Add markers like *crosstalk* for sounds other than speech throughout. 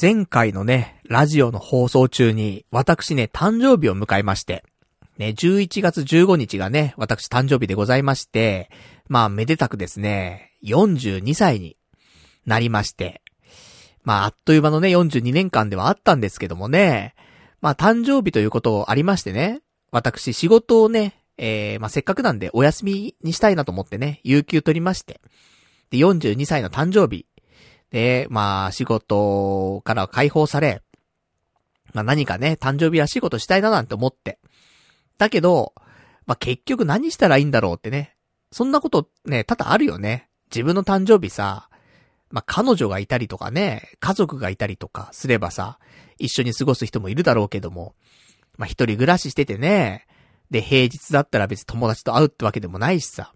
前回のね、ラジオの放送中に、私ね、誕生日を迎えまして、ね、11月15日がね、私誕生日でございまして、まあ、めでたくですね、42歳になりまして、まあ、あっという間のね、42年間ではあったんですけどもね、まあ、誕生日ということありましてね、私仕事をね、えー、まあ、せっかくなんでお休みにしたいなと思ってね、有給取りまして、で、42歳の誕生日、で、まあ、仕事から解放され、まあ何かね、誕生日らしいことしたいななんて思って。だけど、まあ結局何したらいいんだろうってね。そんなことね、多々あるよね。自分の誕生日さ、まあ彼女がいたりとかね、家族がいたりとかすればさ、一緒に過ごす人もいるだろうけども、まあ一人暮らししててね、で平日だったら別に友達と会うってわけでもないしさ。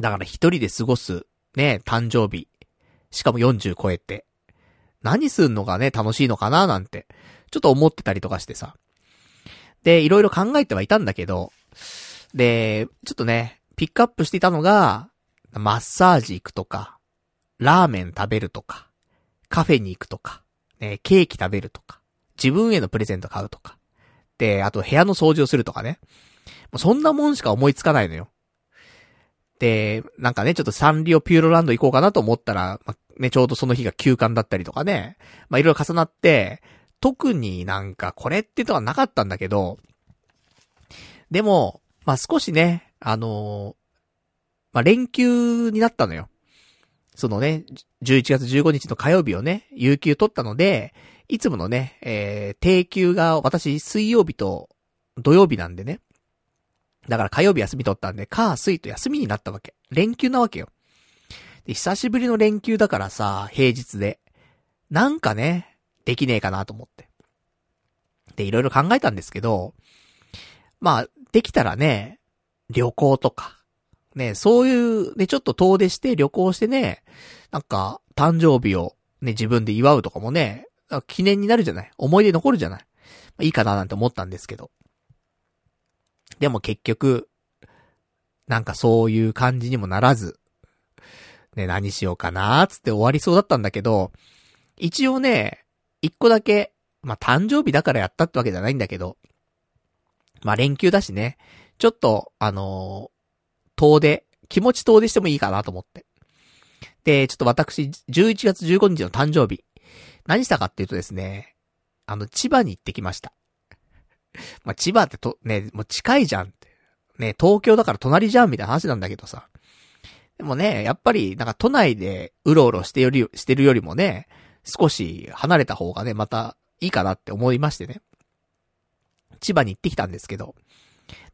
だから一人で過ごす、ね、誕生日。しかも40超えて。何すんのがね、楽しいのかななんて、ちょっと思ってたりとかしてさ。で、いろいろ考えてはいたんだけど、で、ちょっとね、ピックアップしていたのが、マッサージ行くとか、ラーメン食べるとか、カフェに行くとか、ね、ケーキ食べるとか、自分へのプレゼント買うとか、で、あと部屋の掃除をするとかね。そんなもんしか思いつかないのよ。で、なんかね、ちょっとサンリオピューロランド行こうかなと思ったら、まあ、ね、ちょうどその日が休館だったりとかね、まあ、いろいろ重なって、特になんかこれってとはなかったんだけど、でも、まあ、少しね、あの、まあ、連休になったのよ。そのね、11月15日の火曜日をね、有給取ったので、いつものね、えー、定休が私水曜日と土曜日なんでね。だから火曜日休み取ったんで、火、水と休みになったわけ。連休なわけよ。で、久しぶりの連休だからさ、平日で。なんかね、できねえかなと思って。で、いろいろ考えたんですけど、まあ、できたらね、旅行とか、ね、そういう、ね、ちょっと遠出して旅行してね、なんか、誕生日をね、自分で祝うとかもね、記念になるじゃない思い出残るじゃない、まあ、いいかななんて思ったんですけど。でも結局、なんかそういう感じにもならず、ね、何しようかなーつって終わりそうだったんだけど、一応ね、一個だけ、まあ、誕生日だからやったってわけじゃないんだけど、まあ、連休だしね、ちょっと、あのー、遠出、気持ち遠出してもいいかなと思って。で、ちょっと私、11月15日の誕生日、何したかっていうとですね、あの、千葉に行ってきました。*laughs* まあ、千葉ってと、ね、もう近いじゃんって。ね、東京だから隣じゃんみたいな話なんだけどさ。でもね、やっぱり、なんか都内でうろうろしてより、してるよりもね、少し離れた方がね、またいいかなって思いましてね。千葉に行ってきたんですけど。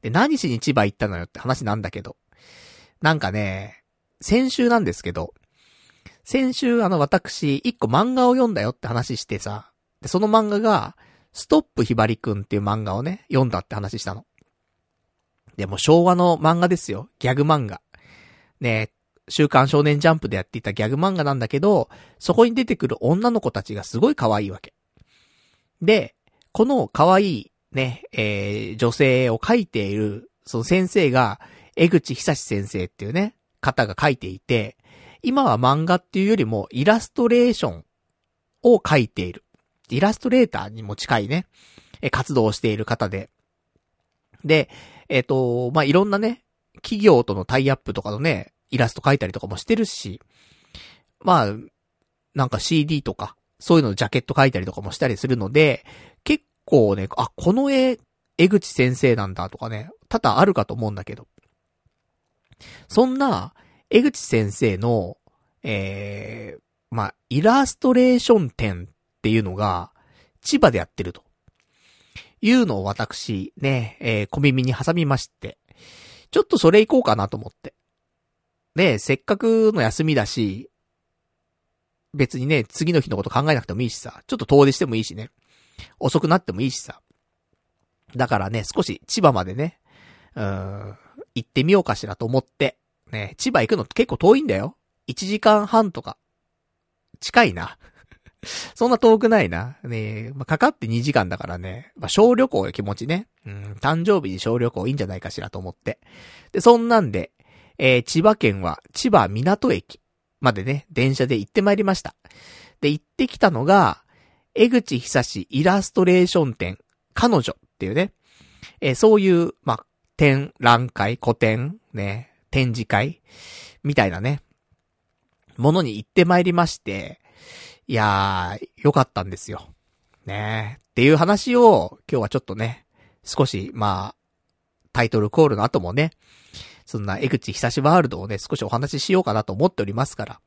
で、何しに千葉行ったのよって話なんだけど。なんかね、先週なんですけど、先週あの私、一個漫画を読んだよって話してさ、で、その漫画が、ストップひばりくんっていう漫画をね、読んだって話したの。でも昭和の漫画ですよ。ギャグ漫画。ね週刊少年ジャンプでやっていたギャグ漫画なんだけど、そこに出てくる女の子たちがすごい可愛いわけ。で、この可愛いね、えー、女性を描いている、その先生が、江口久志先生っていうね、方が書いていて、今は漫画っていうよりもイラストレーションを描いている。イラストレーターにも近いね、え、活動をしている方で。で、えっ、ー、と、まあ、いろんなね、企業とのタイアップとかのね、イラスト描いたりとかもしてるし、まあ、なんか CD とか、そういうのジャケット描いたりとかもしたりするので、結構ね、あ、この絵、江口先生なんだとかね、多々あるかと思うんだけど。そんな、江口先生の、えー、まあ、イラストレーション展っていうのが、千葉でやってると。いうのを私、ね、えー、小耳に挟みまして、ちょっとそれ行こうかなと思って。ね、せっかくの休みだし、別にね、次の日のこと考えなくてもいいしさ、ちょっと遠出してもいいしね、遅くなってもいいしさ。だからね、少し千葉までね、うーん、行ってみようかしらと思って、ね、千葉行くの結構遠いんだよ。1時間半とか。近いな。*laughs* そんな遠くないな。ねまあ、かかって2時間だからね。まあ、小旅行の気持ちね。うん、誕生日に小旅行いいんじゃないかしらと思って。で、そんなんで、えー、千葉県は千葉港駅までね、電車で行ってまいりました。で、行ってきたのが、江口久志イラストレーション展、彼女っていうね、えー、そういう、まあ、展覧会、古典、ね、展示会、みたいなね、ものに行ってまいりまして、いやー、よかったんですよ。ねっていう話を、今日はちょっとね、少し、まあ、タイトルコールの後もね、そんな江口久しワールドをね、少しお話ししようかなと思っておりますから。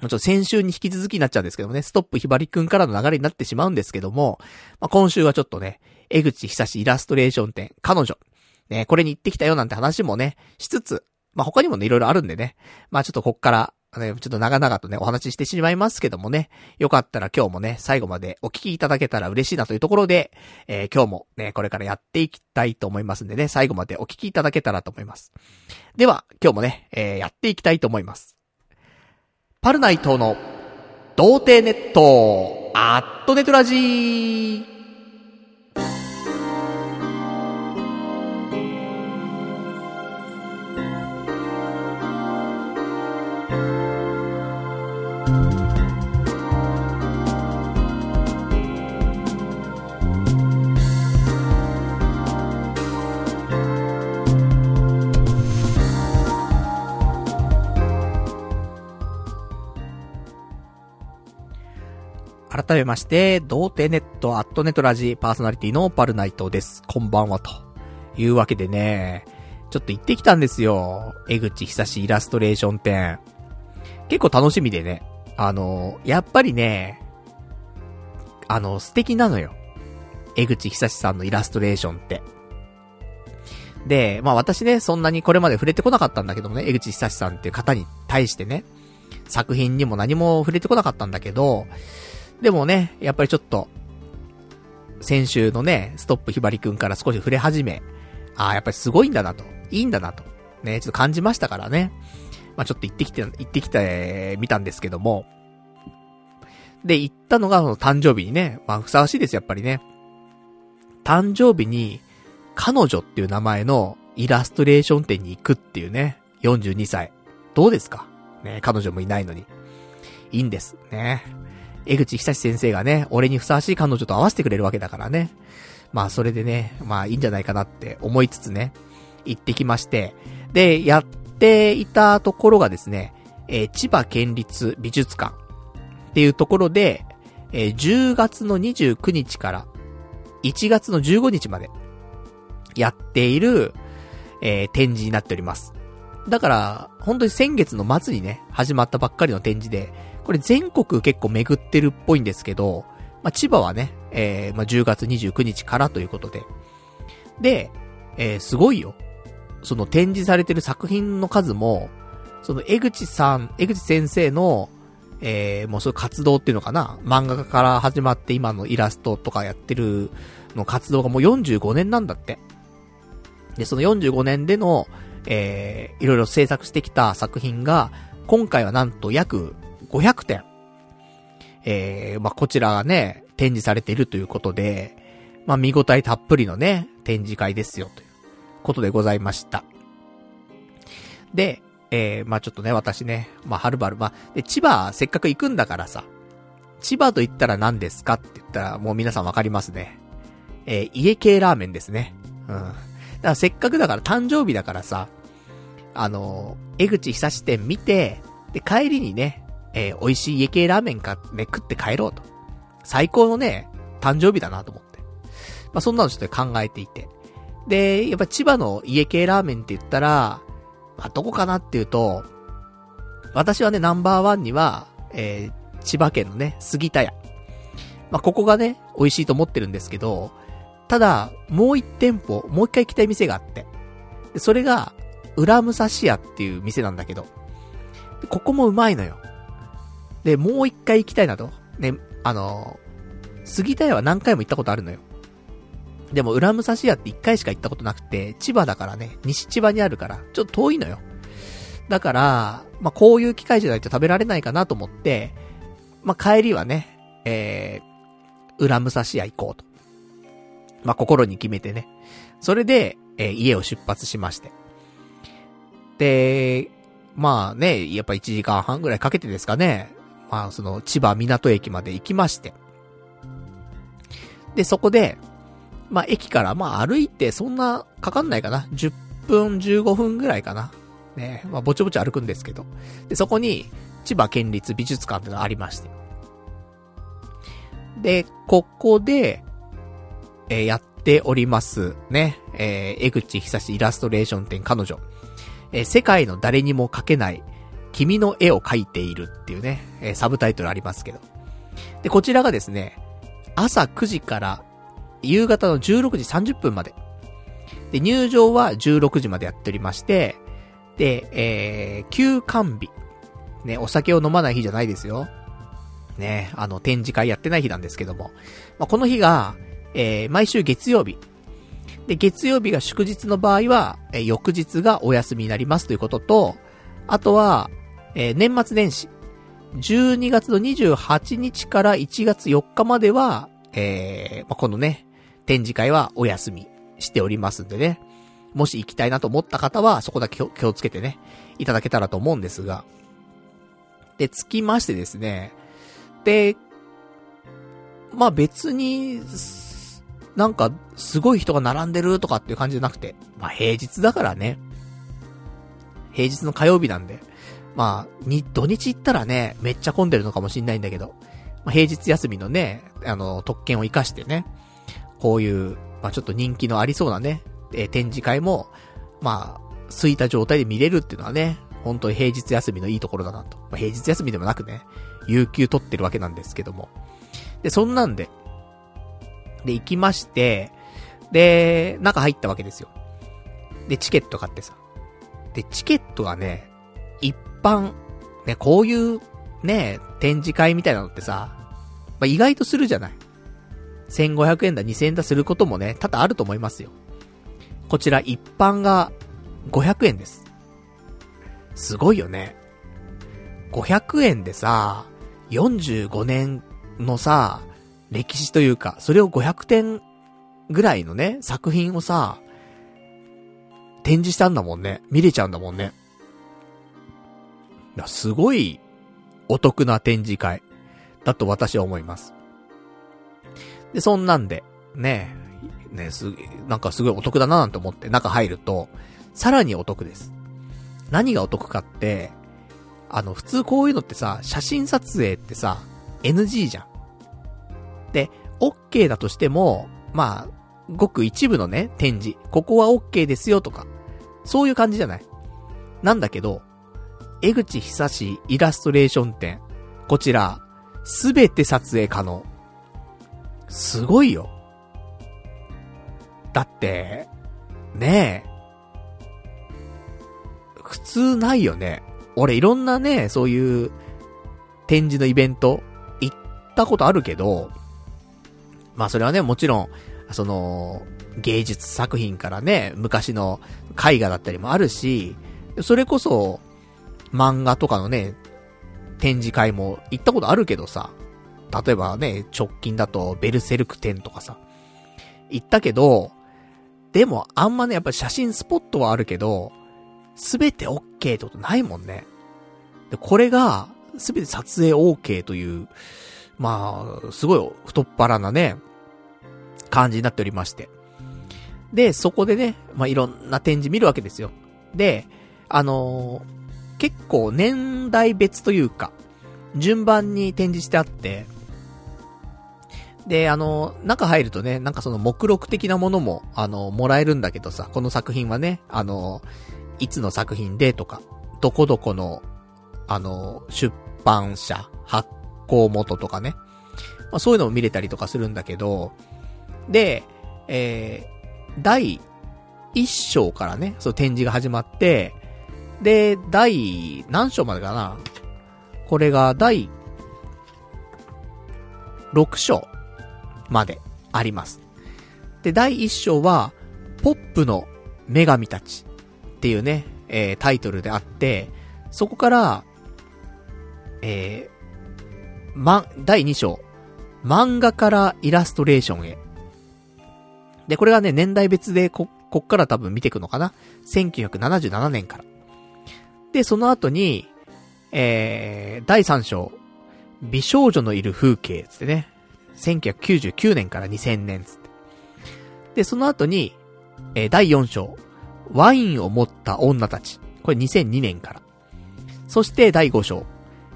ちょっと先週に引き続きになっちゃうんですけどもね、ストップひばりくんからの流れになってしまうんですけども、まあ、今週はちょっとね、江口久しイラストレーション展、彼女、ね、これに行ってきたよなんて話もね、しつつ、まあ、他にもね、いろいろあるんでね、まあ、ちょっとこっから、ね、ちょっと長々とね、お話ししてしまいますけどもね、よかったら今日もね、最後までお聞きいただけたら嬉しいなというところで、えー、今日もね、これからやっていきたいと思いますんでね、最後までお聞きいただけたらと思います。では、今日もね、えー、やっていきたいと思います。パルナイトの、童貞ネット、アットネトラジー改めまして、童貞ネットアットネトラジパーソナリティのパルナイトです。こんばんはと。いうわけでね、ちょっと行ってきたんですよ。江口久しイラストレーション展。結構楽しみでね。あの、やっぱりね、あの、素敵なのよ。江口久しさんのイラストレーションって。で、まあ私ね、そんなにこれまで触れてこなかったんだけどもね、江口久しさんっていう方に対してね、作品にも何も触れてこなかったんだけど、でもね、やっぱりちょっと、先週のね、ストップひばりくんから少し触れ始め、ああ、やっぱりすごいんだなと、いいんだなと、ね、ちょっと感じましたからね。まあ、ちょっと行ってきて、行ってきて、みたんですけども。で、行ったのが、その誕生日にね、まあ、ふさわしいです、やっぱりね。誕生日に、彼女っていう名前のイラストレーション展に行くっていうね、42歳。どうですか？ね、彼女もいないのに。いいんです。ね。江口久志先生がね、俺にふさわしい彼女と合わせてくれるわけだからね。まあそれでね、まあいいんじゃないかなって思いつつね、行ってきまして。で、やっていたところがですね、えー、千葉県立美術館っていうところで、えー、10月の29日から1月の15日までやっている、えー、展示になっております。だから、本当に先月の末にね、始まったばっかりの展示で、これ全国結構巡ってるっぽいんですけど、まあ、千葉はね、えー、まあ、10月29日からということで。で、えー、すごいよ。その展示されてる作品の数も、その江口さん、江口先生の、えー、もうそういう活動っていうのかな漫画家から始まって今のイラストとかやってるの活動がもう45年なんだって。で、その45年での、えー、いろいろ制作してきた作品が、今回はなんと約500点、えー、まあ、こちらがね、展示されているということで、まあ、見応えたっぷりのね、展示会ですよ、ということでございました。で、えー、まあ、ちょっとね、私ね、まあ、はるばる、まあ、で、千葉、せっかく行くんだからさ、千葉と言ったら何ですかって言ったら、もう皆さんわかりますね。えー、家系ラーメンですね。うん。だからせっかくだから誕生日だからさ、あのー、江口久志店見て、で、帰りにね、えー、美味しい家系ラーメンか、ね、食って帰ろうと。最高のね、誕生日だなと思って。まあ、そんなのちょっと考えていて。で、やっぱ千葉の家系ラーメンって言ったら、まあ、どこかなっていうと、私はね、ナンバーワンには、えー、千葉県のね、杉田屋。まあ、ここがね、美味しいと思ってるんですけど、ただ、もう一店舗、もう一回行きたい店があって。で、それが、裏武蔵屋っていう店なんだけど、ここもうまいのよ。で、もう一回行きたいなと。ね、あの、杉田屋は何回も行ったことあるのよ。でも、裏武蔵屋って一回しか行ったことなくて、千葉だからね、西千葉にあるから、ちょっと遠いのよ。だから、まあ、こういう機会じゃないと食べられないかなと思って、まあ、帰りはね、えー、裏武蔵屋行こうと。まあ、心に決めてね。それで、えー、家を出発しまして。で、まあね、やっぱ1時間半ぐらいかけてですかね。まあ、その、千葉港駅まで行きまして。で、そこで、まあ、駅から、まあ、歩いてそんなかかんないかな。10分、15分ぐらいかな。ね、まあ、ぼちぼち歩くんですけど。で、そこに、千葉県立美術館ってのがありまして。で、ここで、えー、やっておりますね。えー、江口久志イラストレーション展彼女。えー、世界の誰にも描けない、君の絵を描いているっていうね、えー、サブタイトルありますけど。で、こちらがですね、朝9時から夕方の16時30分まで。で、入場は16時までやっておりまして、で、えー、休館日。ね、お酒を飲まない日じゃないですよ。ね、あの、展示会やってない日なんですけども。まあ、この日が、えー、毎週月曜日。で、月曜日が祝日の場合は、えー、翌日がお休みになりますということと、あとは、えー、年末年始。12月の28日から1月4日までは、えー、まあ、このね、展示会はお休みしておりますんでね。もし行きたいなと思った方は、そこだけ気をつけてね、いただけたらと思うんですが。で、つきましてですね、で、まあ別に、なんか、すごい人が並んでるとかっていう感じじゃなくて、まあ平日だからね。平日の火曜日なんで。まあ、に、土日行ったらね、めっちゃ混んでるのかもしんないんだけど、まあ平日休みのね、あの、特権を活かしてね、こういう、まあちょっと人気のありそうなね、えー、展示会も、まあ、空いた状態で見れるっていうのはね、本当に平日休みのいいところだなと。まあ、平日休みでもなくね、有給取ってるわけなんですけども。で、そんなんで、で、行きまして、で、中入ったわけですよ。で、チケット買ってさ。で、チケットがね、一般、ね、こういう、ね、展示会みたいなのってさ、まあ、意外とするじゃない。1500円だ、2000円だすることもね、多々あると思いますよ。こちら一般が500円です。すごいよね。500円でさ、45年のさ、歴史というか、それを500点ぐらいのね、作品をさ、展示したんだもんね。見れちゃうんだもんね。すごいお得な展示会だと私は思います。で、そんなんで、ね、ね、す、なんかすごいお得だななんて思って中入ると、さらにお得です。何がお得かって、あの、普通こういうのってさ、写真撮影ってさ、NG じゃん。で、OK だとしても、まあ、ごく一部のね、展示。ここは OK ですよとか。そういう感じじゃない。なんだけど、江口久志イラストレーション展。こちら、すべて撮影可能。すごいよ。だって、ねえ。普通ないよね。俺いろんなね、そういう展示のイベント行ったことあるけど、まあそれはね、もちろん、その、芸術作品からね、昔の絵画だったりもあるし、それこそ、漫画とかのね、展示会も行ったことあるけどさ、例えばね、直近だとベルセルク展とかさ、行ったけど、でもあんまね、やっぱ写真スポットはあるけど、すべて OK ってことないもんね。で、これが、すべて撮影 OK という、まあ、すごい太っ腹なね、感じになっておりまして。で、そこでね、まあ、いろんな展示見るわけですよ。で、あのー、結構年代別というか、順番に展示してあって、で、あの、中入るとね、なんかその目録的なものも、あの、もらえるんだけどさ、この作品はね、あの、いつの作品でとか、どこどこの、あの、出版社、発行元とかね。まあそういうのも見れたりとかするんだけど、で、えー、第1章からね、その展示が始まって、で、第、何章までかなこれが第6章まであります。で、第1章は、ポップの女神たちっていうね、えー、タイトルであって、そこから、えー、ま、第2章、漫画からイラストレーションへ。で、これがね、年代別でこ、こっから多分見ていくのかな ?1977 年から。で、その後に、えー、第3章、美少女のいる風景つってね、1999年から2000年つって。で、その後に、えー、第4章、ワインを持った女たち。これ2002年から。そして第5章、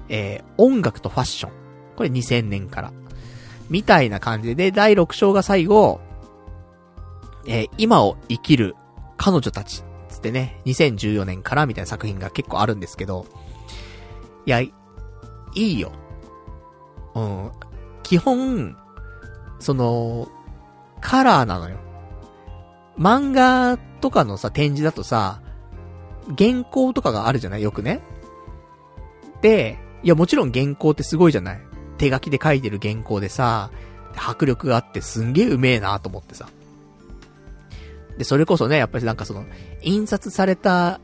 えー、音楽とファッション。これ2000年から。みたいな感じで、で、第6章が最後、えー、今を生きる彼女たち。つってね、2014年からみたいな作品が結構あるんですけど、いや、いいよ。うん。基本、その、カラーなのよ。漫画とかのさ、展示だとさ、原稿とかがあるじゃない？よくね。で、いやもちろん原稿ってすごいじゃない？手書きで書いてる原稿でさ、迫力があってすんげえうめえなと思ってさ。で、それこそね、やっぱりなんかその、印刷された、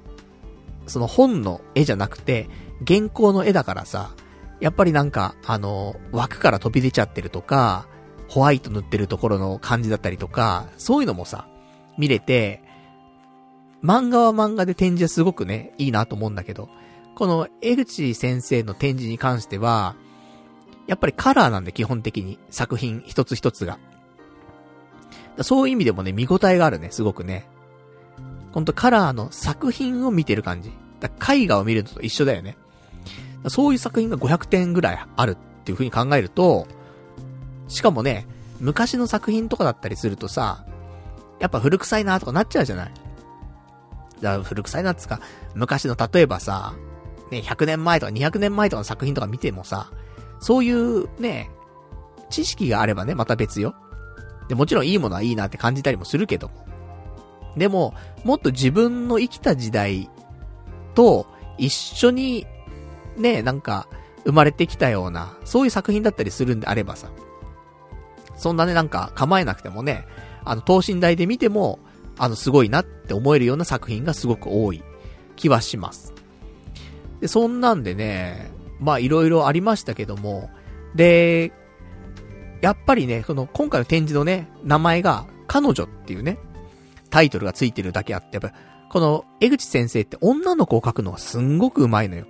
その本の絵じゃなくて、原稿の絵だからさ、やっぱりなんか、あの、枠から飛び出ちゃってるとか、ホワイト塗ってるところの感じだったりとか、そういうのもさ、見れて、漫画は漫画で展示はすごくね、いいなと思うんだけど、この江口先生の展示に関しては、やっぱりカラーなんで基本的に作品一つ一つが。そういう意味でもね、見応えがあるね、すごくね。ほんとカラーの作品を見てる感じ。だ絵画を見るのと一緒だよね。そういう作品が500点ぐらいあるっていう風に考えると、しかもね、昔の作品とかだったりするとさ、やっぱ古臭いなとかなっちゃうじゃないだから古臭いなっつか、昔の例えばさ、ね、100年前とか200年前とかの作品とか見てもさ、そういうね、知識があればね、また別よ。で、もちろんいいものはいいなって感じたりもするけども。でも、もっと自分の生きた時代と一緒に、ね、なんか、生まれてきたような、そういう作品だったりするんであればさ。そんなね、なんか構えなくてもね、あの、等身大で見ても、あの、すごいなって思えるような作品がすごく多い気はします。で、そんなんでね、まあいろいろありましたけども、で、やっぱりね、この今回の展示のね、名前が、彼女っていうね、タイトルがついてるだけあって、やっぱこの江口先生って女の子を描くのがすんごく上手いのよ。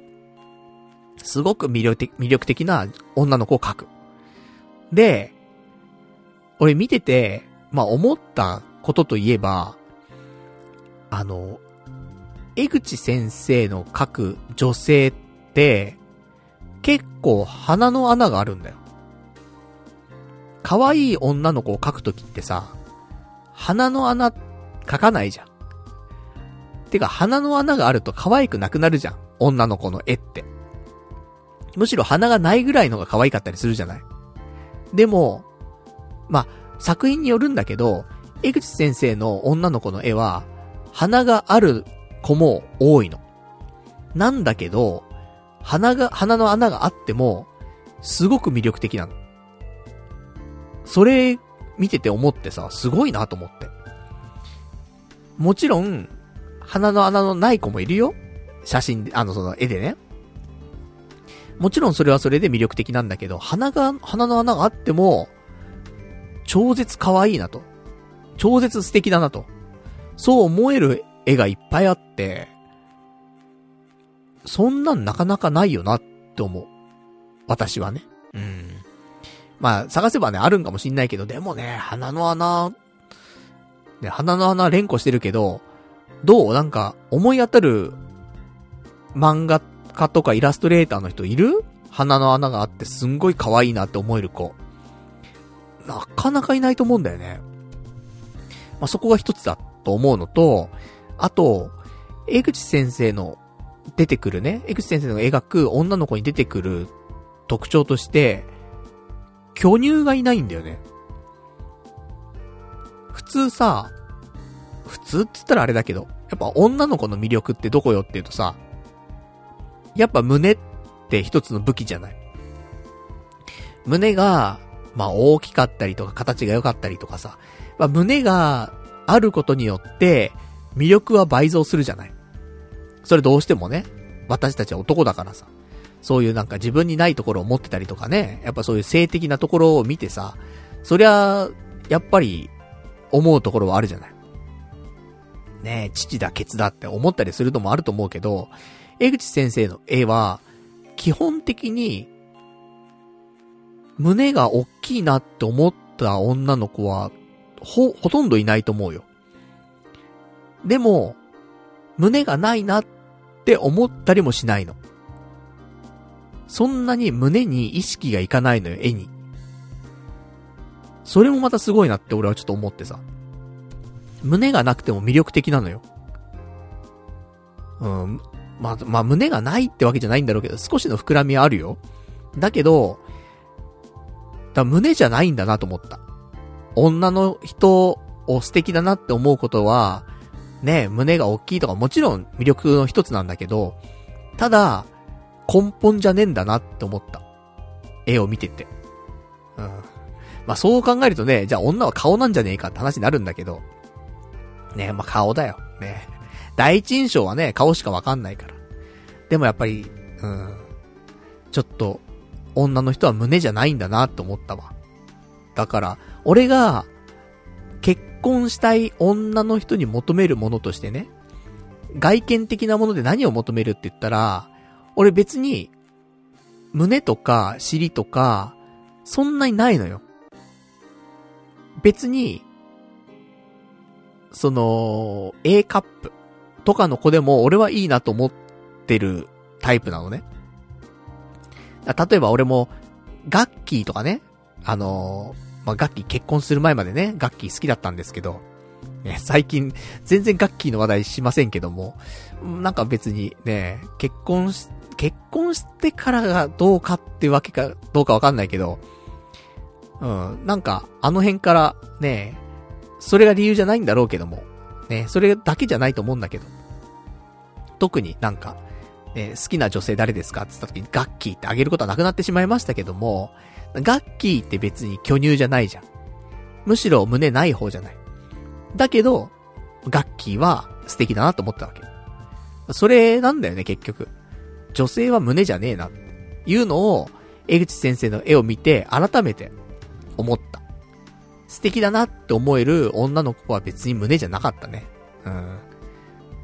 すごく魅力的、魅力的な女の子を描く。で、俺見てて、まあ思ったことといえば、あの、江口先生の描く女性って、結構鼻の穴があるんだよ。可愛い女の子を描くときってさ、鼻の穴描かないじゃん。てか鼻の穴があると可愛くなくなるじゃん。女の子の絵って。むしろ鼻がないぐらいのが可愛かったりするじゃない。でも、まあ、作品によるんだけど、江口先生の女の子の絵は、鼻がある子も多いの。なんだけど、鼻が、鼻の穴があっても、すごく魅力的なの。それ、見てて思ってさ、すごいなと思って。もちろん、鼻の穴のない子もいるよ写真で、あの、その絵でね。もちろんそれはそれで魅力的なんだけど、鼻が、鼻の穴があっても、超絶可愛いなと。超絶素敵だなと。そう思える絵がいっぱいあって、そんなんなかなかないよなって思う。私はね。うん。まあ、探せばね、あるんかもしんないけど、でもね、鼻の穴、ね、鼻の穴連呼してるけど、どうなんか、思い当たる漫画家とかイラストレーターの人いる？鼻の穴があってすんごい可愛いなって思える子。なかなかいないと思うんだよね。まあ、そこが一つだと思うのと、あと、江口先生の出てくるね、江口先生の描く女の子に出てくる特徴として、巨乳がいないんだよね。普通さ、普通って言ったらあれだけど、やっぱ女の子の魅力ってどこよって言うとさ、やっぱ胸って一つの武器じゃない。胸が、まあ大きかったりとか形が良かったりとかさ、まあ胸があることによって、魅力は倍増するじゃない。それどうしてもね、私たちは男だからさ、そういうなんか自分にないところを持ってたりとかね、やっぱそういう性的なところを見てさ、そりゃ、やっぱり、思うところはあるじゃない。ねえ、父だ、ケツだって思ったりするのもあると思うけど、江口先生の絵は、基本的に、胸が大ききいなって思った女の子は、ほ、ほとんどいないと思うよ。でも、胸がないなって思ったりもしないの。そんなに胸に意識がいかないのよ、絵に。それもまたすごいなって俺はちょっと思ってさ。胸がなくても魅力的なのよ。うん。ま、まあ、胸がないってわけじゃないんだろうけど、少しの膨らみはあるよ。だけど、だ胸じゃないんだなと思った。女の人を素敵だなって思うことは、ね、胸が大きいとかもちろん魅力の一つなんだけど、ただ、根本じゃねえんだなって思った。絵を見てて。うん。まあそう考えるとね、じゃあ女は顔なんじゃねえかって話になるんだけど。ねまあ顔だよ。ね第一印象はね、顔しかわかんないから。でもやっぱり、うん。ちょっと、女の人は胸じゃないんだなって思ったわ。だから、俺が、結婚したい女の人に求めるものとしてね、外見的なもので何を求めるって言ったら、俺別に、胸とか尻とか、そんなにないのよ。別に、その、A カップとかの子でも俺はいいなと思ってるタイプなのね。例えば俺も、ガッキーとかね、あのー、まあ、ガッキー結婚する前までね、ガッキー好きだったんですけど、ね、最近、全然ガッキーの話題しませんけども、なんか別にね、結婚し、結婚してからがどうかってわけか、どうかわかんないけど、うん、なんか、あの辺から、ね、それが理由じゃないんだろうけども、ね、それだけじゃないと思うんだけど、特になんか、え、好きな女性誰ですかって言った時にガッキーってあげることはなくなってしまいましたけども、ガッキーって別に巨乳じゃないじゃん。むしろ胸ない方じゃない。だけど、ガッキーは素敵だなと思ったわけ。それなんだよね、結局。女性は胸じゃねえな。っていうのを、江口先生の絵を見て、改めて、思った。素敵だなって思える女の子は別に胸じゃなかったね。うん。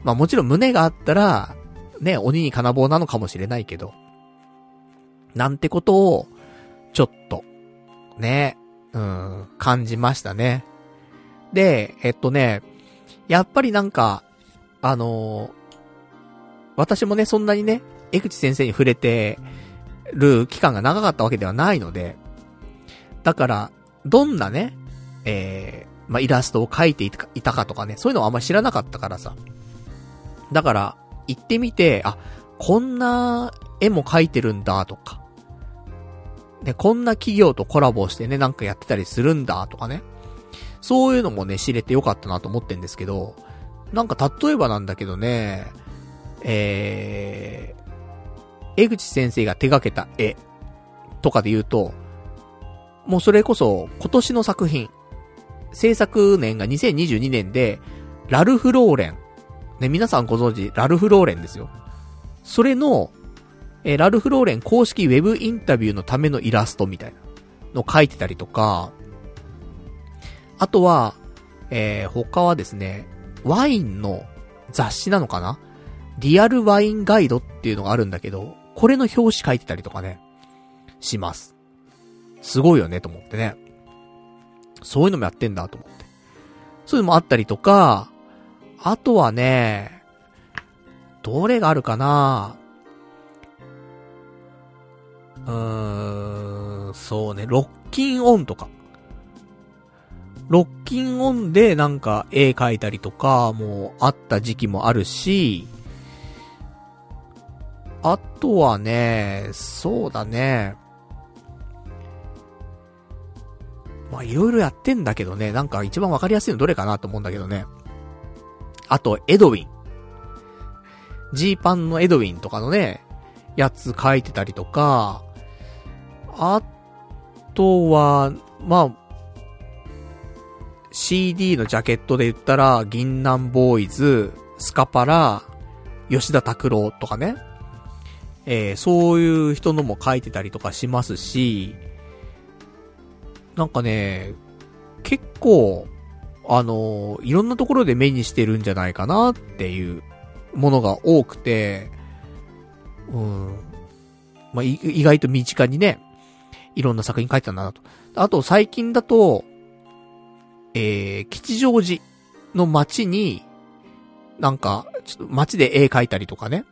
まあもちろん胸があったら、ね、鬼に金棒なのかもしれないけど、なんてことを、ちょっと、ね、うん、感じましたね。で、えっとね、やっぱりなんか、あのー、私もね、そんなにね、江口先生に触れてる期間が長かったわけではないので、だから、どんなね、えー、まあ、イラストを描いていたかとかね、そういうのはあんまり知らなかったからさ。だから、行ってみて、あ、こんな絵も描いてるんだとか。ね、こんな企業とコラボしてね、なんかやってたりするんだとかね。そういうのもね、知れてよかったなと思ってんですけど、なんか例えばなんだけどね、えー、江口先生が手掛けた絵とかで言うと、もうそれこそ今年の作品、制作年が2022年で、ラルフ・ローレンね、皆さんご存知、ラルフ・ローレンですよ。それの、えラルフ・ローレン公式ウェブインタビューのためのイラストみたいなのを描いてたりとか、あとは、えー、他はですね、ワインの雑誌なのかな？リアルワインガイドっていうのがあるんだけど、これの表紙書いてたりとかね、します。すごいよね、と思ってね。そういうのもやってんだ、と思って。そういうのもあったりとか、あとはね、どれがあるかなうーん、そうね、ロッキンオンとか。ロッキンオンでなんか絵描いたりとかもあった時期もあるし、あとはね、そうだね。まあいろいろやってんだけどね、なんか一番わかりやすいのどれかなと思うんだけどね。あと、エドウィン。ジーパンのエドウィンとかのね、やつ書いてたりとか、あとは、まあ、CD のジャケットで言ったら、銀杏ボーイズ、スカパラ、吉田拓郎とかね。えー、そういう人のも書いてたりとかしますし、なんかね、結構、あの、いろんなところで目にしてるんじゃないかなっていうものが多くて、うん。まあ、意外と身近にね、いろんな作品書いてたんだなと。あと、最近だと、えー、吉祥寺の街に、なんか、ちょっと街で絵描いたりとかね。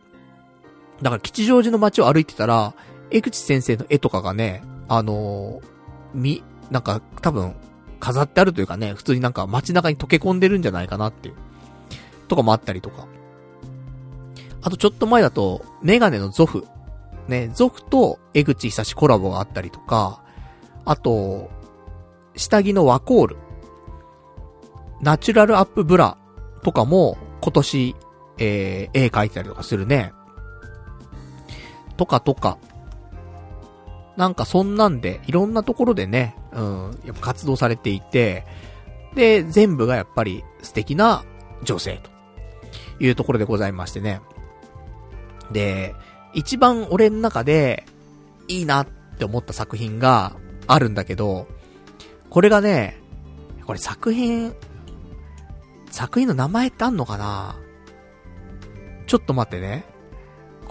だから吉祥寺の街を歩いてたら、江口先生の絵とかがね、あのー、み、なんか多分、飾ってあるというかね、普通になんか街中に溶け込んでるんじゃないかなっていう。とかもあったりとか。あとちょっと前だと、メガネのゾフ。ね、ゾフと江口久志コラボがあったりとか、あと、下着のワコール。ナチュラルアップブラとかも今年、えー、絵描いてたりとかするね。とかとか。なんかそんなんで、いろんなところでね、うん、やっぱ活動されていて、で、全部がやっぱり素敵な女性というところでございましてね。で、一番俺の中でいいなって思った作品があるんだけど、これがね、これ作品、作品の名前ってあんのかな？ちょっと待ってね。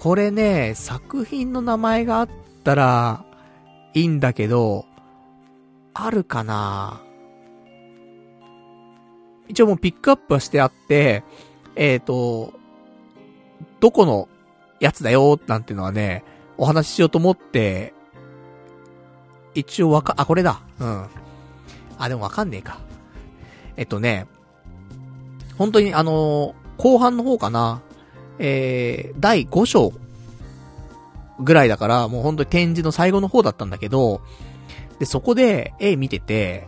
これね、作品の名前があったら、いいんだけど、あるかな？一応もうピックアップはしてあって、えっ、ー、と、どこのやつだよ、なんていうのはね、お話ししようと思って、一応わか、あ、これだ。うん。あ、でもわかんねえか。えっとね、本当にあのー、後半の方かな。えー、第5章ぐらいだから、もう本当に展示の最後の方だったんだけど、で、そこで絵見てて、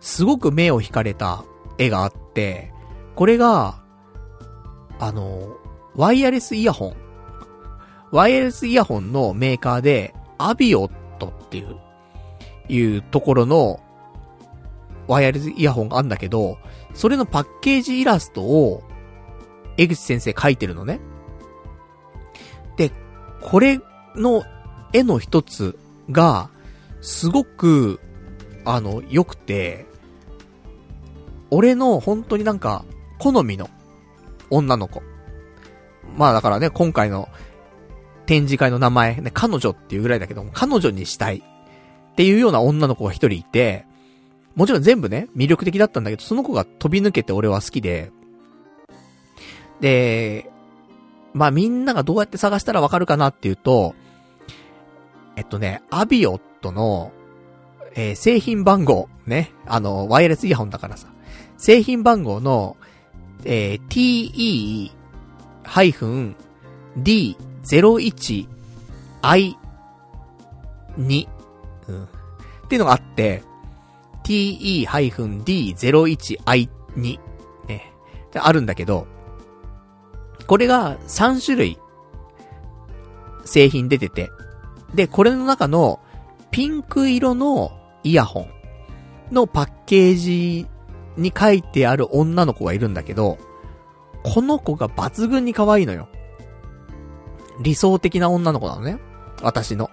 すごく目を惹かれた絵があって、これが、あの、ワイヤレスイヤホン。ワイヤレスイヤホンのメーカーで、アビオットっていう、いうところの、ワイヤレスイヤホンがあるんだけど、それのパッケージイラストを、江口先生描いてるのね。で、これの絵の一つが、すごく、あの、良くて、俺の本当になんか、好みの女の子。まあだからね、今回の展示会の名前、ね、彼女っていうぐらいだけども、彼女にしたいっていうような女の子が一人いて、もちろん全部ね、魅力的だったんだけど、その子が飛び抜けて俺は好きで、で、まあみんながどうやって探したらわかるかなっていうと、えっとね、アビオットの、えー、製品番号、ね、あの、ワイヤレスイヤホンだからさ、製品番号の、えー、te-d01i2、うん。っていうのがあって、te-d01i2 ね。あるんだけど、これが3種類製品出てて、で、これの中のピンク色のイヤホンのパッケージに書いてある女の子がいるんだけど、この子が抜群に可愛いのよ。理想的な女の子なのね。私の。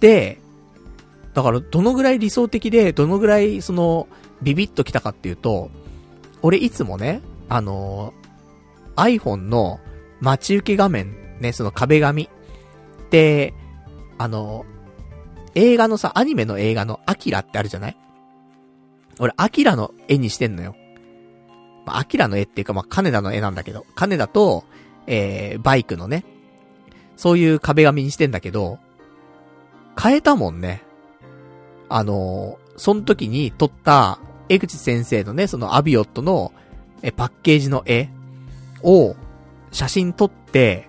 で、だからどのぐらい理想的で、どのぐらいその、ビビッときたかっていうと、俺いつもね、あの、iPhone の待ち受け画面、ね、その壁紙。で、あの、映画のさ、アニメの映画のアキラってあるじゃない？俺、アキラの絵にしてんのよ。まあ、アキラの絵っていうか、まあ、金田の絵なんだけど、金田と、えー、バイクのね、そういう壁紙にしてんだけど、変えたもんね。あのー、その時に撮った、江口先生のね、そのアビオットの、え、パッケージの絵を、写真撮って、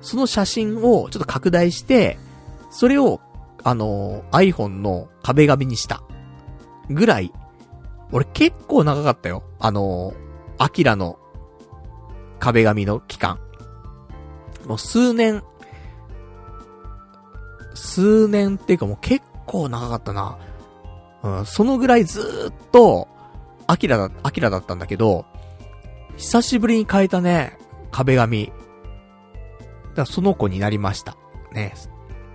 その写真をちょっと拡大して、それを、あのー、iPhone の壁紙にした。ぐらい、俺結構長かったよ。あのー、アキラの壁紙の期間。もう数年、数年っていうかもう結構長かったな。うん、そのぐらいずーっと、アキラだ、アキラだったんだけど、久しぶりに変えたね、壁紙。だその子になりました。ね。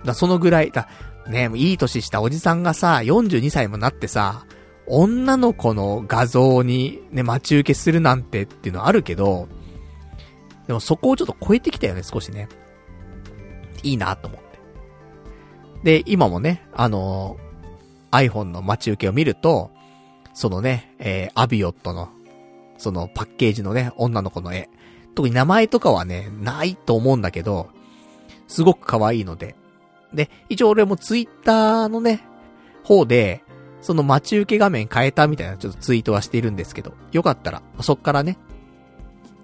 だそのぐらい、だ、ね、いい年したおじさんがさ、42歳もなってさ、女の子の画像にね、待ち受けするなんてっていうのはあるけど、でもそこをちょっと超えてきたよね、少しね。いいなと思って。で、今もね、あのー、iPhone の待ち受けを見ると、そのね、えー、アビオットの、そのパッケージのね、女の子の絵。特に名前とかはね、ないと思うんだけど、すごく可愛いので。で、一応俺もツイッターのね、方で、その待ち受け画面変えたみたいなちょっとツイートはしているんですけど、よかったら、そっからね、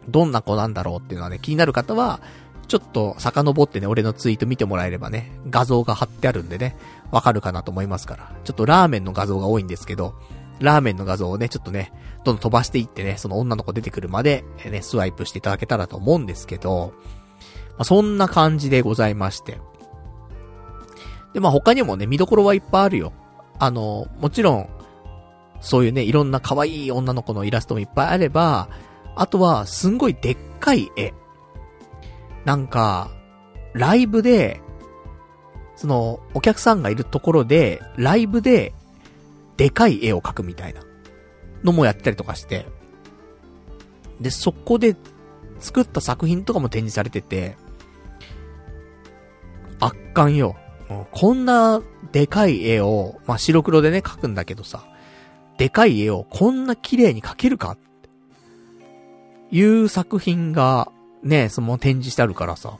どんな子なんだろうっていうのはね、気になる方は、ちょっと遡ってね、俺のツイート見てもらえればね、画像が貼ってあるんでね、わかるかなと思いますから。ちょっとラーメンの画像が多いんですけど、ラーメンの画像をね、ちょっとね、どん飛ばしていってね、その女の子出てくるまで、ね、スワイプしていただけたらと思うんですけど、まあ、そんな感じでございまして。で、まあ、他にもね、見どころはいっぱいあるよ。あの、もちろん、そういうね、いろんな可愛い女の子のイラストもいっぱいあれば、あとは、すんごいでっかい絵。なんか、ライブで、その、お客さんがいるところで、ライブで、でかい絵を描くみたいなのもやったりとかして、で、そこで作った作品とかも展示されてて、圧巻よ。こんなでかい絵を、まあ、白黒でね、描くんだけどさ、でかい絵をこんな綺麗に描けるか？っていう作品が、ね、その展示してあるからさ、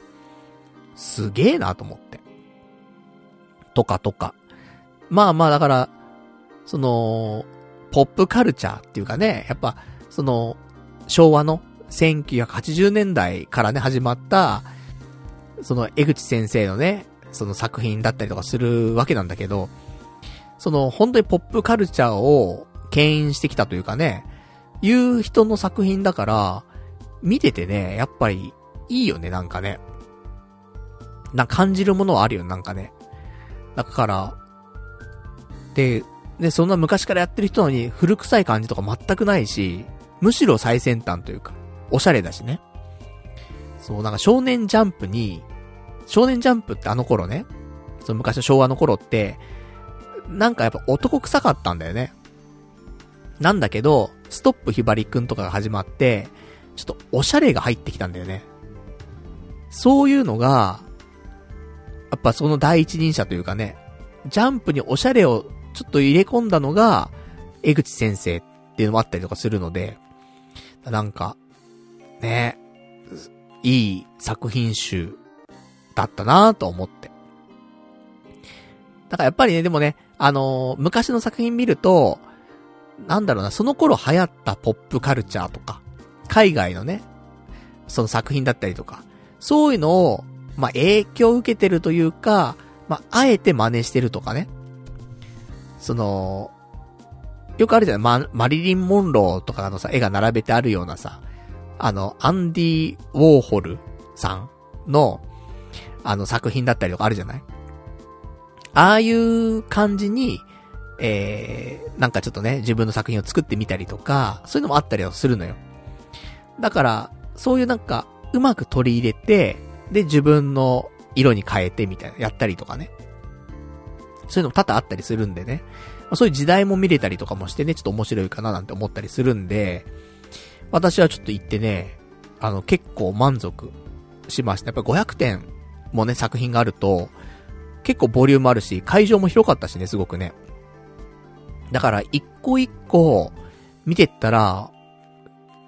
すげえなと思って。とかとか。まあまあだから、その、ポップカルチャーっていうかね、やっぱ、その、昭和の1980年代からね、始まった、その、江口先生のね、その作品だったりとかするわけなんだけど、その、本当にポップカルチャーを牽引してきたというかね、いう人の作品だから、見ててね、やっぱり、いいよね、なんかね。な、感じるものはあるよ、なんかね。だから、で、ね、そんな昔からやってる人のに古臭い感じとか全くないし、むしろ最先端というか、おしゃれだしね。そう、なんか少年ジャンプに、少年ジャンプってあの頃ね、その昔の昭和の頃って、なんかやっぱ男臭かったんだよね。なんだけど、ストップひばりくんとかが始まって、ちょっとおしゃれが入ってきたんだよね。そういうのが、やっぱその第一人者というかね、ジャンプにおしゃれをちょっと入れ込んだのが、江口先生っていうのもあったりとかするので、なんか、ね、いい作品集だったなと思って。だからやっぱりね、でもね、あのー、昔の作品見ると、なんだろうな、その頃流行ったポップカルチャーとか、海外のね、その作品だったりとか、そういうのを、まあ、影響を受けてるというか、まあ、あえて真似してるとかね。その、よくあるじゃない？ママリリン・モンローとかのさ、絵が並べてあるようなさ、あの、アンディ・ウォーホルさんの、あの作品だったりとかあるじゃない？ああいう感じに、えー、なんかちょっとね、自分の作品を作ってみたりとか、そういうのもあったりはするのよ。だから、そういうなんか、うまく取り入れて、で、自分の色に変えてみたいな、やったりとかね。そういうのも多々あったりするんでね。まあ、そういう時代も見れたりとかもしてね、ちょっと面白いかななんて思ったりするんで、私はちょっと行ってね、あの、結構満足しました。やっぱ500点もね、作品があると、結構ボリュームあるし、会場も広かったしね、すごくね。だから、一個一個見てったら、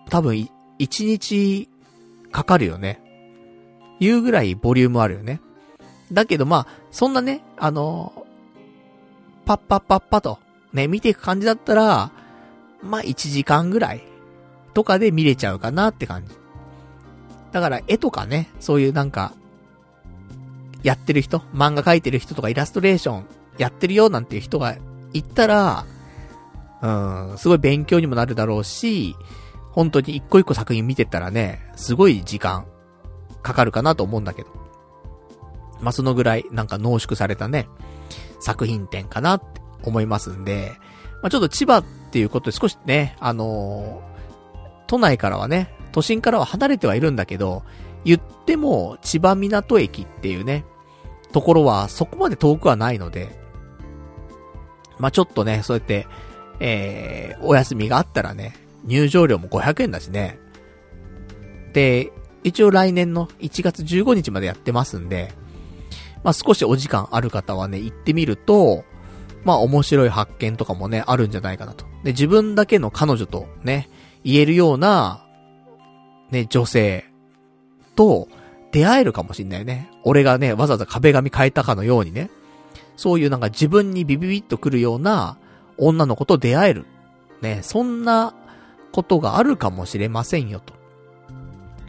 多分、一日かかるよね。いうぐらいボリュームあるよね。だけどまあ、そんなね、あのパッパッパッパと、ね、見ていく感じだったら、まあ、1時間ぐらいとかで見れちゃうかなって感じ。だから、絵とかね、そういうなんか、やってる人、漫画描いてる人とかイラストレーションやってるよなんていう人がいったら、うん、すごい勉強にもなるだろうし、本当に一個一個作品見てったらね、すごい時間かかるかなと思うんだけど。まあ、そのぐらいなんか濃縮されたね、作品展かなって思いますんで、まあ、ちょっと千葉っていうことで少しね、あのー、都内からはね、都心からは離れてはいるんだけど、言っても千葉港駅っていうね、ところはそこまで遠くはないので、まあ、ちょっとね、そうやって、えー、お休みがあったらね、入場料も500円だしね。で、一応来年の1月15日までやってますんで、まあ、少しお時間ある方はね、行ってみると、まあ、面白い発見とかもね、あるんじゃないかなと。で、自分だけの彼女とね、言えるような、ね、女性と出会えるかもしんないね。俺がね、わざわざ壁紙変えたかのようにね。そういうなんか自分にビビビッとくるような女の子と出会える。ね、そんなことがあるかもしれませんよ、と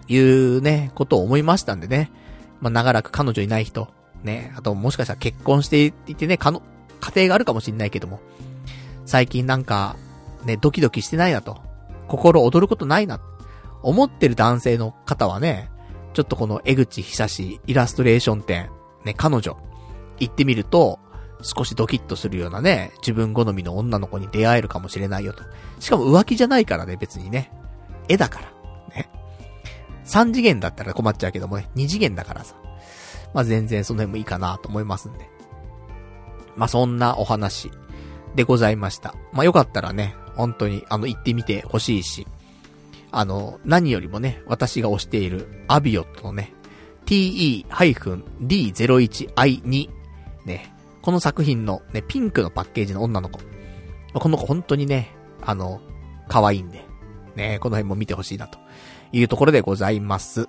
いうね、ことを思いましたんでね。まあ、長らく彼女いない人、ね、あともしかしたら結婚していてね、かの、家庭があるかもしんないけども、最近なんか、ね、ドキドキしてないなと。心躍ることないな。思ってる男性の方はね、ちょっとこの江口久志イラストレーション展、ね、彼女、行ってみると、少しドキッとするようなね、自分好みの女の子に出会えるかもしれないよと。しかも浮気じゃないからね、別にね。絵だから。ね。3次元だったら困っちゃうけどもね、2次元だからさ。まあ、全然その辺もいいかなと思いますんで。まあ、そんなお話でございました。まあ、よかったらね、本当に、あの、行ってみてほしいし、あの、何よりもね、私が推しているアビオットのね、te-d01i2 ね、この作品のね、ピンクのパッケージの女の子。この子本当にね、あの、可愛いんで、ね、この辺も見てほしいなというところでございます。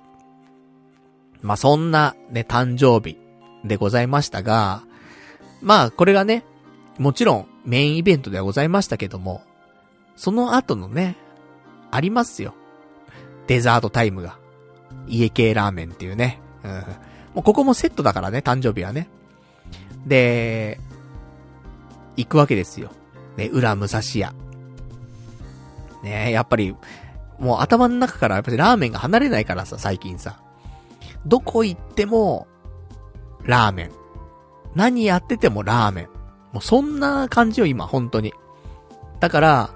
まあ、そんなね、誕生日でございましたが、まあ、これがね、もちろんメインイベントではございましたけども、その後のね、ありますよ。デザートタイムが。家系ラーメンっていうね。うん。もうここもセットだからね、誕生日はね。で、行くわけですよ。ね、裏武蔵屋。ねやっぱり、もう頭の中からやっぱりラーメンが離れないからさ、最近さ。どこ行っても、ラーメン。何やっててもラーメン。もうそんな感じよ、今、本当に。だから、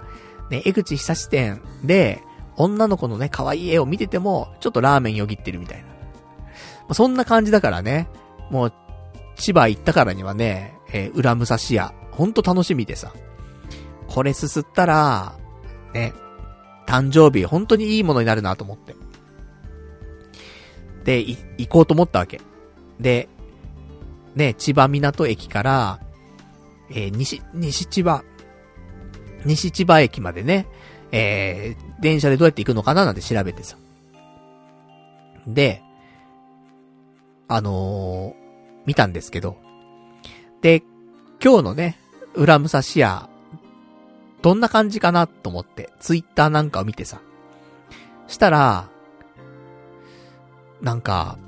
ね、江口久志店で、女の子のね、可愛い絵を見てても、ちょっとラーメンよぎってるみたいな。まあ、そんな感じだからね、もう、千葉行ったからにはね、えー、裏武蔵屋、ほんと楽しみでさ。これすすったら、ね、誕生日、本当にいいものになるなと思って。で、行こうと思ったわけ。で、ね、千葉港駅から、えー、西、西千葉、西千葉駅までね、えー、電車でどうやって行くのかななんて調べてさ。で、あのー、見たんですけど、で、今日のね、裏武蔵屋、どんな感じかなと思って、ツイッターなんかを見てさ。したら、なんか、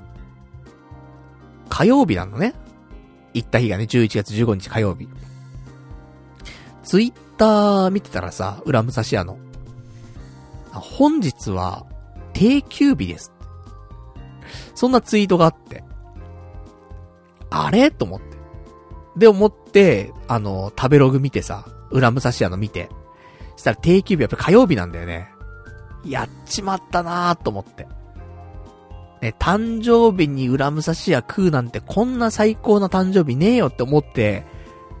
火曜日なのね。行った日がね、11月15日火曜日。ツイッター見てたらさ、裏武蔵屋の。本日は、定休日です。そんなツイートがあって。あれ？と思って。で、思って、あの、食べログ見てさ、裏武蔵屋の見て。したら定休日やっぱ火曜日なんだよね。やっちまったなーと思って。ね、誕生日に裏武蔵屋食うなんてこんな最高な誕生日ねえよって思って、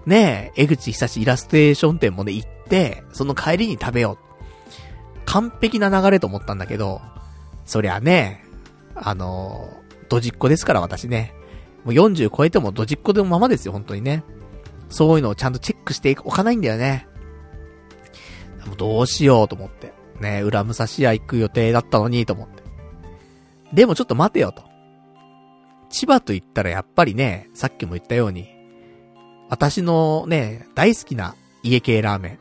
ねえ、江口久志イラストレーション店もね、行って、その帰りに食べよう。完璧な流れと思ったんだけど、そりゃね、あのドジっ子ですから私ね。もう40超えてもドジっ子でもままですよ、本当にね。そういうのをちゃんとチェックしておかないんだよね。どうしようと思って。ね裏武蔵屋行く予定だったのにと思って。でもちょっと待てよと。千葉と言ったらやっぱりね、さっきも言ったように、私のね、大好きな家系ラーメン、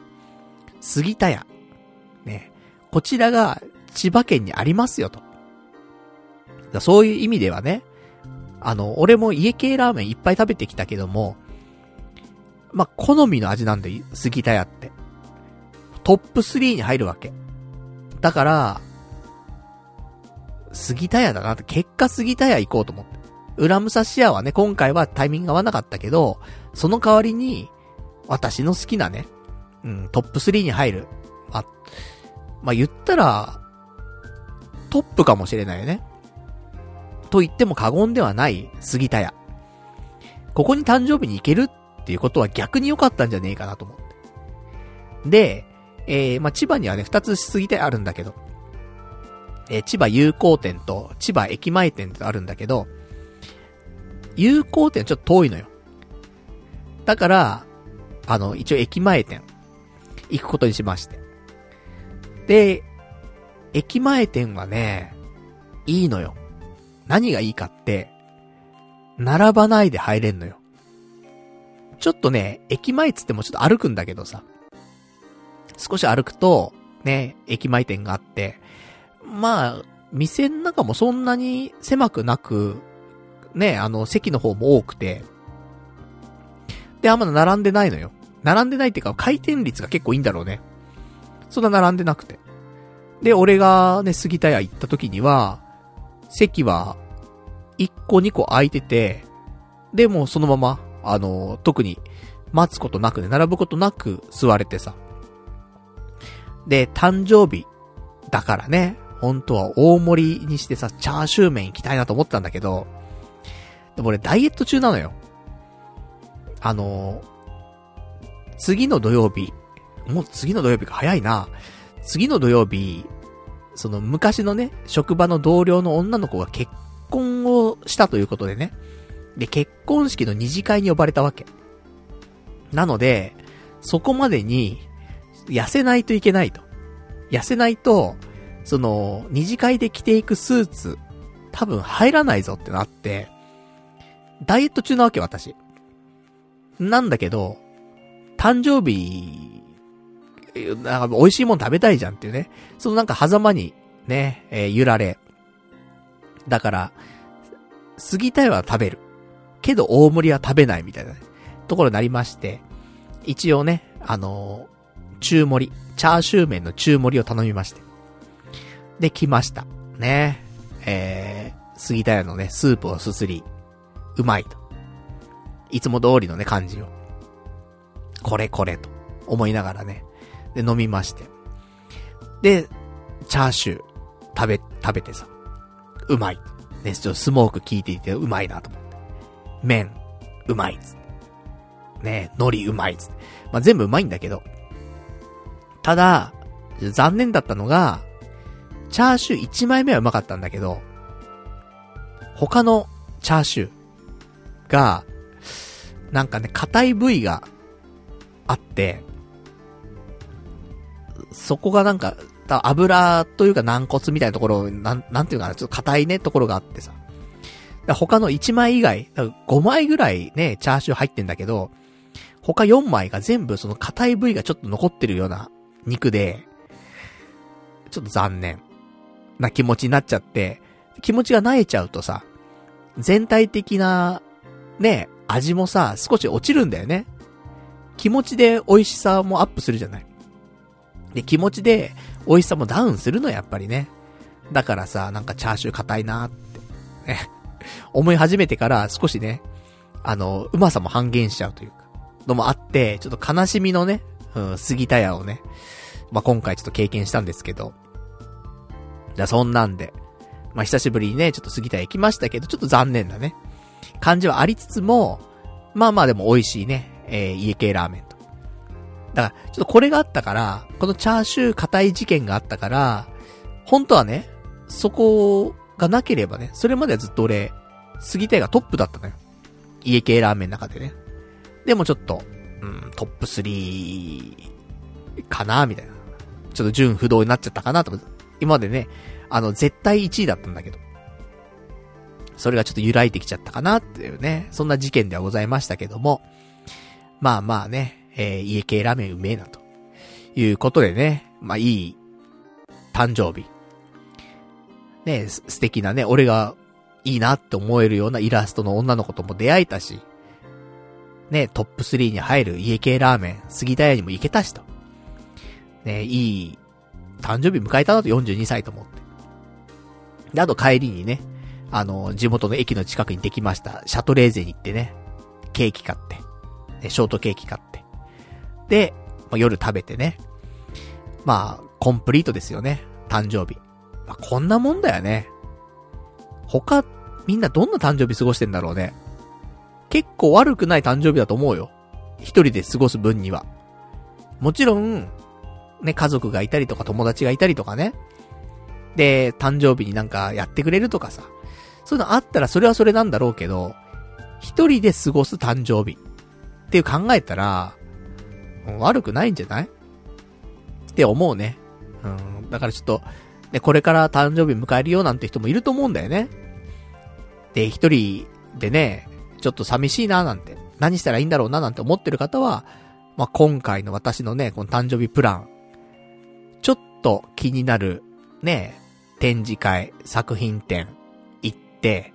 杉田屋。ね、こちらが千葉県にありますよと。だそういう意味ではね、あの、俺も家系ラーメンいっぱい食べてきたけども、まあ、好みの味なんで、杉田屋って。トップ3に入るわけ。だから、杉田屋だなって、結果杉田屋行こうと思って。裏武蔵屋はね、今回はタイミング合わなかったけど、その代わりに、私の好きなね、うん、トップ3に入る。あ、まあ、言ったら、トップかもしれないよね。と言っても過言ではない杉田屋。ここに誕生日に行けるっていうことは逆に良かったんじゃねえかなと思って。で、えー、まあ、千葉にはね、二つ杉田屋あるんだけど、えー、千葉友好店と千葉駅前店とあるんだけど、有効店ちょっと遠いのよ。だから、あの、一応駅前店、行くことにしまして。で、駅前店はね、いいのよ。何がいいかって、並ばないで入れんのよ。ちょっとね、駅前つってもちょっと歩くんだけどさ、少し歩くと、ね、駅前店があって、まあ、店の中もそんなに狭くなく、ね、あの、席の方も多くて、で、あんま並んでないのよ。並んでないっていうか、回転率が結構いいんだろうね。そんな並んでなくて。で、俺がね、杉田屋行った時には、席は、1個2個空いてて、で、もそのまま、あの、特に、待つことなくね、並ぶことなく座れてさ。で、誕生日、だからね、本当は大盛りにしてさ、チャーシュー麺行きたいなと思ったんだけど、でも俺ダイエット中なのよ。あの次の土曜日、もう次の土曜日か早いな。次の土曜日、その昔のね、職場の同僚の女の子が結婚をしたということでね。で、結婚式の二次会に呼ばれたわけ。なので、そこまでに、痩せないといけないと。痩せないと、その、二次会で着ていくスーツ、多分入らないぞってなって、ダイエット中なわけ、私。なんだけど、誕生日、なんか美味しいもん食べたいじゃんっていうね。そのなんか狭間に、ね、えー、揺られ。だから、過ぎたいは食べる。けど大盛りは食べないみたいな、ね、ところになりまして、一応ね、あのー、中盛り、チャーシュー麺の中盛りを頼みまして。で、来ました。ね。えー、杉田屋のね、スープをすすり、うまいと。いつも通りのね、感じを。これこれと思いながらね。で、飲みまして。で、チャーシュー、食べ、食べてさ。うまい。ね、ちょっとスモーク効いていてうまいなと思って。麺、うまいっつって。ね、海苔うまいっつって。まあ、全部うまいんだけど。ただ、残念だったのが、チャーシュー1枚目はうまかったんだけど、他のチャーシューが、なんかね、硬い部位があって、そこがなんか、油というか軟骨みたいなところ、なん、なんていうかな、ちょっと硬いね、ところがあってさ。他の1枚以外、5枚ぐらいね、チャーシュー入ってんだけど、他4枚が全部その硬い部位がちょっと残ってるような肉で、ちょっと残念な気持ちになっちゃって、気持ちが萎えちゃうとさ、全体的な、ね、味もさ、少し落ちるんだよね。気持ちで美味しさもアップするじゃない。で、気持ちで美味しさもダウンするのやっぱりね。だからさ、なんかチャーシュー硬いなって、ね、*laughs* 思い始めてから少しね、あの、うまさも半減しちゃうというか、のもあって、ちょっと悲しみのね、うん、杉田屋をね、まあ、今回ちょっと経験したんですけど、じゃあそんなんで、まあ、久しぶりにね、ちょっと杉田行きましたけど、ちょっと残念なね、感じはありつつも、まあまあでも美味しいね、えー、家系ラーメンと。だから、ちょっとこれがあったから、このチャーシュー硬い事件があったから、本当はね、そこがなければね、それまではずっと俺、杉田がトップだったのよ。家系ラーメンの中でね。でもちょっと、うん、トップ3かなみたいな。ちょっと順不動になっちゃったかなとか今までね、あの、絶対1位だったんだけど。それがちょっと揺らいできちゃったかなっていうね、そんな事件ではございましたけども。まあまあね、えー、家系ラーメンうめえなと。いうことでね、まあいい、誕生日。ね、素敵なね、俺がいいなって思えるようなイラストの女の子とも出会えたし、ね、トップ3に入る家系ラーメン、杉田屋にも行けたしと。ね、いい、誕生日迎えたなと42歳と思って。で、あと帰りにね、あの、地元の駅の近くにできました、シャトレーゼに行ってね、ケーキ買って、ね、ショートケーキ買って。で、まあ、夜食べてね。まあ、コンプリートですよね。誕生日。まあ、こんなもんだよね。他、みんなどんな誕生日過ごしてんだろうね。結構悪くない誕生日だと思うよ。一人で過ごす分には。もちろん、ね、家族がいたりとか友達がいたりとかね。で、誕生日になんかやってくれるとかさ。そういうのあったらそれはそれなんだろうけど、一人で過ごす誕生日っていう考えたら、悪くないんじゃない？って思うね。うん。だからちょっと、ね、これから誕生日迎えるよなんて人もいると思うんだよね。で、一人でね、ちょっと寂しいななんて、何したらいいんだろうななんて思ってる方は、まあ、今回の私のね、この誕生日プラン、ちょっと気になる、ね、展示会、作品展、行って、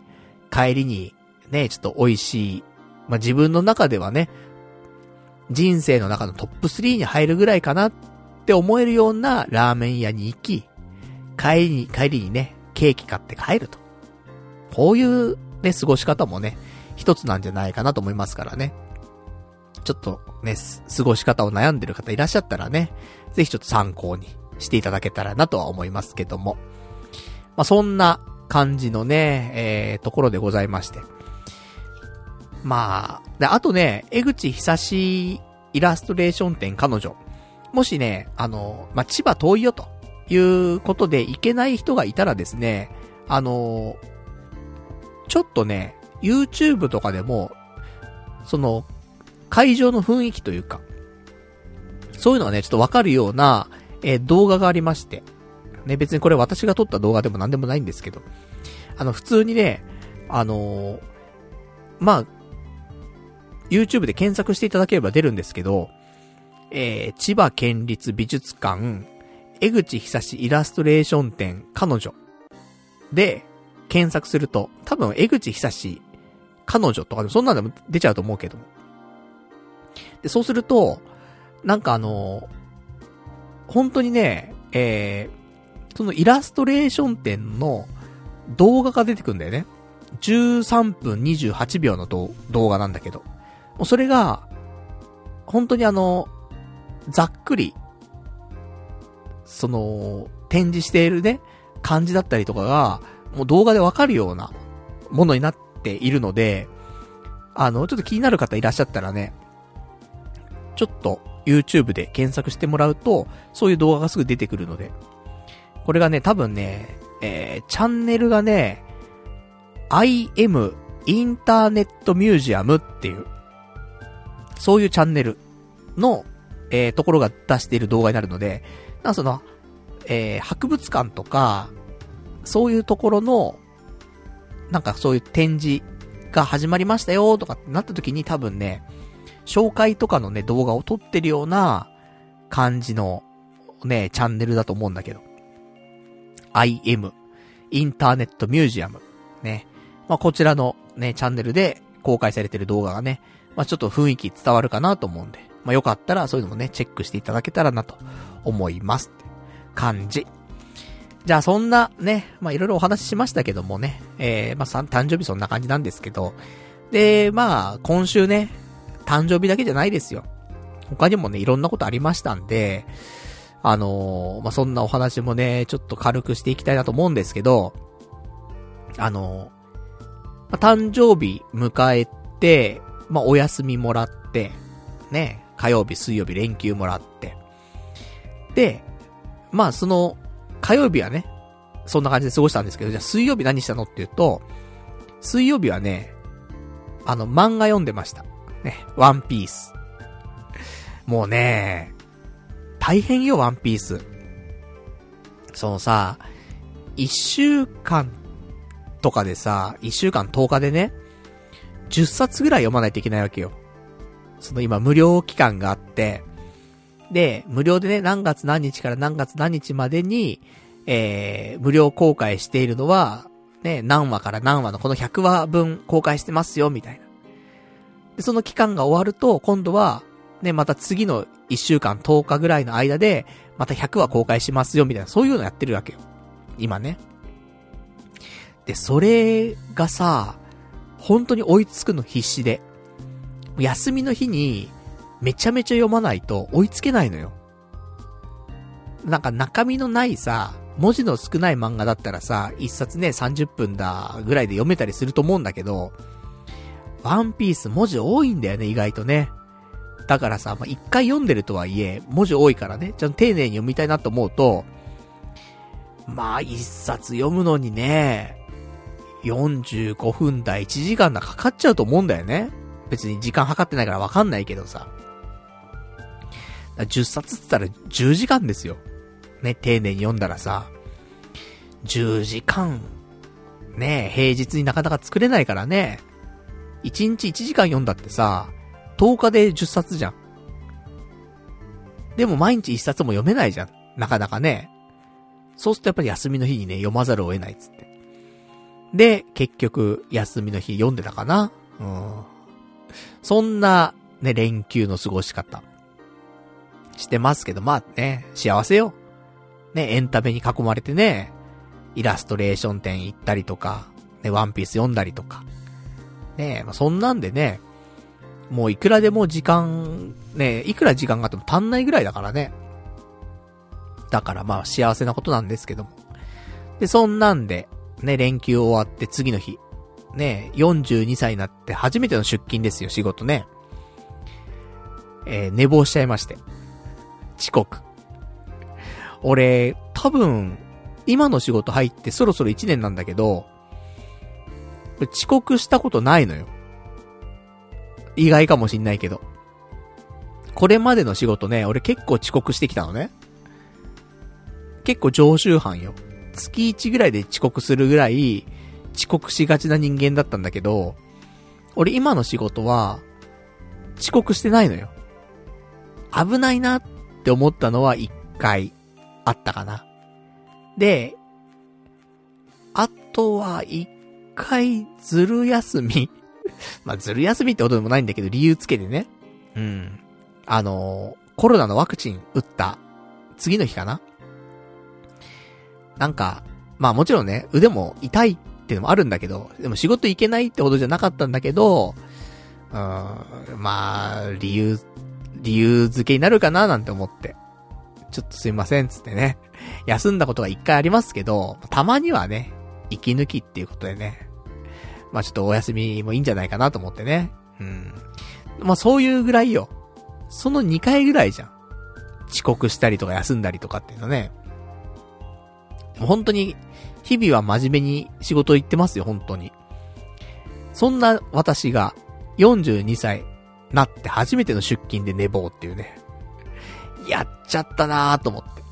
帰りに、ね、ちょっと美味しい、まあ、自分の中ではね、人生の中のトップ3に入るぐらいかなって思えるようなラーメン屋に行き、帰りに、帰りにね、ケーキ買って帰ると。こういうね、過ごし方もね、一つなんじゃないかなと思いますからね。ちょっとね、過ごし方を悩んでる方いらっしゃったらね、ぜひちょっと参考にしていただけたらなとは思いますけども。まあ、そんな感じのね、えー、ところでございまして。まあ、で、あとね、江口久しイラストレーション展彼女。もしね、あの、まあ、千葉遠いよということで行けない人がいたらですね、あの、ちょっとね、YouTube とかでも、その、会場の雰囲気というか、そういうのがね、ちょっとわかるような、えー、動画がありまして。ね、別にこれ私が撮った動画でも何でもないんですけど、あの、普通にね、あのー、まあ、YouTube で検索していただければ出るんですけど、えー、千葉県立美術館、江口久志イラストレーション展彼女で検索すると、多分江口久志彼女とかでもそんなんでも出ちゃうと思うけども。で、そうすると、なんかあの、本当にね、えー、そのイラストレーション展の動画が出てくるんだよね。13分28秒の動画なんだけど。もうそれが、本当にあの、ざっくり、その、展示しているね、感じだったりとかが、もう動画でわかるようなものになっているので、あの、ちょっと気になる方いらっしゃったらね、ちょっと YouTube で検索してもらうと、そういう動画がすぐ出てくるので。これがね、多分ね、えー、チャンネルがね、IM インターネットミュージアムっていう、そういうチャンネルの、えー、ところが出している動画になるので、なんその、えー、博物館とか、そういうところの、なんかそういう展示が始まりましたよとかってなった時に多分ね、紹介とかのね、動画を撮ってるような感じのね、チャンネルだと思うんだけど。IM、インターネットミュージアム。ね。まあ、こちらのね、チャンネルで公開されてる動画がね、まあ、ちょっと雰囲気伝わるかなと思うんで、まあ、よかったらそういうのもね、チェックしていただけたらなと思います。感じ。じゃあそんなね、まあ、いろいろお話ししましたけどもね、えー、まあ、誕生日そんな感じなんですけど、で、まあ、今週ね、誕生日だけじゃないですよ。他にもね、いろんなことありましたんで、あのー、まあ、そんなお話もね、ちょっと軽くしていきたいなと思うんですけど、あのー、まあ、誕生日迎えて、まあ、お休みもらって、ね、火曜日、水曜日連休もらって、で、まあ、その、火曜日はね、そんな感じで過ごしたんですけど、じゃあ水曜日何したのっていうと、水曜日はね、あの、漫画読んでました。ね、ワンピース。もうね、大変よ、ワンピース。そのさ、一週間とかでさ、一週間10日でね、10冊ぐらい読まないといけないわけよ。その今無料期間があって、で、無料でね、何月何日から何月何日までに、えー、無料公開しているのは、ね、何話から何話のこの100話分公開してますよ、みたいな。で、その期間が終わると、今度は、ね、また次の1週間10日ぐらいの間で、また100話公開しますよ、みたいな、そういうのやってるわけよ。今ね。で、それがさ、本当に追いつくの必死で。休みの日に、めちゃめちゃ読まないと追いつけないのよ。なんか中身のないさ、文字の少ない漫画だったらさ、一冊ね、30分だぐらいで読めたりすると思うんだけど、ワンピース文字多いんだよね、意外とね。だからさ、まあ、一回読んでるとはいえ、文字多いからね、ちゃんと丁寧に読みたいなと思うと、まあ、一冊読むのにね、45分台1時間だかかっちゃうと思うんだよね。別に時間計ってないからわかんないけどさ。10冊って言ったら10時間ですよ。ね、丁寧に読んだらさ。10時間。ね平日になかなか作れないからね。1日1時間読んだってさ、10日で10冊じゃん。でも毎日1冊も読めないじゃん。なかなかね。そうするとやっぱり休みの日にね、読まざるを得ないっつって。で、結局、休みの日読んでたかなうん。そんな、ね、連休の過ごし方。してますけど、まあね、幸せよ。ね、エンタメに囲まれてね、イラストレーション展行ったりとか、ね、ワンピース読んだりとか。ねまあ、そんなんでね、もういくらでも時間、ね、いくら時間があっても足んないぐらいだからね。だからまあ幸せなことなんですけども。で、そんなんで、ね、連休終わって次の日。ね、42歳になって初めての出勤ですよ、仕事ね。えー、寝坊しちゃいまして。遅刻。俺、多分、今の仕事入ってそろそろ1年なんだけど、遅刻したことないのよ。意外かもしんないけど。これまでの仕事ね、俺結構遅刻してきたのね。結構常習犯よ。月1ぐらいで遅刻するぐらい、遅刻しがちな人間だったんだけど、俺今の仕事は、遅刻してないのよ。危ないなって思ったのは一回あったかな。で、あとは一回ずる休みまあ、ずる休みってことでもないんだけど、理由つけてね。うん。あのー、コロナのワクチン打った次の日かななんか、まあもちろんね、腕も痛いってのもあるんだけど、でも仕事行けないってほどじゃなかったんだけど、うん、まあ、理由、理由付けになるかななんて思って。ちょっとすいませんつってね。休んだことが一回ありますけど、たまにはね、息抜きっていうことでね。まあちょっとお休みもいいんじゃないかなと思ってね。うん。まあそういうぐらいよ。その2回ぐらいじゃん。遅刻したりとか休んだりとかっていうのね。本当に、日々は真面目に仕事行ってますよ、本当に。そんな私が、42歳なって初めての出勤で寝坊っていうね。やっちゃったなーと思って。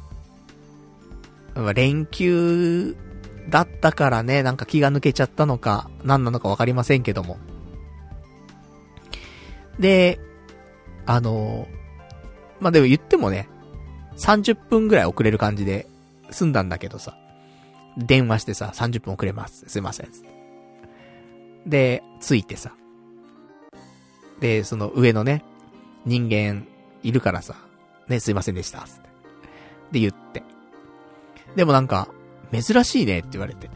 連休だったからね、なんか気が抜けちゃったのか、何なのかわかりませんけども。で、あのまあ、でも言ってもね、30分ぐらい遅れる感じで済んだんだけどさ、電話してさ、30分遅れます。すいません。で、着いてさ。で、その上のね、人間いるからさ、ね、すいませんでした。で、言って。でもなんか、珍しいねって言われて。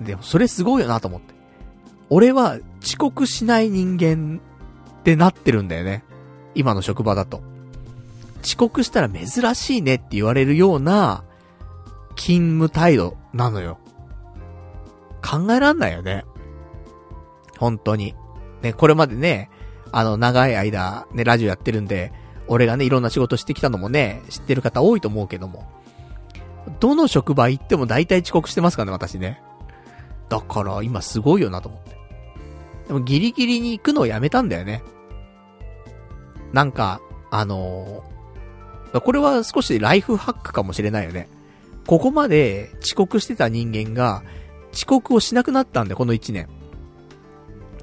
でもそれすごいよなと思って。俺は遅刻しない人間ってなってるんだよね。今の職場だと。遅刻したら珍しいねって言われるような勤務態度なのよ。考えらんないよね。本当に。ね、これまでね、あの、長い間、ね、ラジオやってるんで、俺がね、いろんな仕事してきたのもね、知ってる方多いと思うけども。どの職場行っても大体遅刻してますからね、私ね。だから、今すごいよなと思って。でもギリギリに行くのをやめたんだよね。なんか、あのー、これは少しライフハックかもしれないよね。ここまで遅刻してた人間が、遅刻をしなくなったんだよ、この1年。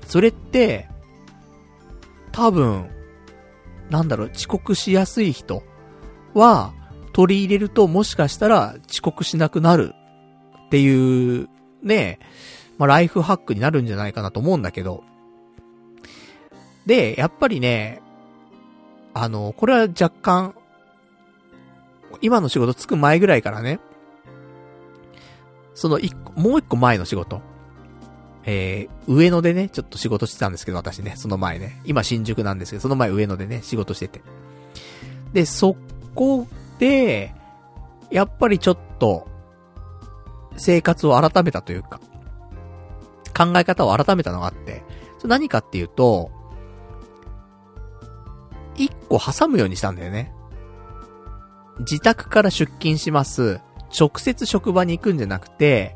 それって、多分、なんだろう、遅刻しやすい人は、取り入れるともしかしたら遅刻しなくなるっていう、ね、まあ、ライフハックになるんじゃないかなと思うんだけど。で、やっぱりね、あの、これは若干、今の仕事つく前ぐらいからね、その一個、もう一個前の仕事。えー、上野でね、ちょっと仕事してたんですけど、私ね、その前ね。今新宿なんですけど、その前上野でね、仕事してて。で、そこで、やっぱりちょっと、生活を改めたというか、考え方を改めたのがあって、それ何かっていうと、一個挟むようにしたんだよね。自宅から出勤します。直接職場に行くんじゃなくて、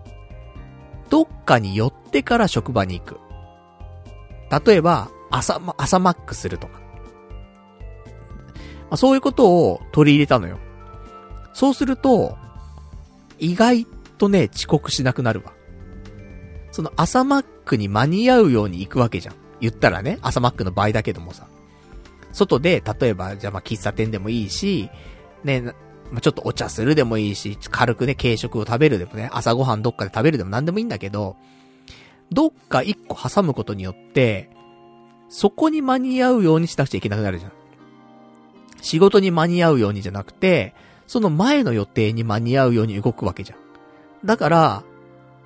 どっかに寄ってから職場に行く。例えば、朝、朝マックするとか。まあ、そういうことを取り入れたのよ。そうすると、意外とね、遅刻しなくなるわ。その朝マックに間に合うように行くわけじゃん。言ったらね、朝マックの場合だけどもさ。外で、例えば、じゃあまあ喫茶店でもいいし、ね、まあ、ちょっとお茶するでもいいし、軽くね、軽食を食べるでもね、朝ごはんどっかで食べるでも何でもいいんだけど、どっか一個挟むことによって、そこに間に合うようにしなくちゃいけなくなるじゃん。仕事に間に合うようにじゃなくて、その前の予定に間に合うように動くわけじゃん。だから、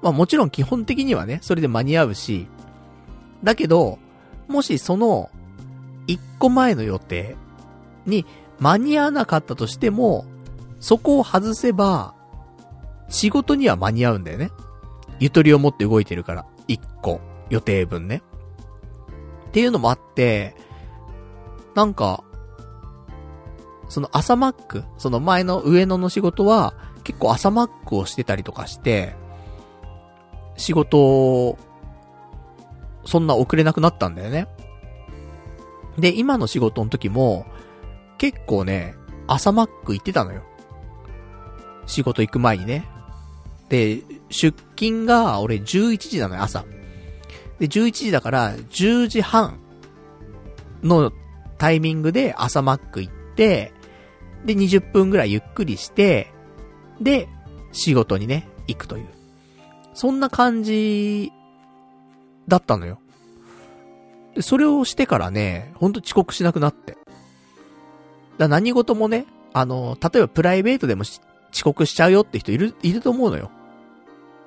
まあもちろん基本的にはね、それで間に合うし、だけど、もしその、一個前の予定に間に合わなかったとしても、そこを外せば、仕事には間に合うんだよね。ゆとりを持って動いてるから。一個、予定分ね。っていうのもあって、なんか、その朝マック、その前の上野の仕事は、結構朝マックをしてたりとかして、仕事、そんな遅れなくなったんだよね。で、今の仕事の時も、結構ね、朝マック行ってたのよ。仕事行く前にね。で、出勤が俺11時なのよ、朝。で、11時だから10時半のタイミングで朝マック行って、で、20分ぐらいゆっくりして、で、仕事にね、行くという。そんな感じ、だったのよ。それをしてからね、ほんと遅刻しなくなって。だ何事もね、あの、例えばプライベートでも遅刻しちゃうよって人いる、いると思うのよ。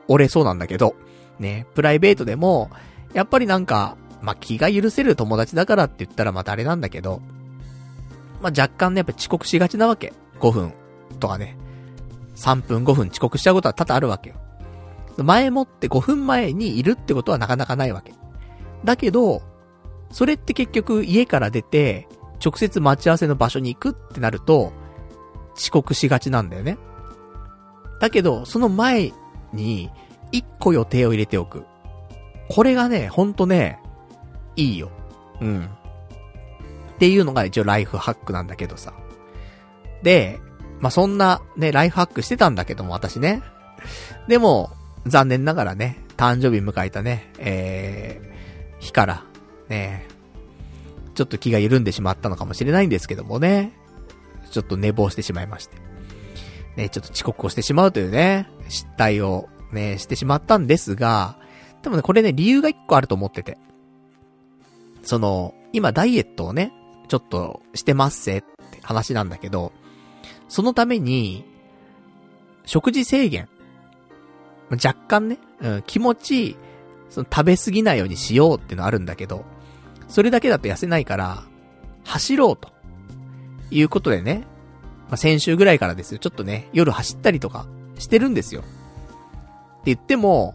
俺そうなんだけど。ね、プライベートでも、やっぱりなんか、まあ、気が許せる友達だからって言ったらまたあれなんだけど、まあ、若干ね、やっぱ遅刻しがちなわけ。5分とかね。3分5分遅刻しちゃうことは多々あるわけよ。前もって5分前にいるってことはなかなかないわけ。だけど、それって結局家から出て、直接待ち合わせの場所に行くってなると、遅刻しがちなんだよね。だけど、その前に、1個予定を入れておく。これがね、ほんとね、いいよ。うん。っていうのが一応ライフハックなんだけどさ。で、まあ、そんなね、ライフハックしてたんだけども、私ね。でも、残念ながらね、誕生日迎えたね、えー、日から、ね、ちょっと気が緩んでしまったのかもしれないんですけどもね。ちょっと寝坊してしまいまして。ね、ちょっと遅刻をしてしまうというね、失態をね、してしまったんですが、でもね、これね、理由が一個あると思ってて。その、今ダイエットをね、ちょっとしてますせって話なんだけど、そのために、食事制限。若干ね、うん、気持ち、その食べ過ぎないようにしようってのあるんだけど、それだけだと痩せないから、走ろうと。いうことでね、まあ、先週ぐらいからですよ、ちょっとね、夜走ったりとかしてるんですよ。って言っても、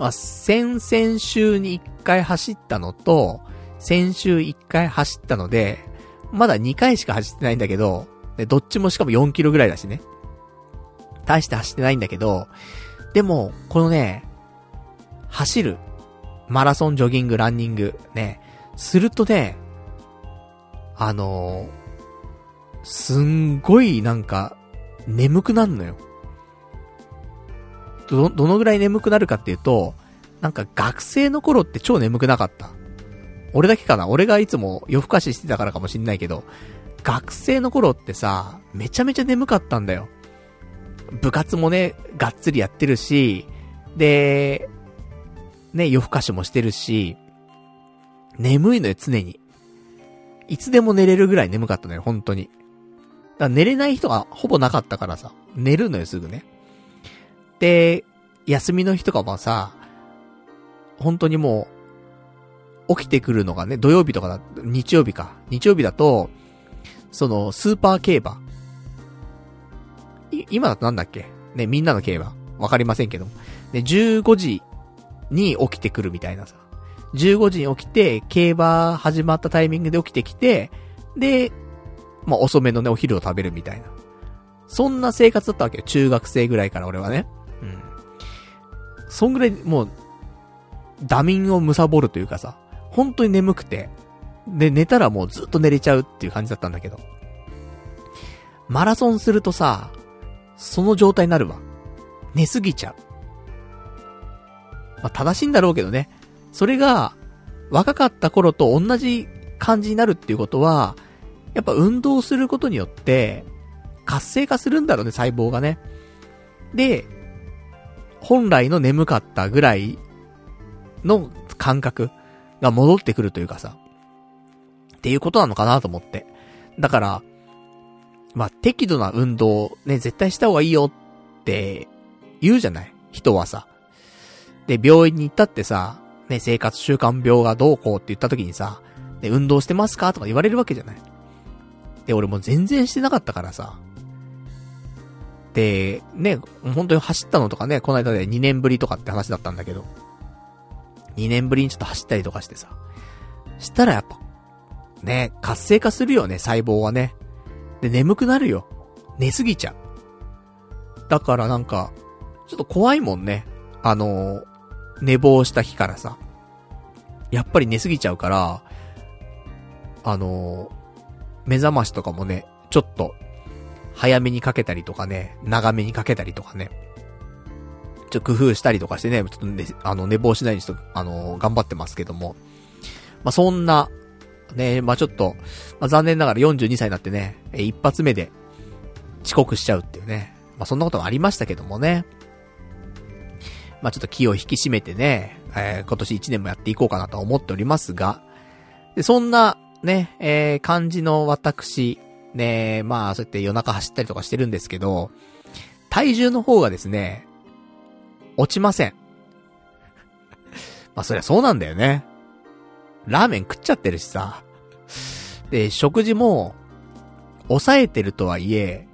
まあ、先々週に1回走ったのと、先週1回走ったので、まだ2回しか走ってないんだけど、どっちもしかも4キロぐらいだしね。大して走ってないんだけど、でも、このね、走る、マラソン、ジョギング、ランニング、ね、するとね、あのー、すんごいなんか、眠くなるのよ。ど、どのぐらい眠くなるかっていうと、なんか学生の頃って超眠くなかった。俺だけかな？俺がいつも夜更かししてたからかもしんないけど、学生の頃ってさ、めちゃめちゃ眠かったんだよ。部活もね、がっつりやってるし、で、ね、夜更かしもしてるし、眠いのよ、常に。いつでも寝れるぐらい眠かったのよ、本当に。だから寝れない人がほぼなかったからさ、寝るのよ、すぐね。で、休みの日とかはさ、本当にもう、起きてくるのがね、土曜日とかだ、日曜日か。日曜日だと、その、スーパー競馬。今だとなんだっけ？ね、みんなの競馬。わかりませんけども。ね、15時に起きてくるみたいなさ。15時に起きて、競馬始まったタイミングで起きてきて、で、まあ、遅めのね、お昼を食べるみたいな。そんな生活だったわけよ。中学生ぐらいから俺はね。うん。そんぐらいもう、ダミンを貪るというかさ、本当に眠くて、で、寝たらもうずっと寝れちゃうっていう感じだったんだけど。マラソンするとさ、その状態になるわ。寝すぎちゃう。まあ、正しいんだろうけどね。それが、若かった頃と同じ感じになるっていうことは、やっぱ運動することによって、活性化するんだろうね、細胞がね。で、本来の眠かったぐらいの感覚が戻ってくるというかさ、っていうことなのかなと思って。だから、まあ、適度な運動ね、絶対した方がいいよって言うじゃない？人はさ。で、病院に行ったってさ、ね、生活習慣病がどうこうって言った時にさ、ね、運動してますかとか言われるわけじゃない？で、俺も全然してなかったからさ。で、ね、本当に走ったのとかね、この間で2年ぶりとかって話だったんだけど、2年ぶりにちょっと走ったりとかしてさ。したらやっぱ、ね、活性化するよね、細胞はね。で、眠くなるよ。寝すぎちゃう。だからなんか、ちょっと怖いもんね。あのー、寝坊した日からさ。やっぱり寝すぎちゃうから、あのー、目覚ましとかもね、ちょっと、早めにかけたりとかね、長めにかけたりとかね。ちょっと工夫したりとかしてね、ちょっとね、あの、寝坊しないようにちょっと、あの、頑張ってますけども。まあ、そんな、ね、まあ、ちょっと、まあ、残念ながら42歳になってね、一発目で遅刻しちゃうっていうね。まあ、そんなことがありましたけどもね。まあ、ちょっと気を引き締めてね、えー、今年1年もやっていこうかなと思っておりますが、で、そんな、ね、えー、感じの私、ね、まあ、そうやって夜中走ったりとかしてるんですけど、体重の方がですね、落ちません。*laughs* まあ、そりゃそうなんだよね。ラーメン食っちゃってるしさ。で、食事も、抑えてるとはいえ、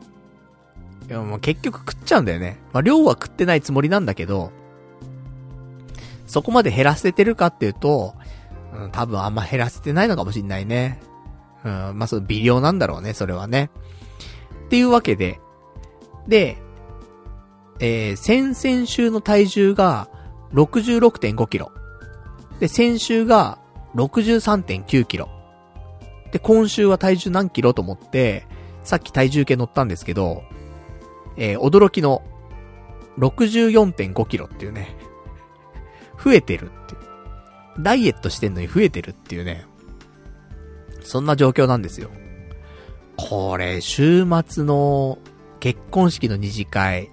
いやもう結局食っちゃうんだよね。まあ、量は食ってないつもりなんだけど、そこまで減らせてるかっていうと、うん、多分あんま減らせてないのかもしんないね。うん、まあ、その微量なんだろうね、それはね。っていうわけで、で、えー、先々週の体重が66.5キロ。で、先週が63.9キロ。で、今週は体重何キロと思って、さっき体重計乗ったんですけど、えー、驚きの64.5キロっていうね、*laughs* 増えてるって。ダイエットしてんのに増えてるっていうね、そんな状況なんですよ。これ、週末の結婚式の二次会、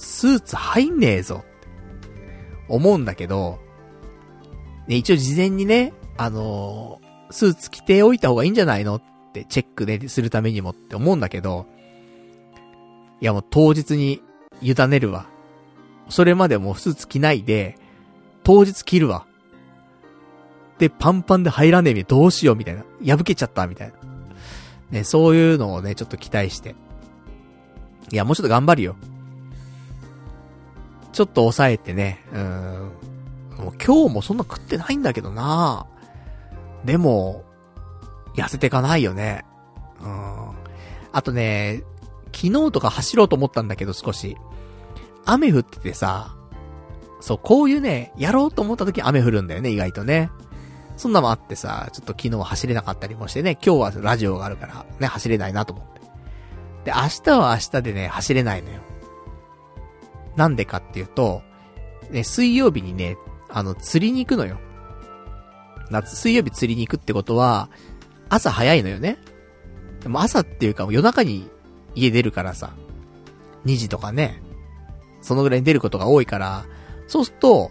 スーツ入んねえぞ。思うんだけど、ね、一応事前にね、あのー、スーツ着ておいた方がいいんじゃないのってチェックでするためにもって思うんだけど、いやもう当日に委ねるわ。それまでもうスーツ着ないで、当日着るわ。で、パンパンで入らねえみたいな、どうしようみたいな。破けちゃったみたいな。ね、そういうのをね、ちょっと期待して。いや、もうちょっと頑張るよ。ちょっと抑えてね、うん。もう今日もそんな食ってないんだけどなでも、痩せてかないよね。うん。あとね、昨日とか走ろうと思ったんだけど少し。雨降っててさ、そう、こういうね、やろうと思った時雨降るんだよね、意外とね。そんなもあってさ、ちょっと昨日走れなかったりもしてね、今日はラジオがあるから、ね、走れないなと思って。で、明日は明日でね、走れないのよ。なんでかっていうと、ね、水曜日にね、あの、釣りに行くのよ。夏、水曜日釣りに行くってことは、朝早いのよね。でも朝っていうか夜中に家出るからさ、2時とかね、そのぐらいに出ることが多いから、そうすると、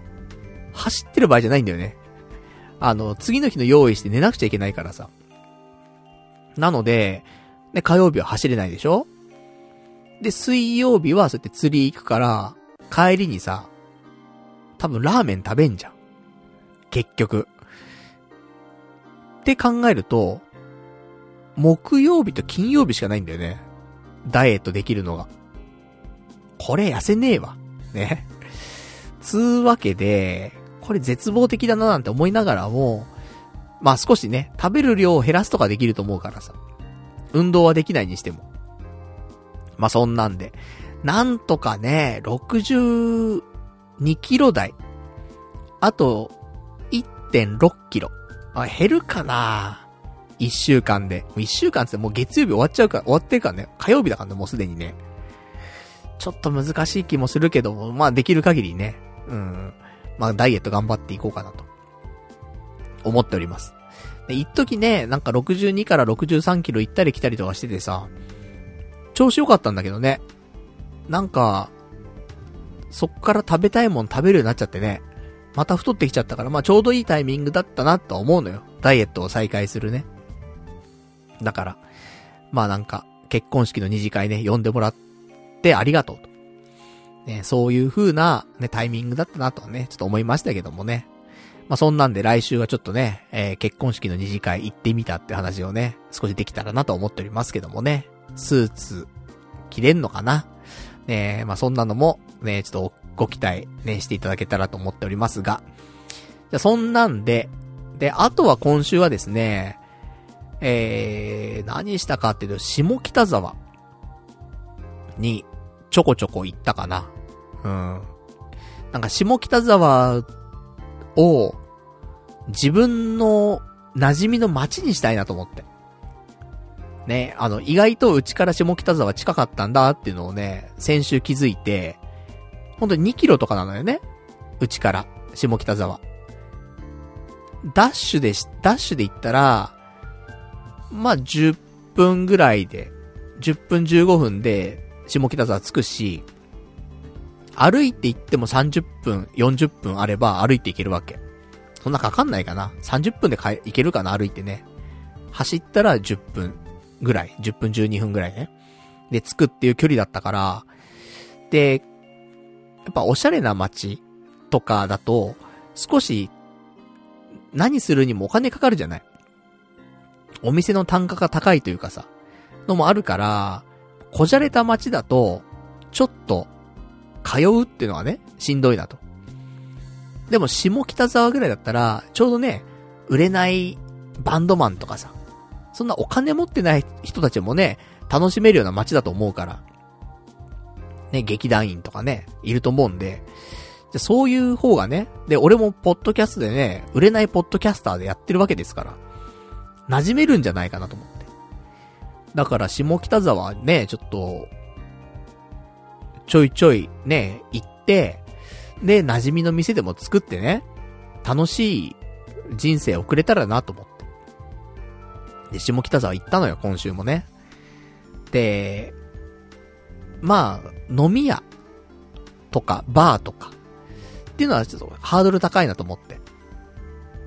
走ってる場合じゃないんだよね。あの、次の日の用意して寝なくちゃいけないからさ。なので、ね、火曜日は走れないでしょ？で、水曜日はそうやって釣り行くから、帰りにさ、多分ラーメン食べんじゃん。結局。って考えると、木曜日と金曜日しかないんだよね。ダイエットできるのが。これ痩せねえわ。ね。つうわけで、これ絶望的だななんて思いながらも、まあ少しね、食べる量を減らすとかできると思うからさ。運動はできないにしても。まあそんなんで。なんとかね、62キロ台。あと、1.6キロ。あ、減るかな？1週間で。1週間ってもう月曜日終わっちゃうから、終わってるからね。火曜日だからね、もうすでにね。ちょっと難しい気もするけども、まあできる限りね。うん。まあダイエット頑張っていこうかなと。思っております。で、一時ね、なんか62から63キロ行ったり来たりとかしててさ、調子良かったんだけどね。なんか、そっから食べたいもん食べるようになっちゃってね。また太ってきちゃったから、まあちょうどいいタイミングだったなとは思うのよ。ダイエットを再開するね。だから、まあなんか、結婚式の二次会ね、呼んでもらってありがとうと。ね、そういう風な、ね、タイミングだったなとはね、ちょっと思いましたけどもね。まあそんなんで来週はちょっとね、えー、結婚式の二次会行ってみたって話をね、少しできたらなと思っておりますけどもね。スーツ、着れんのかな？ねまあそんなのも、ね、ちょっとご期待ね、していただけたらと思っておりますが。じゃそんなんで、で、あとは今週はですね、えー、何したかっていうと、下北沢にちょこちょこ行ったかな。うん。なんか下北沢を自分の馴染みの街にしたいなと思って。ね、あの、意外とうちから下北沢近かったんだっていうのをね、先週気づいて、ほんと2キロとかなのよね。うちから、下北沢。ダッシュでし、ダッシュで行ったら、まあ、10分ぐらいで、10分15分で、下北沢着くし、歩いて行っても30分、40分あれば歩いて行けるわけ。そんなかかんないかな ?30 分でか行けるかな歩いてね。走ったら10分ぐらい。10分12分ぐらいね。で、着くっていう距離だったから、で、やっぱおしゃれな街とかだと、少し、何するにもお金かかるじゃないお店の単価が高いというかさ、のもあるから、こじゃれた街だと、ちょっと、通うっていうのはね、しんどいなと。でも、下北沢ぐらいだったら、ちょうどね、売れないバンドマンとかさ、そんなお金持ってない人たちもね、楽しめるような街だと思うから。ね、劇団員とかね、いると思うんで、じゃそういう方がね、で、俺もポッドキャストでね、売れないポッドキャスターでやってるわけですから、馴染めるんじゃないかなと思って。だから下北沢ね、ちょっと、ちょいちょいね、行って、で、馴染みの店でも作ってね、楽しい人生を送れたらなと思って。で、下北沢行ったのよ、今週もね。で、まあ、飲み屋とか、バーとか、っていうのはちょっとハードル高いなと思って。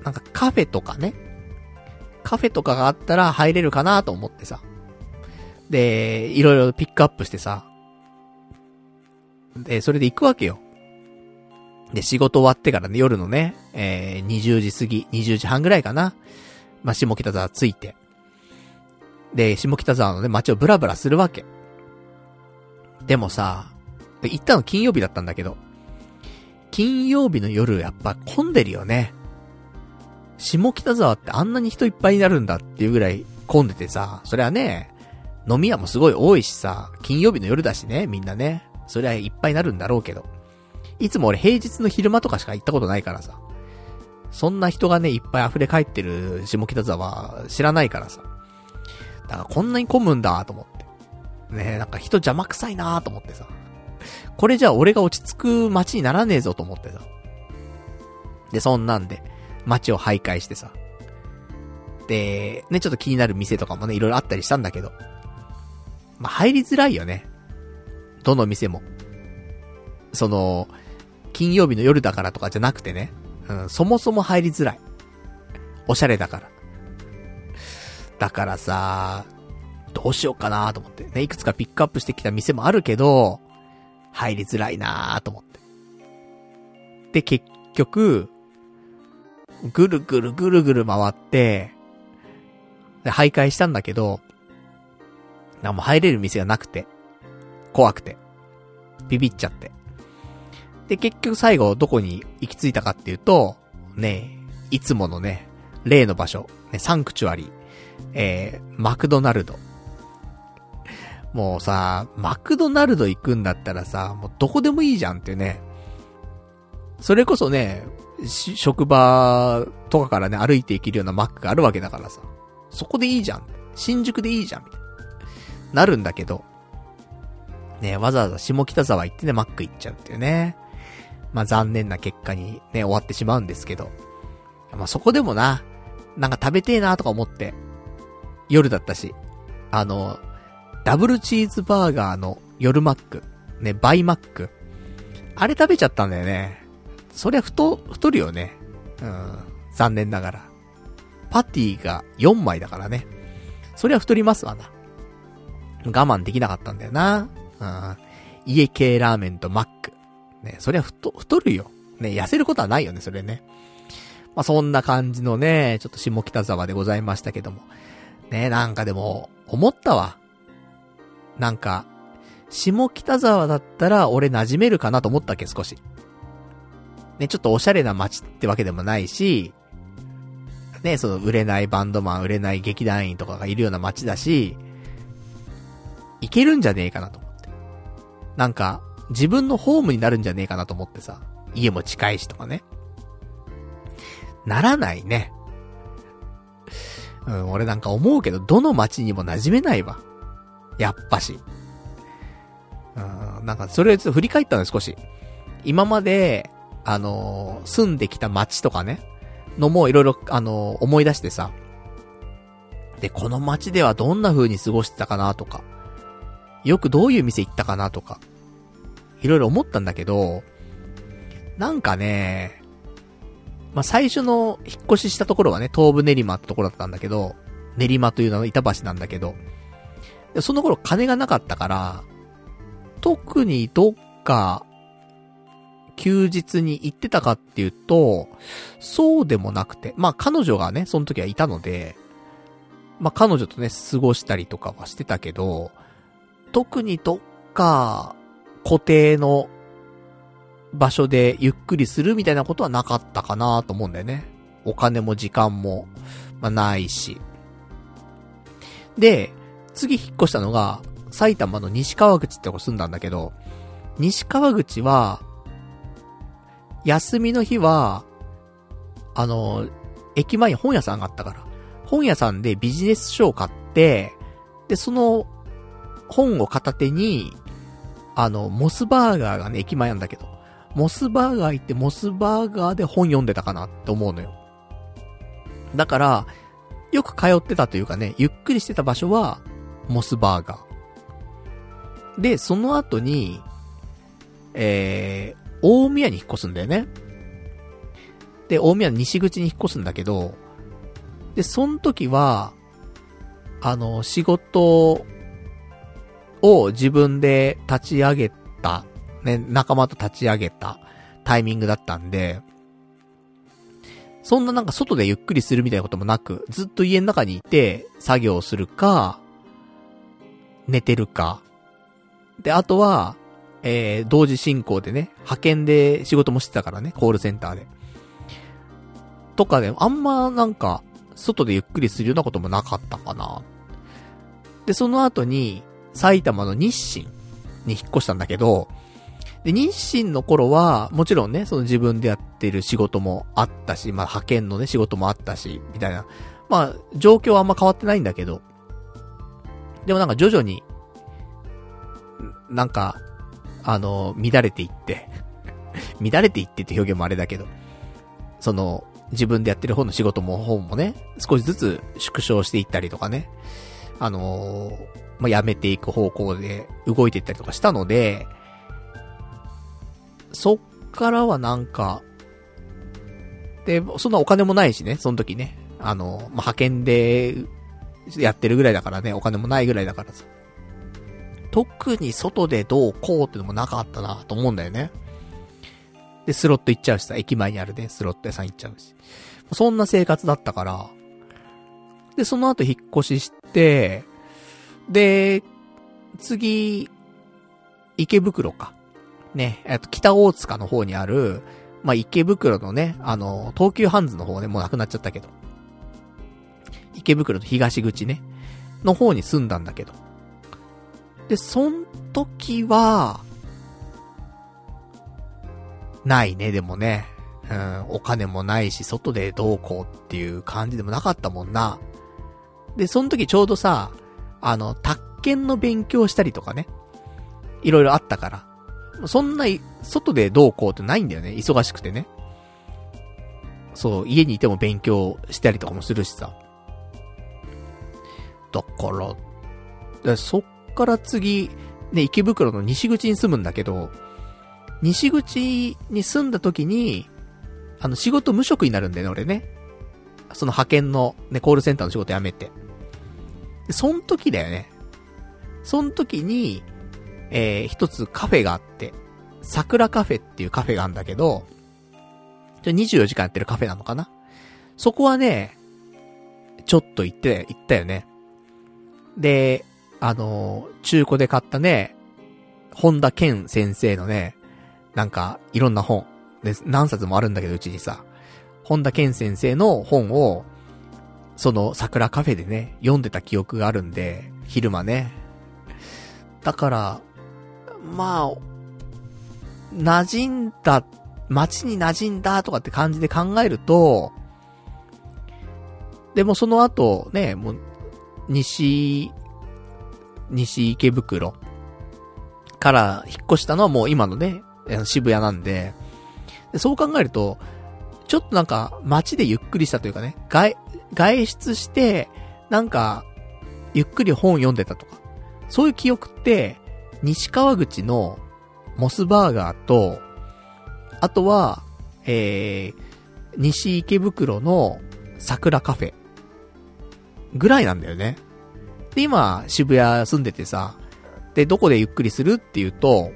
なんかカフェとかね、カフェとかがあったら入れるかなと思ってさ。で、いろいろピックアップしてさ。で、それで行くわけよ。で、仕事終わってからね、夜のね、えー、20時過ぎ、20時半ぐらいかな。まあ、下北沢着いて。で、下北沢のね、街をブラブラするわけ。でもさ、行ったの金曜日だったんだけど、金曜日の夜やっぱ混んでるよね。下北沢ってあんなに人いっぱいになるんだっていうぐらい混んでてさ、それはね、飲み屋もすごい多いしさ、金曜日の夜だしね、みんなね。それはいっぱいになるんだろうけど。いつも俺平日の昼間とかしか行ったことないからさ。そんな人がね、いっぱい溢れ返ってる下北沢知らないからさ。だからこんなに混むんだと思って。ねなんか人邪魔くさいなと思ってさ。これじゃあ俺が落ち着く街にならねえぞと思ってさ。で、そんなんで、街を徘徊してさ。で、ね、ちょっと気になる店とかもね、いろいろあったりしたんだけど。まあ、入りづらいよね。どの店も。その、金曜日の夜だからとかじゃなくてね。うん、そもそも入りづらい。おしゃれだから。だからさ、どうしようかなと思って。ね、いくつかピックアップしてきた店もあるけど、入りづらいなと思って。で、結局、ぐるぐるぐるぐる回って、で、徘徊したんだけど、なんも入れる店がなくて、怖くて、ビビっちゃって。で、結局最後どこに行き着いたかっていうと、ねいつものね、例の場所、ね、サンクチュアリー、えー、マクドナルド。もうさ、マクドナルド行くんだったらさ、もうどこでもいいじゃんってね。それこそね、職場とかからね、歩いて行けるようなマックがあるわけだからさ。そこでいいじゃん。新宿でいいじゃん。みたいな。なるんだけど。ね、わざわざ下北沢行ってね、マック行っちゃうっていうね。まあ残念な結果にね、終わってしまうんですけど。まあそこでもな、なんか食べてえなとか思って、夜だったし、あの、ダブルチーズバーガーの夜マック、ね、バイマック。あれ食べちゃったんだよね。そりゃ太、太るよね。うん、残念ながら。パティが4枚だからね。そりゃ太りますわな。我慢できなかったんだよな。うん。家系ラーメンとマック。ね、そりゃ太、太るよ。ね、痩せることはないよね、それね。まあ、そんな感じのね、ちょっと下北沢でございましたけども。ね、なんかでも、思ったわ。なんか、下北沢だったら俺馴染めるかなと思ったっけ、少し。ね、ちょっとおしゃれな街ってわけでもないし、ね、その売れないバンドマン、売れない劇団員とかがいるような街だし、いけるんじゃねえかなと思って。なんか、自分のホームになるんじゃねえかなと思ってさ、家も近いしとかね。ならないね。うん、俺なんか思うけど、どの街にも馴染めないわ。やっぱし。うん、なんかそれちょっと振り返ったの少し。今まで、あのー、住んできた街とかね、のもいろいろ、あのー、思い出してさ。で、この街ではどんな風に過ごしてたかなとか、よくどういう店行ったかなとか、いろいろ思ったんだけど、なんかね、まあ、最初の引っ越ししたところはね、東武練馬ってところだったんだけど、練馬というのは板橋なんだけど、その頃金がなかったから、特にどっか、休日に行ってたかっていうと、そうでもなくて、まあ彼女がね、その時はいたので、まあ彼女とね、過ごしたりとかはしてたけど、特にどっか、固定の場所でゆっくりするみたいなことはなかったかなと思うんだよね。お金も時間も、まあ、ないし。で、次引っ越したのが、埼玉の西川口ってとこ住んだんだけど、西川口は、休みの日は、あの、駅前に本屋さんがあったから、本屋さんでビジネス書を買って、で、その本を片手に、あの、モスバーガーがね、駅前なんだけど、モスバーガー行ってモスバーガーで本読んでたかなって思うのよ。だから、よく通ってたというかね、ゆっくりしてた場所は、モスバーガー。で、その後に、えー、大宮に引っ越すんだよね。で、大宮の西口に引っ越すんだけど、で、その時は、あの、仕事を自分で立ち上げたね、仲間と立ち上げたタイミングだったんで、そんななんか外でゆっくりするみたいなこともなく、ずっと家の中にいて、作業するか、寝てるか。で、あとは、えー、同時進行でね、派遣で仕事もしてたからね、コールセンターで。とかで、あんまなんか、外でゆっくりするようなこともなかったかな。で、その後に、埼玉の日清に引っ越したんだけど、で、日清の頃は、もちろんね、その自分でやってる仕事もあったし、まあ派遣のね、仕事もあったし、みたいな。まあ、状況はあんま変わってないんだけど、でもなんか徐々に、なんか、あの、乱れていって *laughs* 乱れていってって表現もあれだけど、その、自分でやってる方の仕事も本もね、少しずつ縮小していったりとかね、あのー、まあ、やめていく方向で動いていったりとかしたので、そっからはなんか、で、そんなお金もないしね、その時ね。あの、まあ、派遣で、やってるぐらいだからね、お金もないぐらいだからさ。特に外でどうこうってのもなかったなと思うんだよね。で、スロット行っちゃうしさ、駅前にあるね、スロット屋さん行っちゃうし。そんな生活だったから。で、その後引っ越しして、で、次、池袋か。ね、えっと、北大塚の方にある、まあ、池袋のね、あの、東急ハンズの方ね、もうなくなっちゃったけど。池袋の東口ね、の方に住んだんだけど。で、そん時は、ないね、でもね。うん、お金もないし、外でどうこうっていう感じでもなかったもんな。で、その時ちょうどさ、あの、宅建の勉強したりとかね。いろいろあったから。そんな、外でどうこうってないんだよね。忙しくてね。そう、家にいても勉強したりとかもするしさ。だから、そっから次、ね、池袋の西口に住むんだけど、西口に住んだ時に、あの、仕事無職になるんだよね、俺ね。その派遣のね、コールセンターの仕事辞めて。で、そん時だよね。そん時に、えー、一つカフェがあって、桜カフェっていうカフェがあるんだけど、24時間やってるカフェなのかな？そこはね、ちょっと行って、行ったよね。で、あのー、中古で買ったね、本田健先生のね、なんか、いろんな本。で、何冊もあるんだけど、うちにさ。本田健先生の本を、その桜カフェでね、読んでた記憶があるんで、昼間ね。だから、まあ、馴染んだ、街に馴染んだとかって感じで考えると、でもその後、ね、もう、西、西池袋から引っ越したのはもう今のね、渋谷なんで、でそう考えると、ちょっとなんか街でゆっくりしたというかね、外、外出して、なんか、ゆっくり本読んでたとか、そういう記憶って、西川口のモスバーガーと、あとは、えー、西池袋の桜カフェぐらいなんだよね。で、今、渋谷住んでてさ、で、どこでゆっくりするっていうと、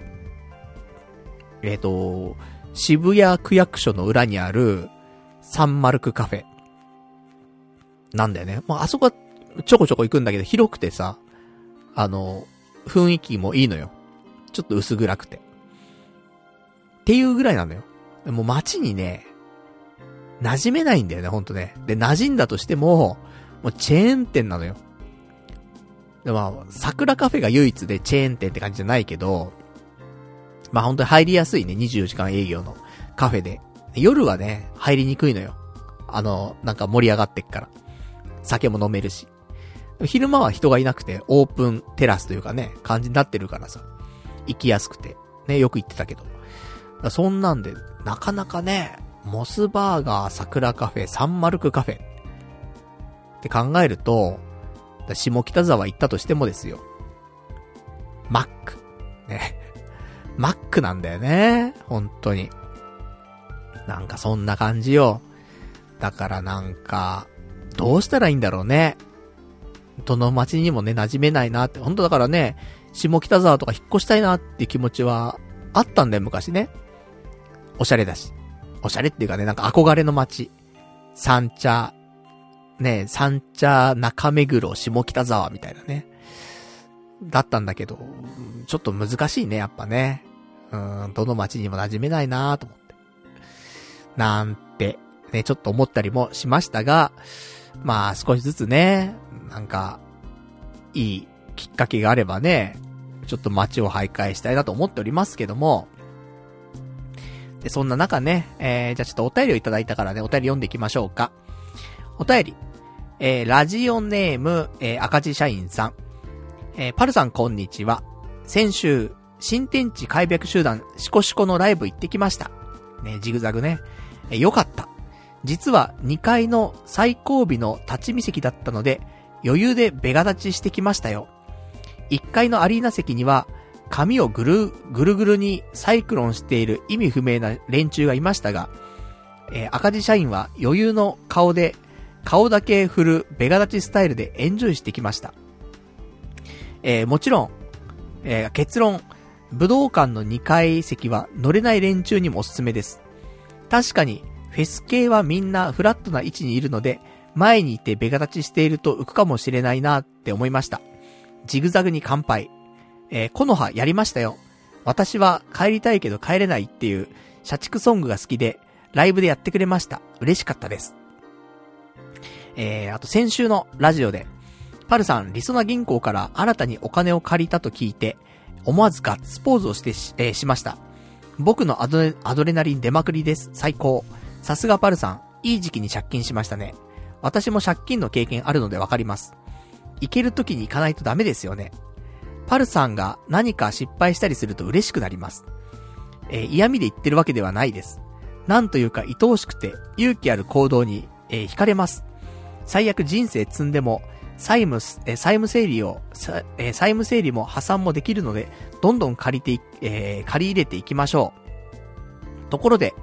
えっ、ー、と、渋谷区役所の裏にある、サンマルクカフェ。なんだよね。まあ、あそこはちょこちょこ行くんだけど、広くてさ、あの、雰囲気もいいのよ。ちょっと薄暗くて。っていうぐらいなのよ。もう街にね、馴染めないんだよね、ほんとね。で、馴染んだとしても、もうチェーン店なのよ。で、まあ、桜カフェが唯一でチェーン店って感じじゃないけど、まあ本当に入りやすいね、24時間営業のカフェで。夜はね、入りにくいのよ。あの、なんか盛り上がってっから。酒も飲めるし。昼間は人がいなくて、オープンテラスというかね、感じになってるからさ。行きやすくて。ね、よく行ってたけど。そんなんで、なかなかね、モスバーガー、桜カフェ、サンマルクカフェ。って考えると、下北沢行ったとしてもですよ。マック。ね。*laughs* マックなんだよね。本当に。なんかそんな感じよ。だからなんか、どうしたらいいんだろうね。どの街にもね、馴染めないなって。本当だからね、下北沢とか引っ越したいなって気持ちはあったんだよ、昔ね。おしゃれだし。おしゃれっていうかね、なんか憧れの街。三茶、ね、三茶中目黒下北沢みたいなね。だったんだけど、ちょっと難しいね、やっぱね。うん、どの街にも馴染めないなと思って。なんて、ね、ちょっと思ったりもしましたが、まあ少しずつね、なんか、いいきっかけがあればね、ちょっと街を徘徊したいなと思っておりますけども、で、そんな中ね、えー、じゃあちょっとお便りをいただいたからね、お便り読んでいきましょうか。お便り。えー、ラジオネーム、えー、赤字社員さん。えー、パルさんこんにちは。先週、新天地開闢集団シコシコのライブ行ってきました。ね、ジグザグね。え、よかった。実は2階の最後尾の立ち見席だったので、余裕でベガ立ちしてきましたよ。1階のアリーナ席には、髪をぐる、ぐるぐるにサイクロンしている意味不明な連中がいましたが、えー、赤字社員は余裕の顔で、顔だけ振るベガ立ちスタイルでエンジョイしてきました。えー、もちろん、えー、結論、武道館の2階席は乗れない連中にもおすすめです。確かに、フェス系はみんなフラットな位置にいるので、前にいてベガ立ちしていると浮くかもしれないなって思いました。ジグザグに乾杯。えー、コノハやりましたよ。私は帰りたいけど帰れないっていう社畜ソングが好きで、ライブでやってくれました。嬉しかったです。えー、あと先週のラジオで、パルさん、リソナ銀行から新たにお金を借りたと聞いて、思わずガッツポーズをしてし、えー、しました。僕のアドアドレナリン出まくりです。最高。さすがパルさん、いい時期に借金しましたね。私も借金の経験あるのでわかります。行ける時に行かないとダメですよね。パルさんが何か失敗したりすると嬉しくなります。えー嫌味で言ってるわけではないです。なんというか愛おしくて勇気ある行動に、えー惹かれます。最悪人生積んでも、債務、えー債務整理を、えー債務整理も破産もできるので、どんどん借りて、えー借り入れていきましょう。ところで、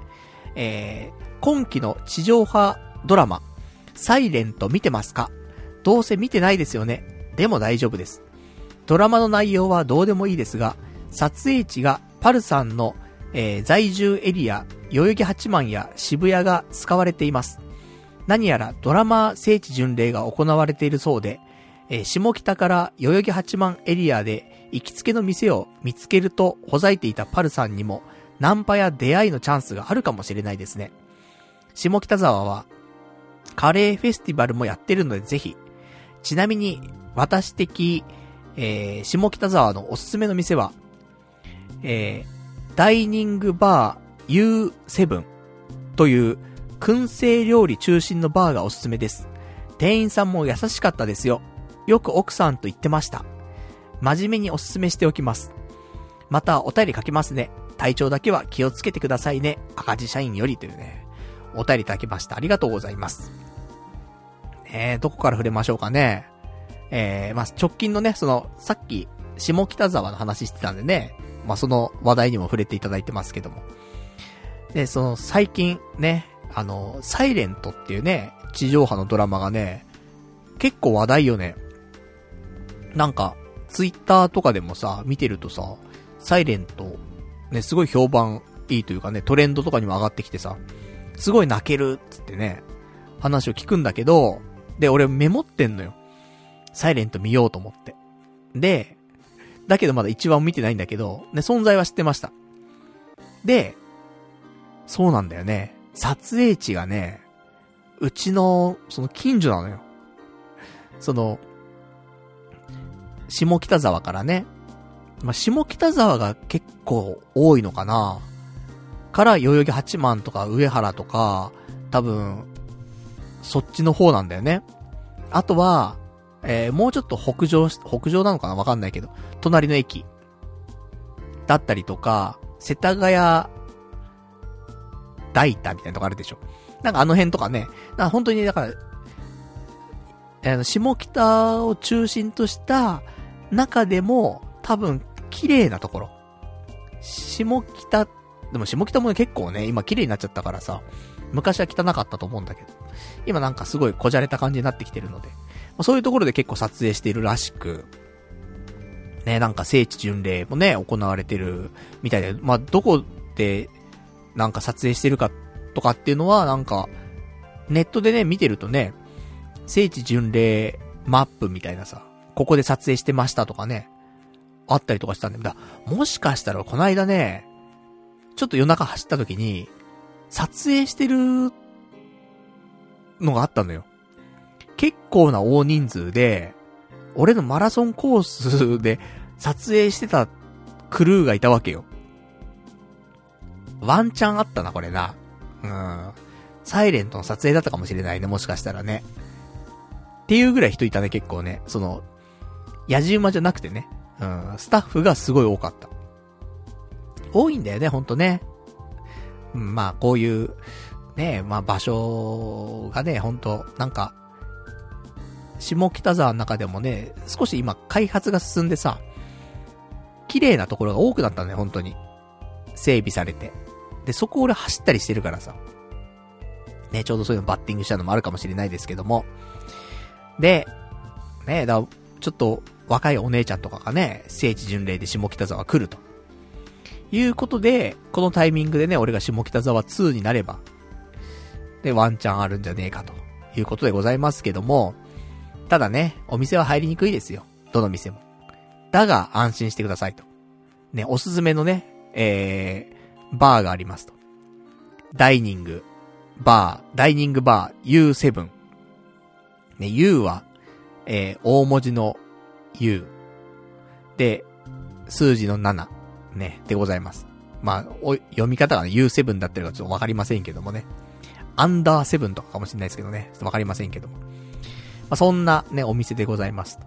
えー今期の地上波ドラマ、サイレント見てますか？どうせ見てないですよね。でも大丈夫です。ドラマの内容はどうでもいいですが、撮影地がパルさんの、えー在住エリア、代々木八幡や渋谷が使われています。何やらドラマ聖地巡礼が行われているそうで、えー下北から代々木八幡エリアで行きつけの店を見つけるとほざいていたパルさんにも、ナンパや出会いのチャンスがあるかもしれないですね。下北沢は、カレーフェスティバルもやってるのでぜひ。ちなみに、私的、えー、下北沢のおすすめの店は、えー、ダイニングバー U7 という、燻製料理中心のバーがおすすめです。店員さんも優しかったですよ。よく奥さんと言ってました。真面目におすすめしておきます。またお便り書きますね。体調だけは気をつけてくださいね。赤字社員よりというね。お便りいただきました。ありがとうございます。えー、どこから触れましょうかね。えー、まあ、直近のね、その、さっき、下北沢の話してたんでね、まあ、その話題にも触れていただいてますけども。で、その、最近、ね、あの、サイレントっていうね、地上波のドラマがね、結構話題よね。なんか、ツイッターとかでもさ、見てるとさ、サイレント、ね、すごい評判いいというかね、トレンドとかにも上がってきてさ、すごい泣けるっつってね、話を聞くんだけど、で、俺メモってんのよ。サイレント見ようと思って。で、だけどまだ一番見てないんだけど、ね、存在は知ってました。で、そうなんだよね。撮影地がね、うちの、その近所なのよ。その、下北沢からね。まあ、下北沢が結構多いのかなから、代々木八幡とか上原とか、多分、そっちの方なんだよね。あとは、えー、もうちょっと北上し、北上なのかな？わかんないけど、隣の駅。だったりとか、世田谷、大田みたいなとこあるでしょ。なんかあの辺とかね、なんか本当にだから、あの、下北を中心とした中でも、多分、綺麗なところ。下北、でも下北もね結構ね、今綺麗になっちゃったからさ、昔は汚かったと思うんだけど、今なんかすごいこじゃれた感じになってきてるので、まあ、そういうところで結構撮影しているらしく、ね、なんか聖地巡礼もね、行われてるみたいで、まあ、どこで、なんか撮影してるかとかっていうのは、なんか、ネットでね、見てるとね、聖地巡礼マップみたいなさ、ここで撮影してましたとかね、あったりとかしたんだよ。だもしかしたらこの間ね、ちょっと夜中走った時に、撮影してるのがあったのよ。結構な大人数で、俺のマラソンコースで撮影してたクルーがいたわけよ。ワンチャンあったな、これな。うん。サイレントの撮影だったかもしれないね、もしかしたらね。っていうぐらい人いたね、結構ね。その、やじ馬じゃなくてね。うん、スタッフがすごい多かった。多いんだよね、ほんとね。まあ、こういう、ね、まあ場所がね、ほんと、なんか、下北沢の中でもね、少し今開発が進んでさ、綺麗なところが多くなったね、本当に。整備されて。で、そこ俺走ったりしてるからさ。ね、ちょうどそういうのバッティングしたのもあるかもしれないですけども。で、ね、だ、ちょっと若いお姉ちゃんとかがね、聖地巡礼で下北沢来ると。いうことで、このタイミングでね、俺が下北沢2になれば、で、ワンチャンあるんじゃねえかということでございますけども、ただね、お店は入りにくいですよ。どの店も。だが、安心してくださいと。ね、おすすめのね、えー、バーがありますと。ダイニング、バー、ダイニングバー U7。ね、U は、えー、大文字の U。で、数字の7。ね、でございます。まあ、お、読み方がね、U7 だったりかちょっとわかりませんけどもね。アンダーセブンとかかもしれないですけどね。ちょっとわかりませんけども。まあ、そんなね、お店でございます。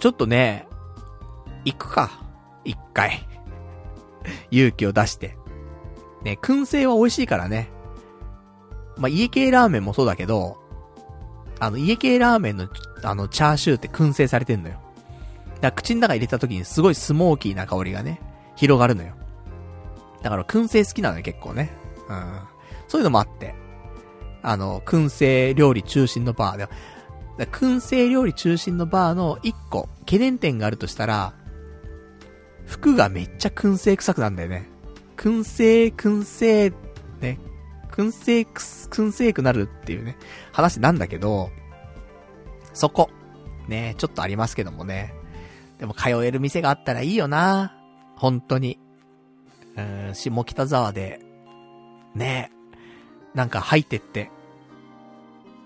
ちょっとね、行くか。一回。*laughs* 勇気を出して。ね、燻製は美味しいからね。まあ、家系ラーメンもそうだけど、あの、家系ラーメンの、あの、チャーシューって燻製されてんのよ。だから口の中入れた時にすごいスモーキーな香りがね、広がるのよ。だから燻製好きなのよ、結構ね。うん。そういうのもあって。あの、燻製料理中心のバーで。燻製料理中心のバーの一個、懸念点があるとしたら、服がめっちゃ燻製臭くなんだよね。燻製、燻製、ね。燻製くす、燻製くなるっていうね、話なんだけど、そこ、ね、ちょっとありますけどもね。でも通える店があったらいいよな。本当に。うん、下北沢で、ねえ、なんか入ってって、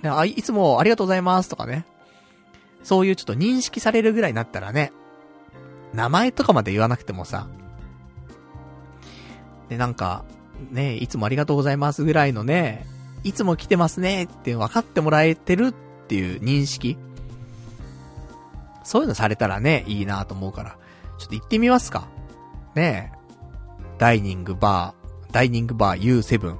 ね、あ、いつもありがとうございますとかね。そういうちょっと認識されるぐらいになったらね、名前とかまで言わなくてもさ、で、なんか、ね、いつもありがとうございますぐらいのね、いつも来てますねって分かってもらえてるっていう認識そういうのされたらね、いいなと思うから、ちょっと行ってみますか。ねえダイニングバー、ダイニングバー U7。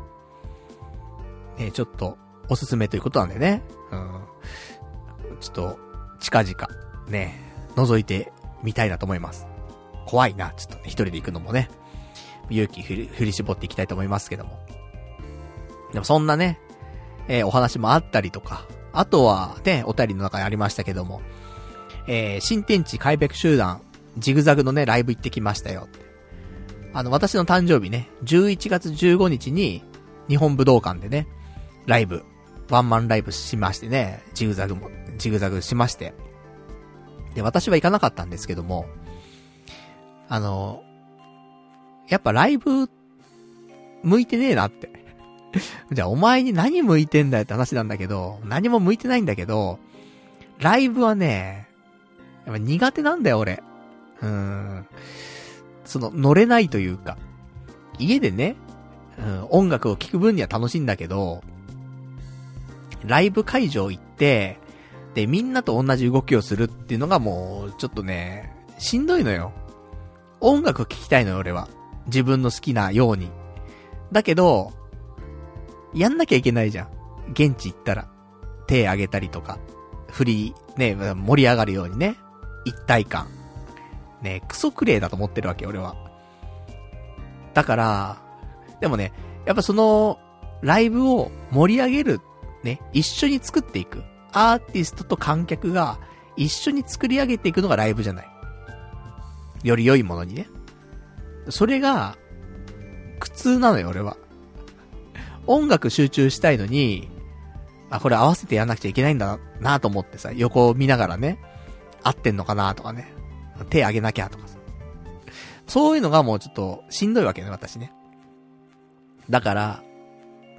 ねちょっと、おすすめということなんでね。うん。ちょっと、近々、ね覗いてみたいなと思います。怖いな、ちょっとね、一人で行くのもね。勇気振り、振り絞っていきたいと思いますけども。でもそんなね、えー、お話もあったりとか、あとはね、お便りの中にありましたけども、えー、新天地開闢集団、ジグザグのね、ライブ行ってきましたよ。あの、私の誕生日ね、11月15日に、日本武道館でね、ライブ、ワンマンライブしましてね、ジグザグも、ジグザグしまして。で、私は行かなかったんですけども、あの、やっぱライブ、向いてねえなって。*laughs* じゃあお前に何向いてんだよって話なんだけど、何も向いてないんだけど、ライブはね、やっぱ苦手なんだよ俺。うん。その、乗れないというか、家でね、うん、音楽を聴く分には楽しいんだけど、ライブ会場行って、で、みんなと同じ動きをするっていうのがもう、ちょっとね、しんどいのよ。音楽聴きたいのよ、俺は。自分の好きなように。だけど、やんなきゃいけないじゃん。現地行ったら。手上げたりとか。振り、ね、盛り上がるようにね。一体感。ね、クソクレイだと思ってるわけ、俺は。だから、でもね、やっぱその、ライブを盛り上げる、ね、一緒に作っていく。アーティストと観客が一緒に作り上げていくのがライブじゃない。より良いものにね。それが、苦痛なのよ、俺は。音楽集中したいのに、あ、これ合わせてやんなくちゃいけないんだなと思ってさ、横を見ながらね、合ってんのかなとかね、手上げなきゃとかさ。そういうのがもうちょっとしんどいわけね、私ね。だから、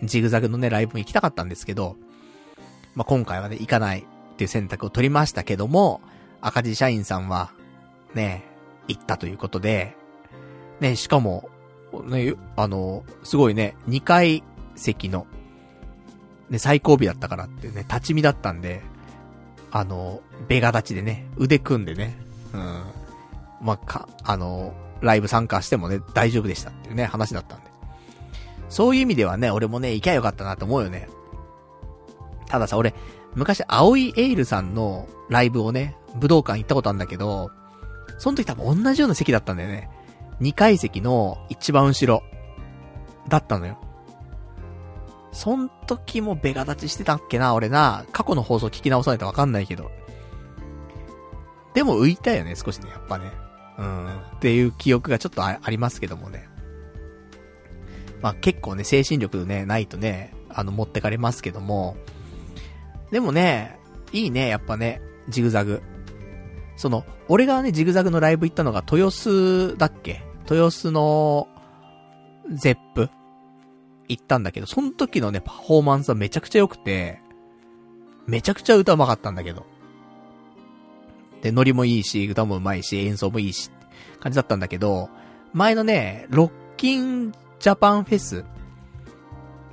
ジグザグのね、ライブも行きたかったんですけど、まあ、今回はね、行かないっていう選択を取りましたけども、赤字社員さんは、ね、行ったということで、ね、しかも、ね、あの、すごいね、2階席の、ね、最後尾だったからってね、立ち見だったんで、あの、ベガ立ちでね、腕組んでね、うん。まあ、か、あの、ライブ参加してもね、大丈夫でしたっていうね、話だったんで。そういう意味ではね、俺もね、行きゃよかったなと思うよね。たださ、俺、昔、青いエイルさんのライブをね、武道館行ったことあるんだけど、その時多分同じような席だったんだよね。2階席の一番後ろ、だったのよ。そん時もベガ立ちしてたっけな、俺な。過去の放送聞き直さないとわかんないけど。でも浮いたよね、少しね、やっぱね。うん。っていう記憶がちょっとありますけどもね。まあ結構ね、精神力ね、ないとね、あの、持ってかれますけども。でもね、いいね、やっぱね、ジグザグ。その、俺がね、ジグザグのライブ行ったのが豊洲だっけ？豊洲の、ゼップ行ったんだけど、その時のね、パフォーマンスはめちゃくちゃ良くて、めちゃくちゃ歌うまかったんだけど。で、ノリもいいし、歌も上手いし、演奏もいいし、感じだったんだけど、前のね、ロッキンジャパンフェス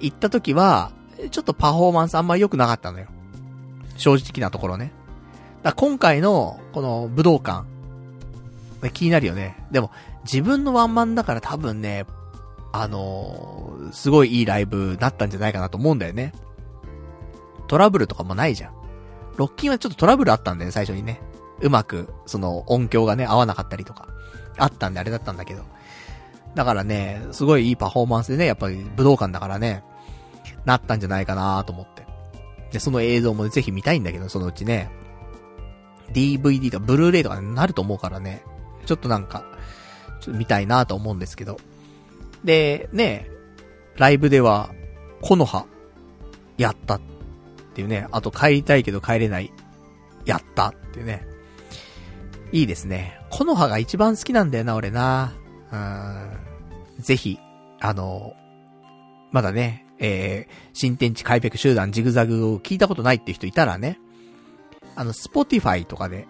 行った時は、ちょっとパフォーマンスあんまり良くなかったのよ。正直なところね。だ今回の、この武道館、気になるよね。でも、自分のワンマンだから多分ね、あのー、すごいいいライブだったんじゃないかなと思うんだよね。トラブルとかもないじゃん。ロッキンはちょっとトラブルあったんだよね、最初にね。うまく、その音響がね、合わなかったりとか。あったんであれだったんだけど。だからね、すごいいいパフォーマンスでね、やっぱり武道館だからね、なったんじゃないかなと思って。で、その映像もぜひ見たいんだけど、そのうちね。DVD とかブルーレイとかになると思うからね。ちょっとなんか、ちょっと見たいなと思うんですけど。で、ね、ライブでは、コノハ、やったっていうね。あと帰りたいけど帰れない、やったっていうね。いいですね。コノハが一番好きなんだよな、俺な。うん。ぜひ、あの、まだね、えー、真天地開闢集団ジグザグを聞いたことないっていう人いたらね、あの、 Spotify とかで、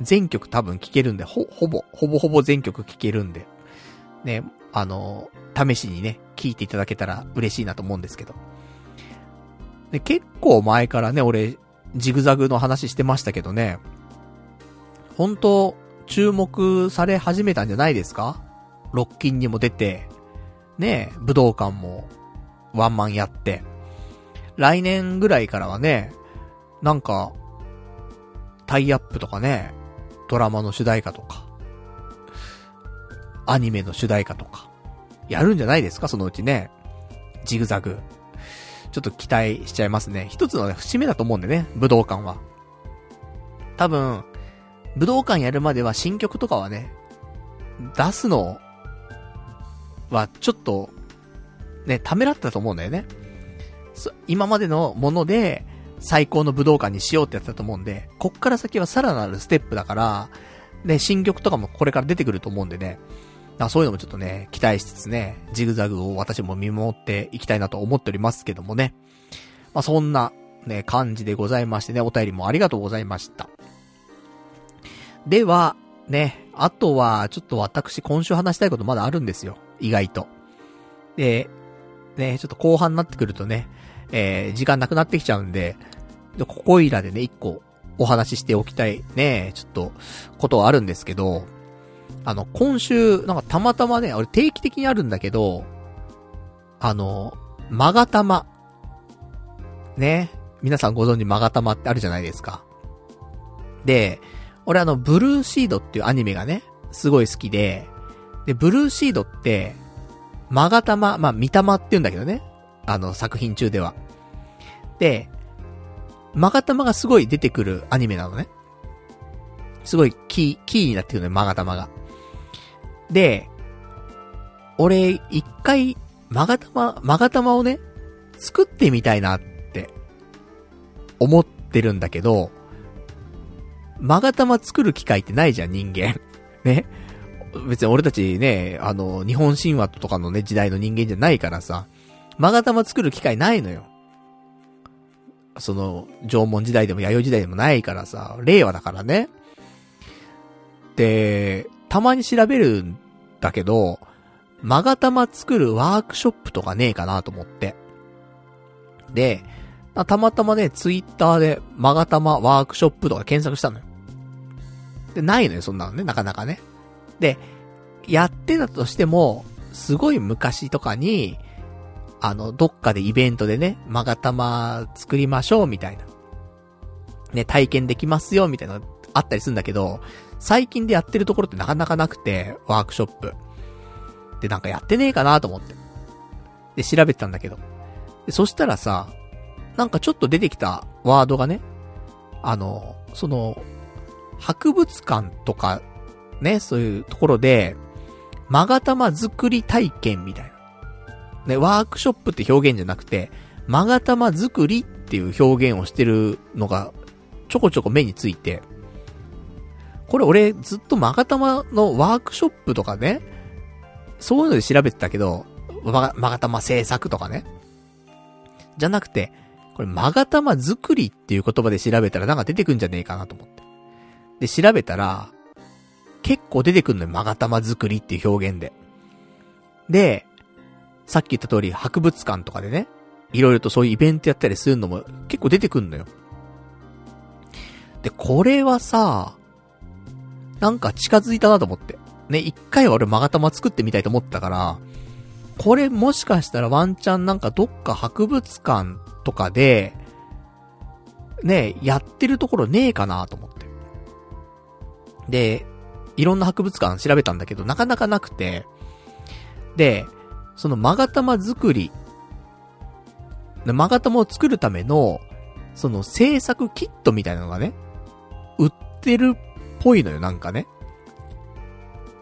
全曲多分聴けるんで、ほ、ほぼ、ほぼほぼ全曲聴けるんで、ね、あの、試しにね、聴いていただけたら嬉しいなと思うんですけど。で、結構前からね、俺、ジグザグの話してましたけどね、本当注目され始めたんじゃないですか？ロッキンにも出て、ね武道館もワンマンやって、来年ぐらいからはね、なんか、タイアップとかね、ドラマの主題歌とか、アニメの主題歌とか、やるんじゃないですか？そのうちね。ジグザグ。ちょっと期待しちゃいますね。一つのね、節目だと思うんでね、武道館は。多分、武道館やるまでは新曲とかはね、出すのはちょっと、ね、ためらったと思うんだよね。今までのもので、最高の武道館にしようってやってたと思うんで、こっから先はさらなるステップだから、ね、新曲とかもこれから出てくると思うんでね、あそういうのもちょっとね、期待しつつね、ジグザグを私も見守っていきたいなと思っておりますけどもね。まあ、そんな、ね、感じでございましてね、お便りもありがとうございました。では、ね、あとは、ちょっと私今週話したいことまだあるんですよ。意外と。で、ね、ちょっと後半になってくるとね、えー、時間なくなってきちゃうんで、でここいらでね、一個お話ししておきたいね、ちょっと、ことはあるんですけど、あの、今週、なんかたまたまね、俺定期的にあるんだけど、あの、マガタマ。ね。皆さんご存知マガタマってあるじゃないですか。で、俺あの、ブルーシードっていうアニメがね、すごい好きで、で、ブルーシードって、マガタマ、まあ、ミタマって言うんだけどね。あの、作品中では。で、マガタマがすごい出てくるアニメなのね。すごいキー、キーになってくるのよ、マガタマが。で、俺、一回、マガタマ、マガタマをね、作ってみたいなって、思ってるんだけど、マガタマ作る機会ってないじゃん、人間。*laughs* ね。別に俺たちね、あの、日本神話とかのね、時代の人間じゃないからさ、マガタマ作る機会ないのよ。その、縄文時代でも弥生時代でもないからさ、令和だからね。で、たまに調べるんだけど、マガタマ作るワークショップとかねえかなと思って。で、たまたまね、ツイッターで、マガタマワークショップとか検索したのよ。で、ないのよ、そんなのね、なかなかね。で、やってたとしても、すごい昔とかに、あの、どっかでイベントでね、マガタマ作りましょう、みたいな。ね、体験できますよ、みたいなのあったりするんだけど、最近でやってるところってなかなかなくて、ワークショップ。で、なんかやってねえかなと思って。で、調べてたんだけど。で、そしたらさ、なんかちょっと出てきたワードがね、あの、その、博物館とか、ね、そういうところで、マガタマ作り体験みたいな。ね、ワークショップって表現じゃなくて、マガタマ作りっていう表現をしてるのが、ちょこちょこ目について、これ俺ずっとマガタマのワークショップとかね、そういうので調べてたけど、マガタマ制作とかね。じゃなくて、これ、マガタマ作りっていう言葉で調べたらなんか出てくんじゃねえかなと思って。で、調べたら、結構出てくんのよ、マガタマ作りっていう表現で。で、さっき言った通り博物館とかでね、いろいろとそういうイベントやったりするのも結構出てくんのよ。で、これはさ、なんか近づいたなと思って。ね、一回は俺マガタマ作ってみたいと思ったから、これもしかしたらワンチャンなんかどっか博物館とかで、ね、やってるところねえかなと思って。で、いろんな博物館調べたんだけど、なかなかなくて、で、そのマガタマ作り、マガタマを作るための、その制作キットみたいなのがね、売ってるっぽいのよ、なんかね。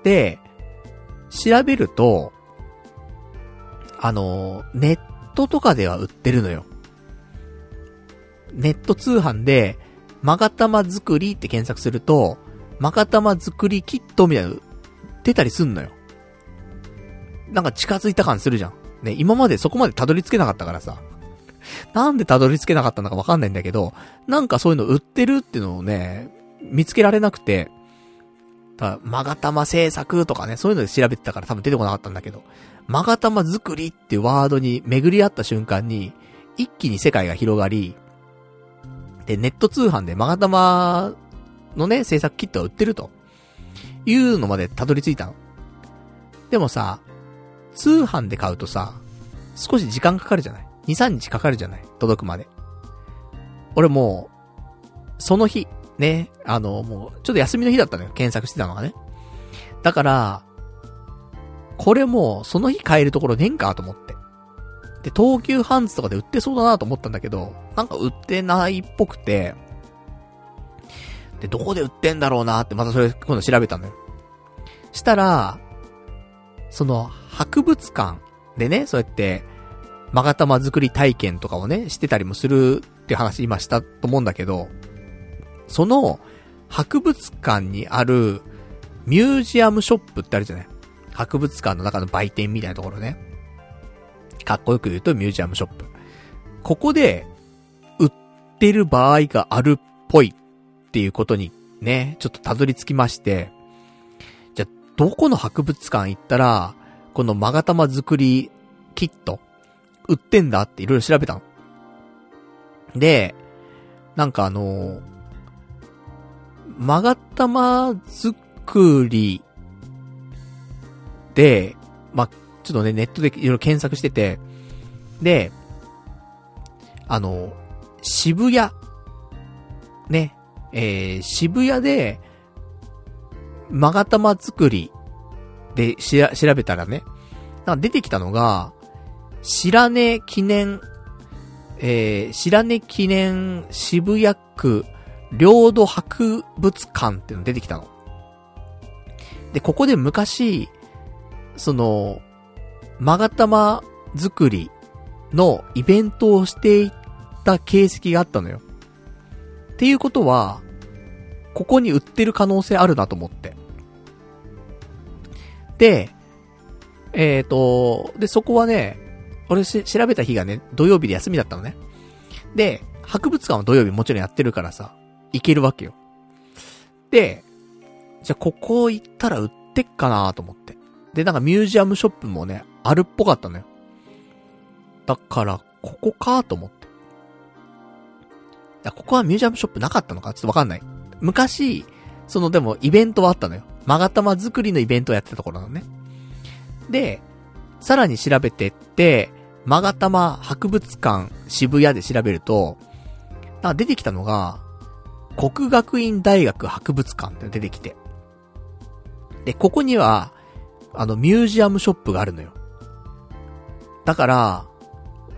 で、調べると、あの、ネットとかでは売ってるのよ。ネット通販で、マガタマ作りって検索すると、マガタマ作りキットみたいな出たりすんのよ。なんか近づいた感するじゃん。ね、今までそこまでたどり着けなかったからさ。なんでたどり着けなかったのかわかんないんだけど、なんかそういうの売ってるっていうのをね、見つけられなくて、たマガタマ制作とかね、そういうので調べてたから多分出てこなかったんだけど、マガタマ作りってワードに巡り合った瞬間に、一気に世界が広がり、で、ネット通販でマガタマのね、制作キットが売ってると。いうのまでたどり着いたの。でもさ、通販で買うとさ、少し時間かかるじゃない ?2、3日かかるじゃない？届くまで。俺もう、その日、ね、あの、もう、ちょっと休みの日だったのよ。検索してたのがね。だから、これもう、その日買えるところねんかと思って。で、東急ハンズとかで売ってそうだなと思ったんだけど、なんか売ってないっぽくて、で、どこで売ってんだろうなってまたそれ今度調べたのよ。したら、その、博物館でね、そうやって、マガタマ作り体験とかをね、してたりもするって話今したと思うんだけど、その、博物館にある、ミュージアムショップってあるじゃない博物館の中の売店みたいなところね。かっこよく言うとミュージアムショップ。ここで、売ってる場合があるっぽいっていうことにね、ちょっとたどり着きまして、じゃ、どこの博物館行ったら、このマガタマ作りキット、売ってんだっていろいろ調べたの。で、なんかあのー、マガタマ作りで、まちょっとね、ネットでいろいろ検索してて、で、あの、渋谷、ね、えー、渋谷で、まがたま作りでしら、調べたらね、なんか出てきたのが、白根記念、えー、白根記念渋谷区領土博物館っていうの出てきたの。で、ここで昔、その、まがたま作りのイベントをしていた形跡があったのよ。っていうことは、ここに売ってる可能性あるなと思って。で、えっ、ー、と、で、そこはね、俺し、調べた日がね、土曜日で休みだったのね。で、博物館は土曜日もちろんやってるからさ、行けるわけよ。で、じゃあここ行ったら売ってっかなと思って。で、なんかミュージアムショップもね、あるっぽかったのよ。だから、ここかと思って。いや、ここはミュージアムショップなかったのかちょっとわかんない。昔、そのでもイベントはあったのよ。マガタマ作りのイベントをやってたところなのね。で、さらに調べてって、マガタマ博物館渋谷で調べると、なんか出てきたのが、国学院大学博物館って出てきて。で、ここには、あの、ミュージアムショップがあるのよ。だから、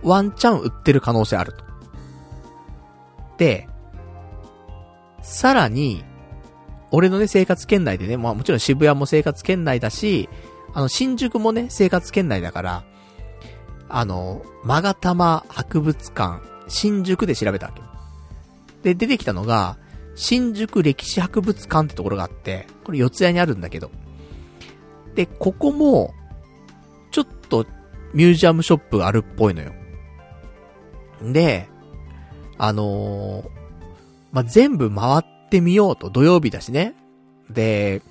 ワンチャン売ってる可能性あると。で、さらに、俺のね、生活圏内でね、まあもちろん渋谷も生活圏内だし、あの、新宿もね、生活圏内だから、あの、マガタマ博物館、新宿で調べたわけ。で、出てきたのが、新宿歴史博物館ってところがあって、これ四谷にあるんだけど。で、ここも、ちょっとミュージアムショップがあるっぽいのよ。で、あのー、まあ、全部回ってみようと、土曜日だしね。で、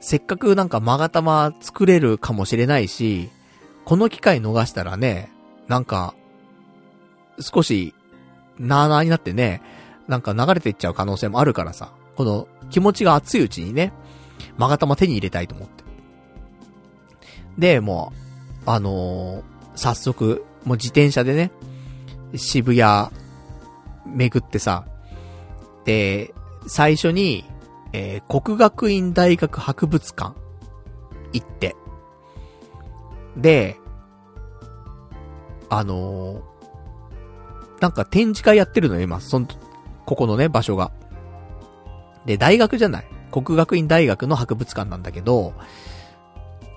せっかくなんかマガタマ作れるかもしれないし、この機会逃したらね、なんか、少し、なーなーになってね、なんか流れていっちゃう可能性もあるからさ、この気持ちが熱いうちにね、マガタマ手に入れたいと思って。で、もう、あのー、早速、もう自転車でね、渋谷、巡ってさ、で、最初に、えー、国学院大学博物館、行って。で、あのー、なんか展示会やってるのよ、今。その、ここのね、場所が。で、大学じゃない。国学院大学の博物館なんだけど、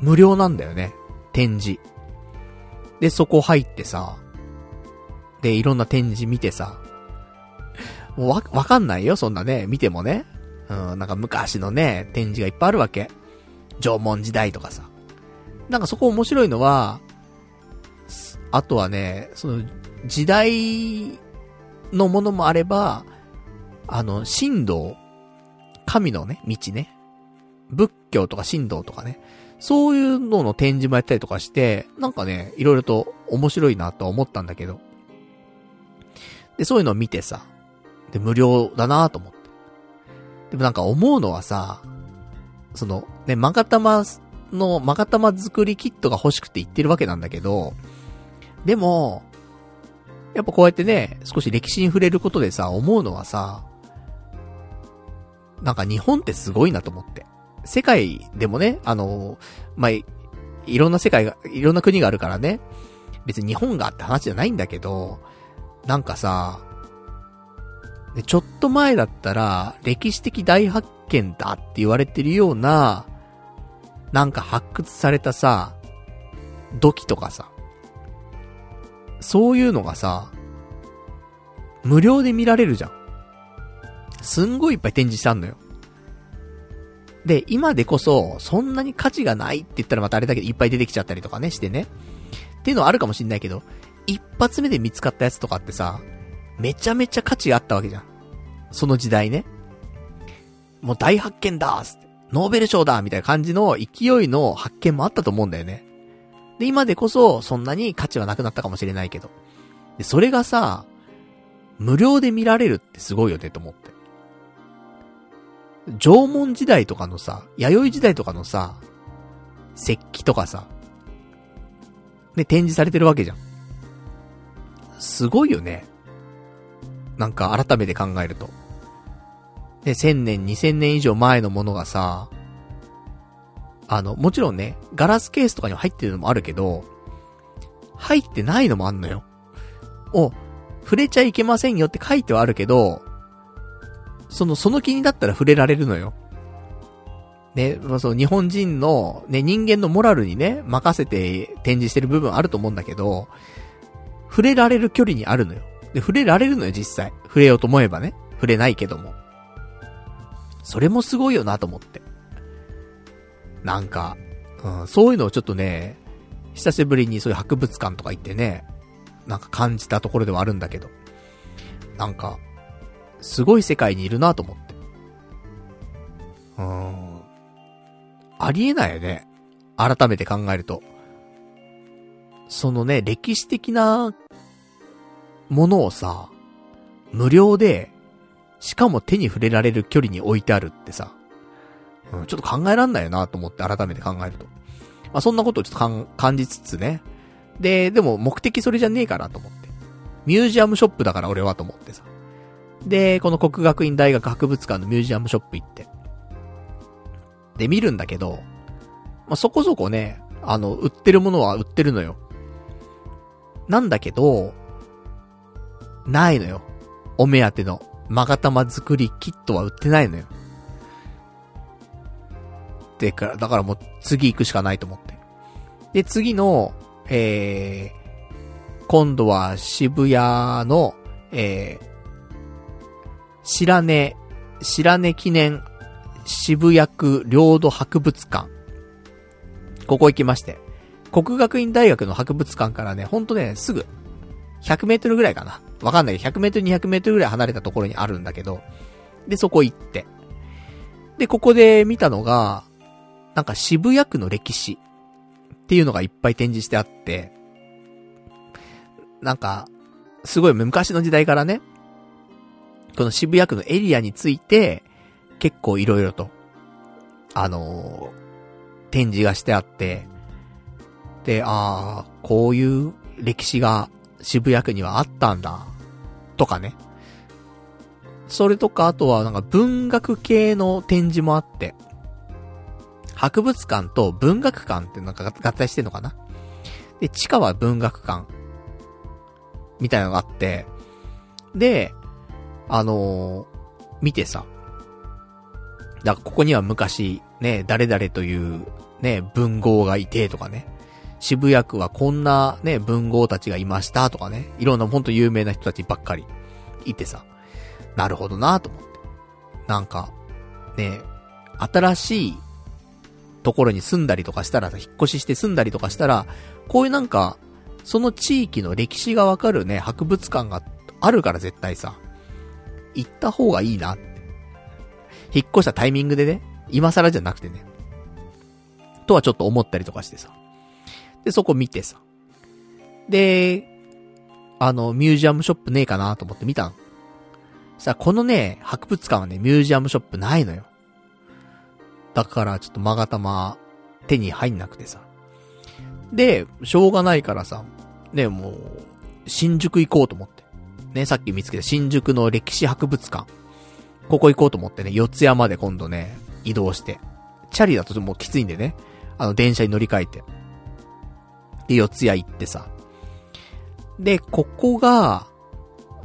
無料なんだよね。展示。で、そこ入ってさ、で、いろんな展示見てさ、もうわ、わかんないよ、そんなね、見てもね。うん、なんか昔のね、展示がいっぱいあるわけ。縄文時代とかさ。なんかそこ面白いのは、あとはね、その、時代のものもあれば、あの、神道、神のね、道ね。仏教とか神道とかね。そういうのの展示もやったりとかして、なんかね、いろいろと面白いなと思ったんだけど。で、そういうのを見てさ、で、無料だなと思って。でもなんか思うのはさ、その、ね、マガタマの、マガタマ作りキットが欲しくて言ってるわけなんだけど、でも、やっぱこうやってね、少し歴史に触れることでさ、思うのはさ、なんか日本ってすごいなと思って。世界でもね、あの、まあ、いろんな世界が、いろんな国があるからね、別に日本があって話じゃないんだけど、なんかさ、で、ちょっと前だったら、歴史的大発見だって言われてるような、なんか発掘されたさ、土器とかさ、そういうのがさ、無料で見られるじゃん。すんごいいっぱい展示してあんのよ。で、今でこそ、そんなに価値がないって言ったらまたあれだけど、いっぱい出てきちゃったりとかね、してね。っていうのはあるかもしんないけど、一発目で見つかったやつとかってさ、めちゃめちゃ価値があったわけじゃん。その時代ね。もう大発見だノーベル賞だみたいな感じの勢いの発見もあったと思うんだよね。で、今でこそ、そんなに価値はなくなったかもしれないけど。で、それがさ、無料で見られるってすごいよねと思って。縄文時代とかのさ、弥生時代とかのさ、石器とかさ、ね、展示されてるわけじゃん。すごいよね。なんか改めて考えると。で、1000年、2000年以上前のものがさ、あの、もちろんね、ガラスケースとかに入ってるのもあるけど、入ってないのもあんのよ。お、触れちゃいけませんよって書いてはあるけど、その、その気になったら触れられるのよ。ね、まあ、そう、日本人の、ね、人間のモラルにね、任せて展示してる部分あると思うんだけど、触れられる距離にあるのよ。で、触れられるのよ、実際。触れようと思えばね。触れないけども。それもすごいよなと思って。なんか、うん、そういうのをちょっとね、久しぶりにそういう博物館とか行ってね、なんか感じたところではあるんだけど。なんか、すごい世界にいるなと思って。うーん。ありえないよね。改めて考えると。そのね、歴史的なものをさ、無料で、しかも手に触れられる距離に置いてあるってさ、うん、ちょっと考えらんないよなと思って改めて考えると。まあ、そんなことをちょっと感じつつね。で、でも目的それじゃねえかなと思って。ミュージアムショップだから俺はと思ってさ。で、この国学院大学博物館のミュージアムショップ行って。で、見るんだけど、まあ、そこそこね、あの、売ってるものは売ってるのよ。なんだけど、ないのよ。お目当ての、マガタマ作りキットは売ってないのよ。でから、だからもう次行くしかないと思って。で、次の、えー、今度は渋谷の、えー、白根、白根記念渋谷区領土博物館。ここ行きまして。国学院大学の博物館からね、ほんとね、すぐ、100メートルぐらいかな。わかんない。けど、100メートル、200メートルぐらい離れたところにあるんだけど、で、そこ行って。で、ここで見たのが、なんか渋谷区の歴史っていうのがいっぱい展示してあって、なんか、すごい昔の時代からね、この渋谷区のエリアについて、結構いろいろと、あのー、展示がしてあって、で、ああ、こういう歴史が渋谷区にはあったんだ、とかね。それとか、あとはなんか文学系の展示もあって、博物館と文学館ってなんか合体してんのかなで、地下は文学館。みたいなのがあって、で、あのー、見てさ。だからここには昔、ね、誰々という、ね、文豪がいてとかね。渋谷区はこんなね、文豪たちがいましたとかね。いろんなほんと有名な人たちばっかりいてさ。なるほどなと思って。なんか、ね、新しいところに住んだりとかしたらさ、引っ越しして住んだりとかしたら、こういうなんか、その地域の歴史がわかるね、博物館があるから絶対さ、行った方がいいなって。引っ越したタイミングでね、今更じゃなくてね。とはちょっと思ったりとかしてさ。で、そこ見てさ。で、あの、ミュージアムショップねえかなと思って見たの。さ、このね、博物館はね、ミュージアムショップないのよ。だからちょっとまがたま手に入んなくてさ。で、しょうがないからさ、ね、もう、新宿行こうと思って。ね、さっき見つけた新宿の歴史博物館。ここ行こうと思ってね、四谷まで今度ね、移動して。チャリだともうきついんでね、あの電車に乗り換えて。で、四谷行ってさ。で、ここが、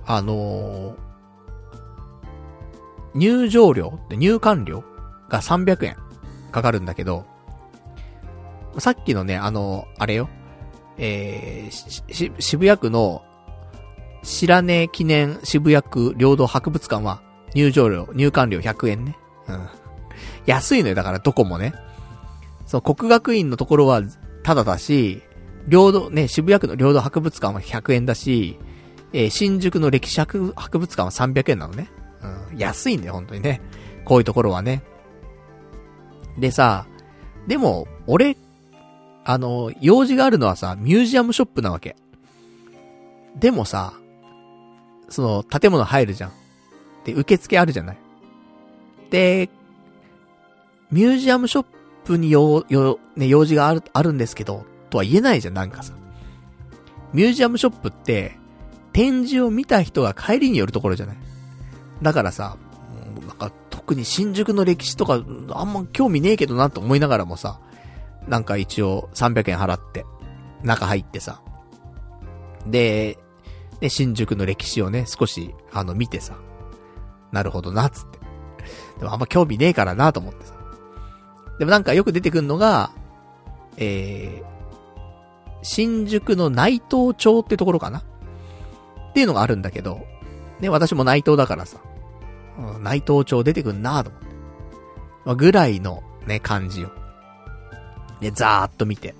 あのー、入場料って入館料が300円かかるんだけど、さっきのね、あの、あれよ。えー、渋谷区の、白根記念渋谷区領土博物館は、入場料、入館料100円ね。うん。安いのよ、だからどこもね。そう、国学院のところは、ただだし、領土、ね、渋谷区の領土博物館は100円だし、えー、新宿の歴史博物館は300円なのね。うん。安いんだよ、本当にね。こういうところはね。でさ、でも、俺、あの、用事があるのはさ、ミュージアムショップなわけ。でもさ、その、建物入るじゃん。で、受付あるじゃない。で、ミュージアムショップに用、用、ね、用事がある、あるんですけど、とは言えないじゃん、なんかさ。ミュージアムショップって、展示を見た人が帰りに寄るところじゃない。だからさ、なんか、特に新宿の歴史とか、あんま興味ねえけどなと思いながらもさ、なんか一応300円払って、中入ってさ。で、ね、新宿の歴史をね、少し、あの、見てさ。なるほどな、つって。でもあんま興味ねえからな、と思ってさ。でもなんかよく出てくんのが、えー、新宿の内藤町ってところかな？っていうのがあるんだけど、ね、私も内藤だからさ。内藤町出てくんなと思って。まあ、ぐらいのね、感じよ。で、ざーっと見て。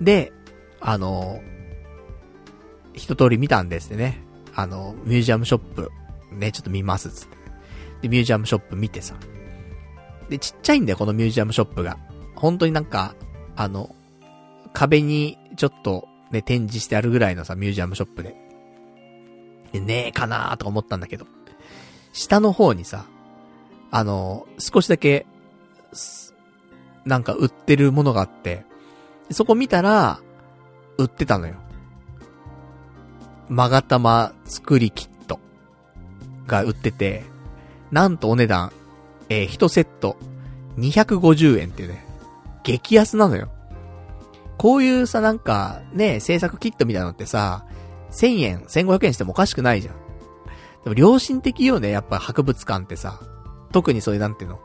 で、あの一通り見たんですね。あの、ミュージアムショップ、ね、ちょっと見ます、つって。で、ミュージアムショップ見てさ。で、ちっちゃいんだよ、このミュージアムショップが。本当になんか、あの、壁にちょっとね、展示してあるぐらいのさ、ミュージアムショップで。で、ねえかなーとか思ったんだけど。下の方にさ、あの、少しだけ、なんか売ってるものがあって、そこ見たら、売ってたのよ。まがたま作りキットが売ってて、なんとお値段、えー、1セット250円っていうね、激安なのよ。こういうさ、なんか、ね、制作キットみたいなのってさ、1000円、1500円してもおかしくないじゃん。でも良心的よね、やっぱ博物館ってさ。特にそういうなんていうの、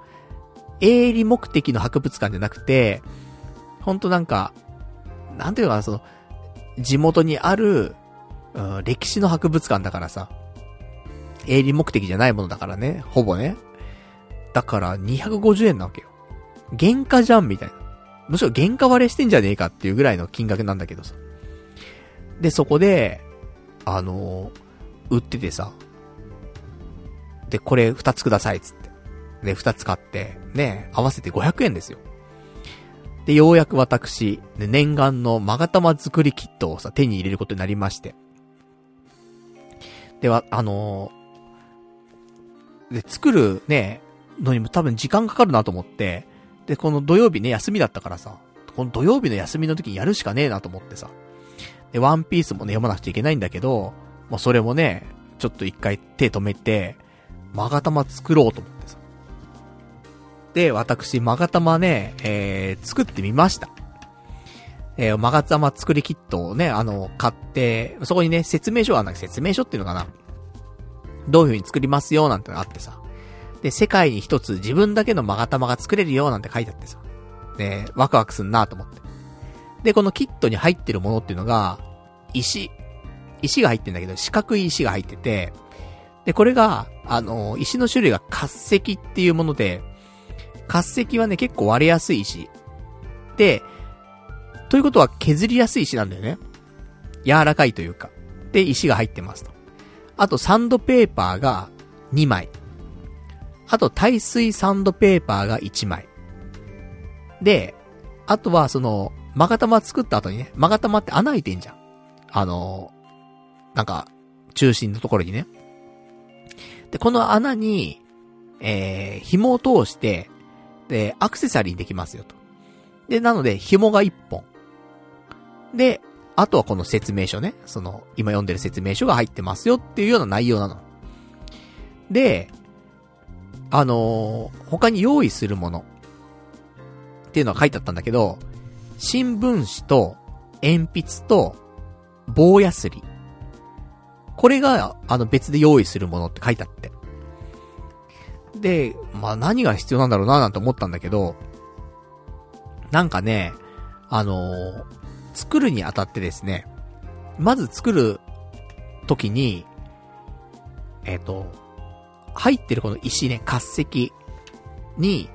営利目的の博物館じゃなくて、ほんとなんか、なんていうかな、その、地元にある、うん、歴史の博物館だからさ、営利目的じゃないものだからね、ほぼね。だから250円なわけよ。原価じゃんみたいな。むしろ原価割れしてんじゃねえかっていうぐらいの金額なんだけどさ。で、そこで、あのー、売っててさ。で、これ二つくださいっつって。で、二つ買って、ね、合わせて500円ですよ。で、ようやく私、ね、念願のマガタマ作りキットをさ、手に入れることになりまして。では、あのー、で、作るね、のにも多分時間かかるなと思って、で、この土曜日ね、休みだったからさ、この土曜日の休みの時にやるしかねえなと思ってさ。で、ワンピースもね、読まなくちゃいけないんだけど、もうそれもね、ちょっと一回手止めて、マガタマ作ろうと思ってさ。で、私、マガタマね、えー、作ってみました。えー、マガタマ作りキットをね、あの、買って、そこにね、説明書があんだけど、説明書っていうのかな。どういう風に作りますよ、なんてのがあってさ。で、世界に一つ自分だけのマガタマが作れるよ、なんて書いてあってさ。で、ワクワクすんなと思って。で、このキットに入ってるものっていうのが、石。石が入ってんだけど、四角い石が入ってて、で、これが、あの、石の種類が活石っていうもので、活石はね、結構割れやすい石。で、ということは削りやすい石なんだよね。柔らかいというか。で、石が入ってますと。あと、サンドペーパーが2枚。あと、耐水サンドペーパーが1枚。で、あとは、その、マガタマ作った後にね、マガタマって穴開いてんじゃん。あの、なんか、中心のところにね。で、この穴に、えー、紐を通して、で、アクセサリーにできますよと。で、なので、紐が1本。で、あとはこの説明書ね。その、今読んでる説明書が入ってますよっていうような内容なの。で、あのー、他に用意するものっていうのは書いてあったんだけど、新聞紙と鉛筆と棒ヤスリ。これが、あの別で用意するものって書いてあって。で、まあ何が必要なんだろうななんて思ったんだけど、なんかね、あのー、作るにあたってですね、まず作る時に、えっ、ー、と、入ってるこの石ね、活石に、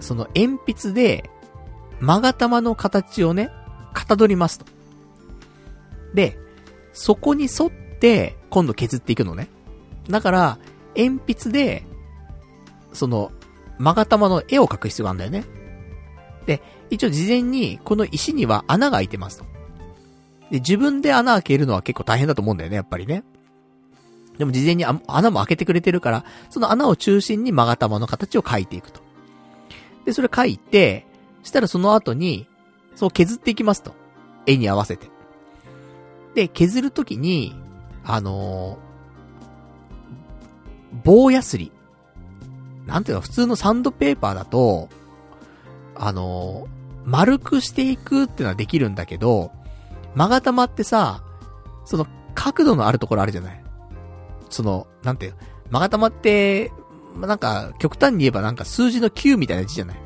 その鉛筆で、勾玉の形をね、かたどりますと。で、そこに沿って、今度削っていくのね。だから、鉛筆で、その、勾玉の絵を描く必要があるんだよね。で、一応事前に、この石には穴が開いてますと。で、自分で穴開けるのは結構大変だと思うんだよね、やっぱりね。でも事前に穴も開けてくれてるから、その穴を中心に勾玉の形を描いていくと。で、それ描いて、したらその後に、そう削っていきますと。絵に合わせて。で、削るときに、あのー、棒ヤスリ。なんていうの、普通のサンドペーパーだと、あのー、丸くしていくっていうのはできるんだけど、勾玉ってさ、その角度のあるところあるじゃないその、なんていう、勾玉って、なんか、極端に言えばなんか数字の9みたいな字じゃない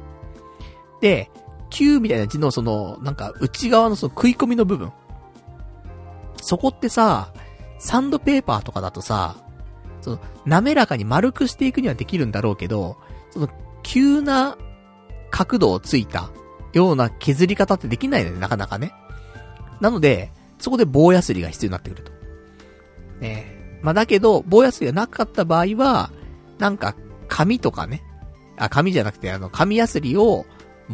で、9みたいな字のその、なんか内側のその食い込みの部分。そこってさ、サンドペーパーとかだとさ、その、滑らかに丸くしていくにはできるんだろうけど、その、急な角度をついたような削り方ってできないのね、なかなかね。なので、そこで棒ヤスリが必要になってくると。ねまあ、だけど、棒ヤスリがなかった場合は、なんか、紙とかね。あ、紙じゃなくて、あの、紙ヤスリを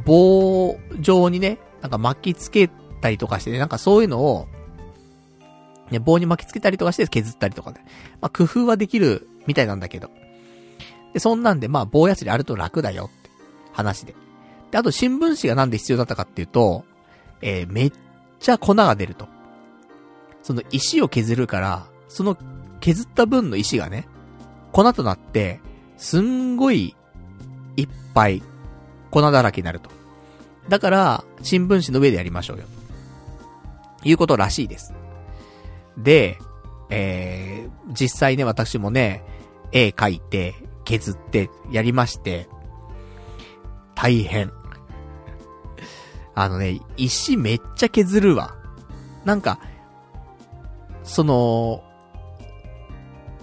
棒状にね、なんか巻きつけたりとかしてね、なんかそういうのを、ね、棒に巻きつけたりとかして削ったりとかね。まあ、工夫はできるみたいなんだけど。で、そんなんで、まあ、棒やすりあると楽だよって話で。で、あと新聞紙がなんで必要だったかっていうと、えー、めっちゃ粉が出ると。その石を削るから、その削った分の石がね、粉となって、すんごい、いっぱい、粉だらけになると。だから、新聞紙の上でやりましょうよ。いうことらしいです。で、えー、実際ね、私もね、絵描いて、削って、やりまして、大変。あのね、石めっちゃ削るわ。なんか、その、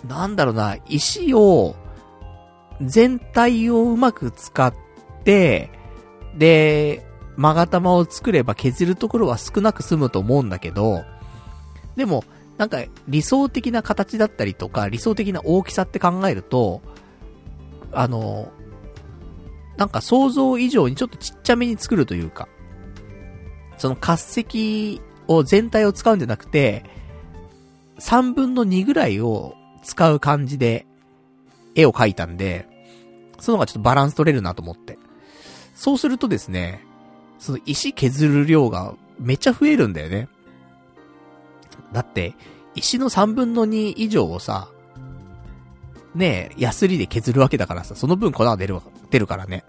なんだろうな、石を、全体をうまく使って、で、勾玉を作れば削るところは少なく済むと思うんだけど、でも、なんか理想的な形だったりとか、理想的な大きさって考えると、あの、なんか想像以上にちょっとちっちゃめに作るというか、その活石を全体を使うんじゃなくて、3分の2ぐらいを使う感じで絵を描いたんで、その方がちょっとバランス取れるなと思って。そうするとですね、その石削る量がめっちゃ増えるんだよね。だって、石の3分の2以上をさ、ねえ、ヤスリで削るわけだからさ、その分粉が出る、出るからね。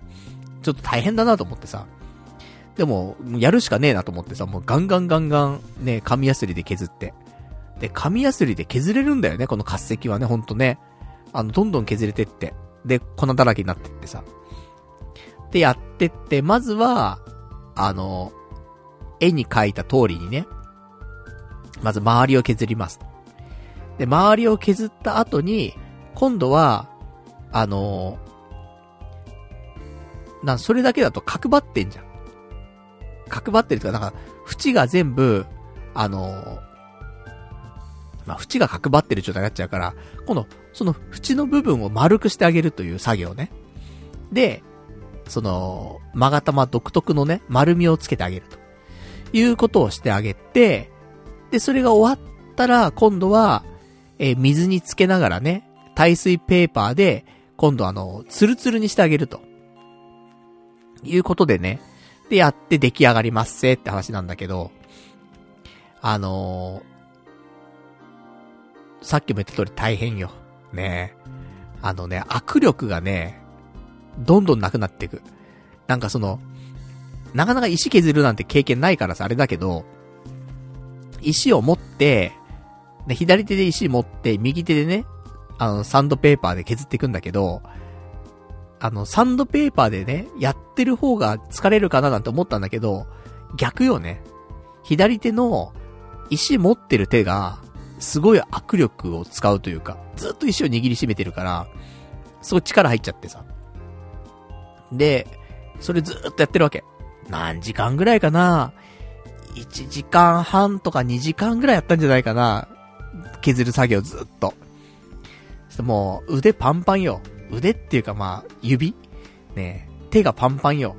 ちょっと大変だなと思ってさ。でも、やるしかねえなと思ってさ、もうガンガンガンガン、ね、紙ヤスリで削って。で、紙ヤスリで削れるんだよね、この活石はね、ほんとね。あの、どんどん削れてって。で、粉だらけになってってさ。で、やってって、まずは、あの、絵に描いた通りにね、まず周りを削ります。で、周りを削った後に、今度は、あのな、それだけだと角張ってんじゃん。角張ってるとか、なんか、縁が全部、あのまあ、縁が角張ってる状態になっちゃうから、今度、その縁の部分を丸くしてあげるという作業ね。で、その、マガタマ独特のね、丸みをつけてあげると。いうことをしてあげて、で、それが終わったら、今度は、えー、水につけながらね、耐水ペーパーで、今度あの、ツルツルにしてあげると。いうことでね、で、やって出来上がりますせって話なんだけど、あのー、さっきも言った通り大変よ。ねあのね、握力がね、どんどんなくなっていく。なんかその、なかなか石削るなんて経験ないからさ、あれだけど、石を持って、ね、左手で石持って、右手でね、あの、サンドペーパーで削っていくんだけど、あの、サンドペーパーでね、やってる方が疲れるかななんて思ったんだけど、逆よね。左手の石持ってる手が、すごい握力を使うというか、ずっと石を握りしめてるから、すごい力入っちゃってさ。で、それずっとやってるわけ。何時間ぐらいかな ?1 時間半とか2時間ぐらいやったんじゃないかな？削る作業ずっと。もう、腕パンパンよ。腕っていうかまあ、指？ね手がパンパンよ。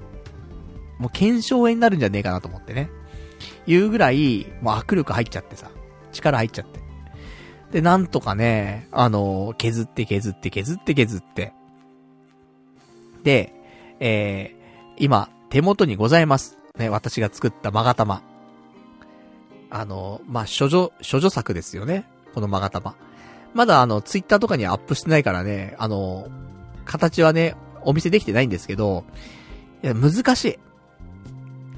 もう検証炎になるんじゃねえかなと思ってね。いうぐらい、もう握力入っちゃってさ。力入っちゃって。で、なんとかね、あの、削って削って削って削って。で、えー、今、手元にございます。ね、私が作ったマガタマ。あの、まあ、処女、処女作ですよね。このマガタマ。まだあの、ツイッターとかにアップしてないからね、あの、形はね、お見せできてないんですけど、いや、難しい。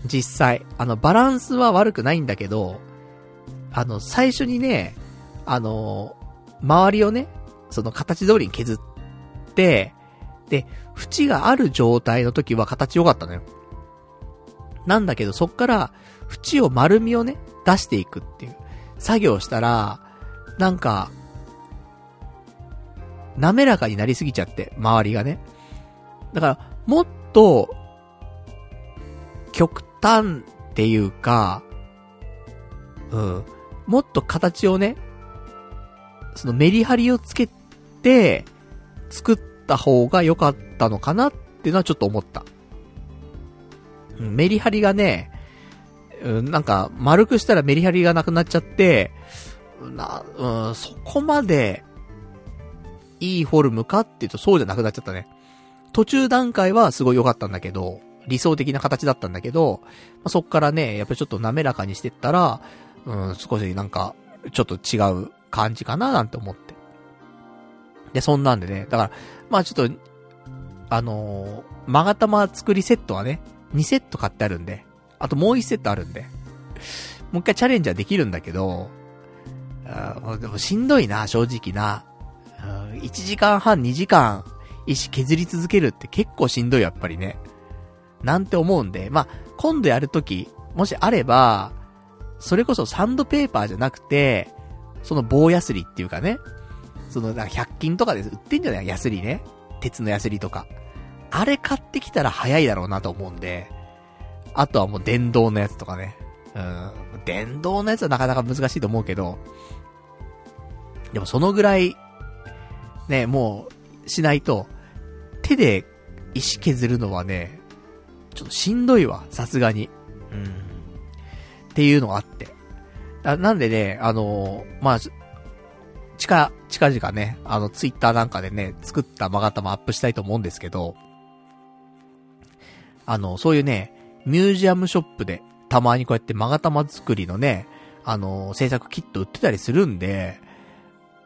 実際。あの、バランスは悪くないんだけど、あの、最初にね、あの、周りをね、その形通りに削って、で、縁がある状態の時は形良かったのよ。なんだけど、そっから、縁を丸みをね、出していくっていう、作業したら、なんか、滑らかになりすぎちゃって、周りがね。だから、もっと、極端っていうか、うん、もっと形をね、そのメリハリをつけて、作った方が良かったのかなっていうのはちょっと思った。メリハリがね、うん、なんか、丸くしたらメリハリがなくなっちゃって、な、うん、そこまで、いいフォルムかっていうとそうじゃなくなっちゃったね。途中段階はすごい良かったんだけど、理想的な形だったんだけど、まあ、そっからね、やっぱりちょっと滑らかにしてったら、うん、少しなんか、ちょっと違う感じかななんて思って。で、そんなんでね、だから、まあちょっと、あのー、マガタマ作りセットはね、2セット買ってあるんで、あともう1セットあるんで、もう一回チャレンジはできるんだけど、あでもしんどいな、正直な。1時間半、2時間、石削り続けるって結構しんどい、やっぱりね。なんて思うんで、まあ、今度やるとき、もしあれば、それこそサンドペーパーじゃなくて、その棒ヤスリっていうかね、その、なんか100均とかで売ってんじゃない？ヤスリね。鉄のヤスリとか。あれ買ってきたら早いだろうなと思うんで、あとはもう電動のやつとかね。うん。電動のやつはなかなか難しいと思うけど、でもそのぐらいね、もう、しないと、手で石削るのはね、ちょっとしんどいわ、さすがに。うん。っていうのがあって。あなんでね、あのー、まあ、近、近々ね、あの、ツイッターなんかでね、作ったマガタもアップしたいと思うんですけど、あの、そういうね、ミュージアムショップで、たまにこうやってマガタマ作りのね、あの、制作キット売ってたりするんで、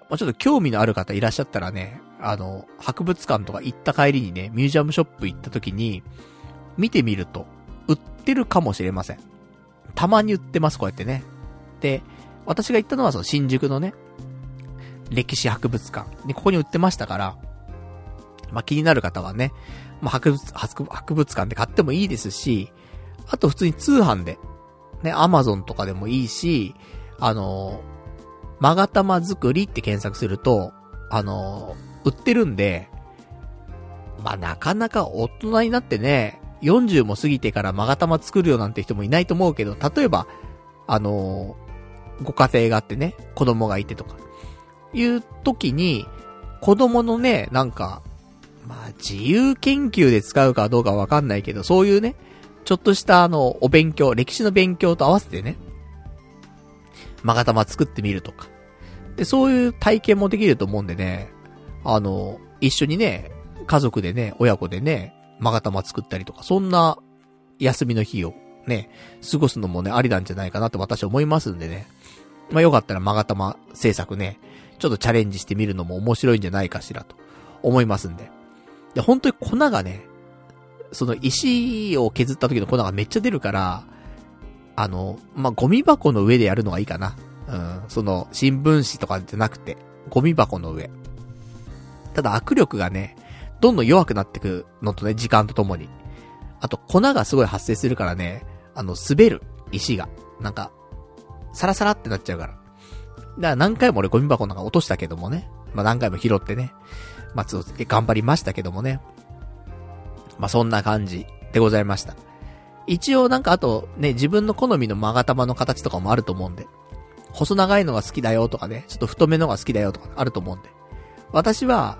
まあ、ちょっと興味のある方いらっしゃったらね、あの、博物館とか行った帰りにね、ミュージアムショップ行った時に、見てみると、売ってるかもしれません。たまに売ってます、こうやってね。で、私が行ったのはその新宿のね、歴史博物館。で、ここに売ってましたから、まあ、気になる方はね、まあ、博物、博物館で買ってもいいですし、あと普通に通販で、ね、アマゾンとかでもいいし、あのまがたま作りって検索すると、あの売ってるんで、まあ、なかなか大人になってね、40も過ぎてからまがたま作るよなんて人もいないと思うけど、例えば、あのご家庭があってね、子供がいてとか、いう時に、子供のね、なんか、まあ、自由研究で使うかどうかわかんないけど、そういうね、ちょっとしたあの、お勉強、歴史の勉強と合わせてね、まがたま作ってみるとか。で、そういう体験もできると思うんでね、あの、一緒にね、家族でね、親子でね、まがたま作ったりとか、そんな休みの日をね、過ごすのもね、ありなんじゃないかなと私は思いますんでね。まあ、よかったらまがたま制作ね、ちょっとチャレンジしてみるのも面白いんじゃないかしらと思いますんで。で、本当に粉がね、その石を削った時の粉がめっちゃ出るから、あの、まあ、ゴミ箱の上でやるのがいいかな。うん、その、新聞紙とかじゃなくて、ゴミ箱の上。ただ握力がね、どんどん弱くなってくのとね、時間とともに。あと、粉がすごい発生するからね、あの、滑る、石が。なんか、サラサラってなっちゃうから。だから何回も俺ゴミ箱なんか落としたけどもね。まあ、何回も拾ってね。まあ、つ頑張りましたけどもね。まあ、そんな感じでございました。一応なんかあとね、自分の好みの勾玉の形とかもあると思うんで。細長いのが好きだよとかね、ちょっと太めのが好きだよとかあると思うんで。私は、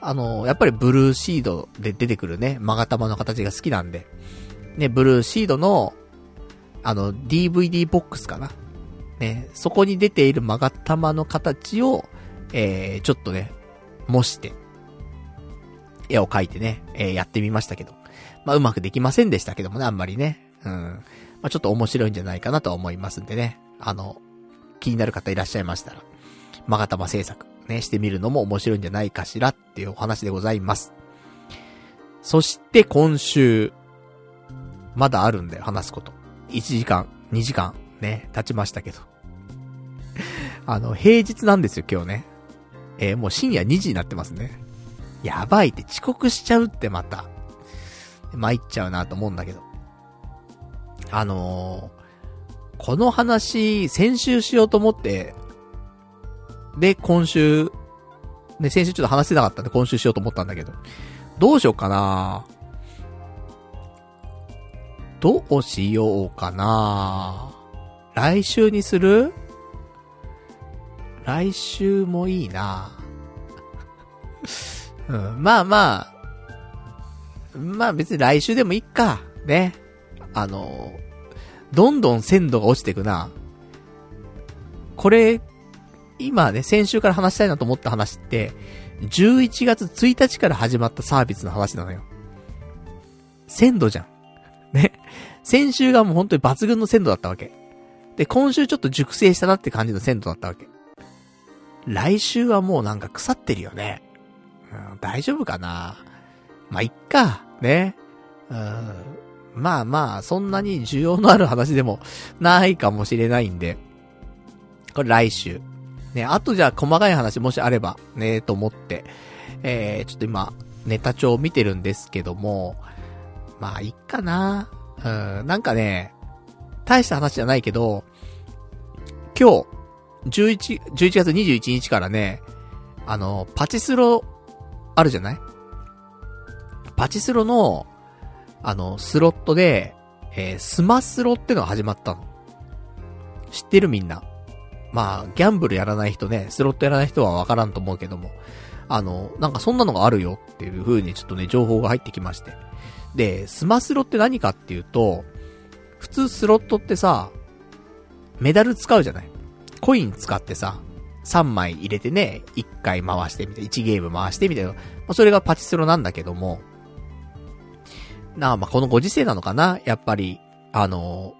あの、やっぱりブルーシードで出てくるね、勾玉の形が好きなんで。ね、ブルーシードの、あの、DVD ボックスかな。ね、そこに出ている勾玉の形を、えー、ちょっとね、模して、絵を描いてね、えー、やってみましたけど。まあ、うまくできませんでしたけどもね、あんまりね。うん。まあ、ちょっと面白いんじゃないかなと思いますんでね。あの、気になる方いらっしゃいましたら、まがたま制作、ね、してみるのも面白いんじゃないかしらっていうお話でございます。そして今週、まだあるんだよ、話すこと。1時間、2時間、ね、経ちましたけど。*laughs* あの、平日なんですよ、今日ね。えー、もう深夜2時になってますね。やばいって遅刻しちゃうってまた。参っちゃうなと思うんだけど。あのー、この話、先週しようと思って、で、今週、ね、先週ちょっと話せなかったんで今週しようと思ったんだけど、どうしようかなどうしようかな来週にする？来週もいいな *laughs* うん、まあまあ、まあ別に来週でもいいか。ね。あの、どんどん鮮度が落ちていくな。これ、今ね、先週から話したいなと思った話って、11月1日から始まったサービスの話なのよ。鮮度じゃん。ね。先週がもう本当に抜群の鮮度だったわけ。で、今週ちょっと熟成したなって感じの鮮度だったわけ。来週はもうなんか腐ってるよね。うん、大丈夫かなまあ、いっか。ね。うん。まあまあ、そんなに需要のある話でもないかもしれないんで。これ来週。ね、あとじゃあ細かい話もしあれば、ね、と思って、えー、ちょっと今、ネタ帳を見てるんですけども、まあ、いっかな。うん、なんかね、大した話じゃないけど、今日、11、11月21日からね、あの、パチスロあるじゃない？パチスロの、あの、スロットで、えー、スマスロってのが始まったの。知ってるみんな。まあ、ギャンブルやらない人ね、スロットやらない人はわからんと思うけども。あの、なんかそんなのがあるよっていう風にちょっとね、情報が入ってきまして。で、スマスロって何かっていうと、普通スロットってさ、メダル使うじゃない？コイン使ってさ、3枚入れてね、1回回してみたい、1ゲーム回してみたいな。まあ、それがパチスロなんだけども、なあ、まあ、このご時世なのかな？やっぱり、あの、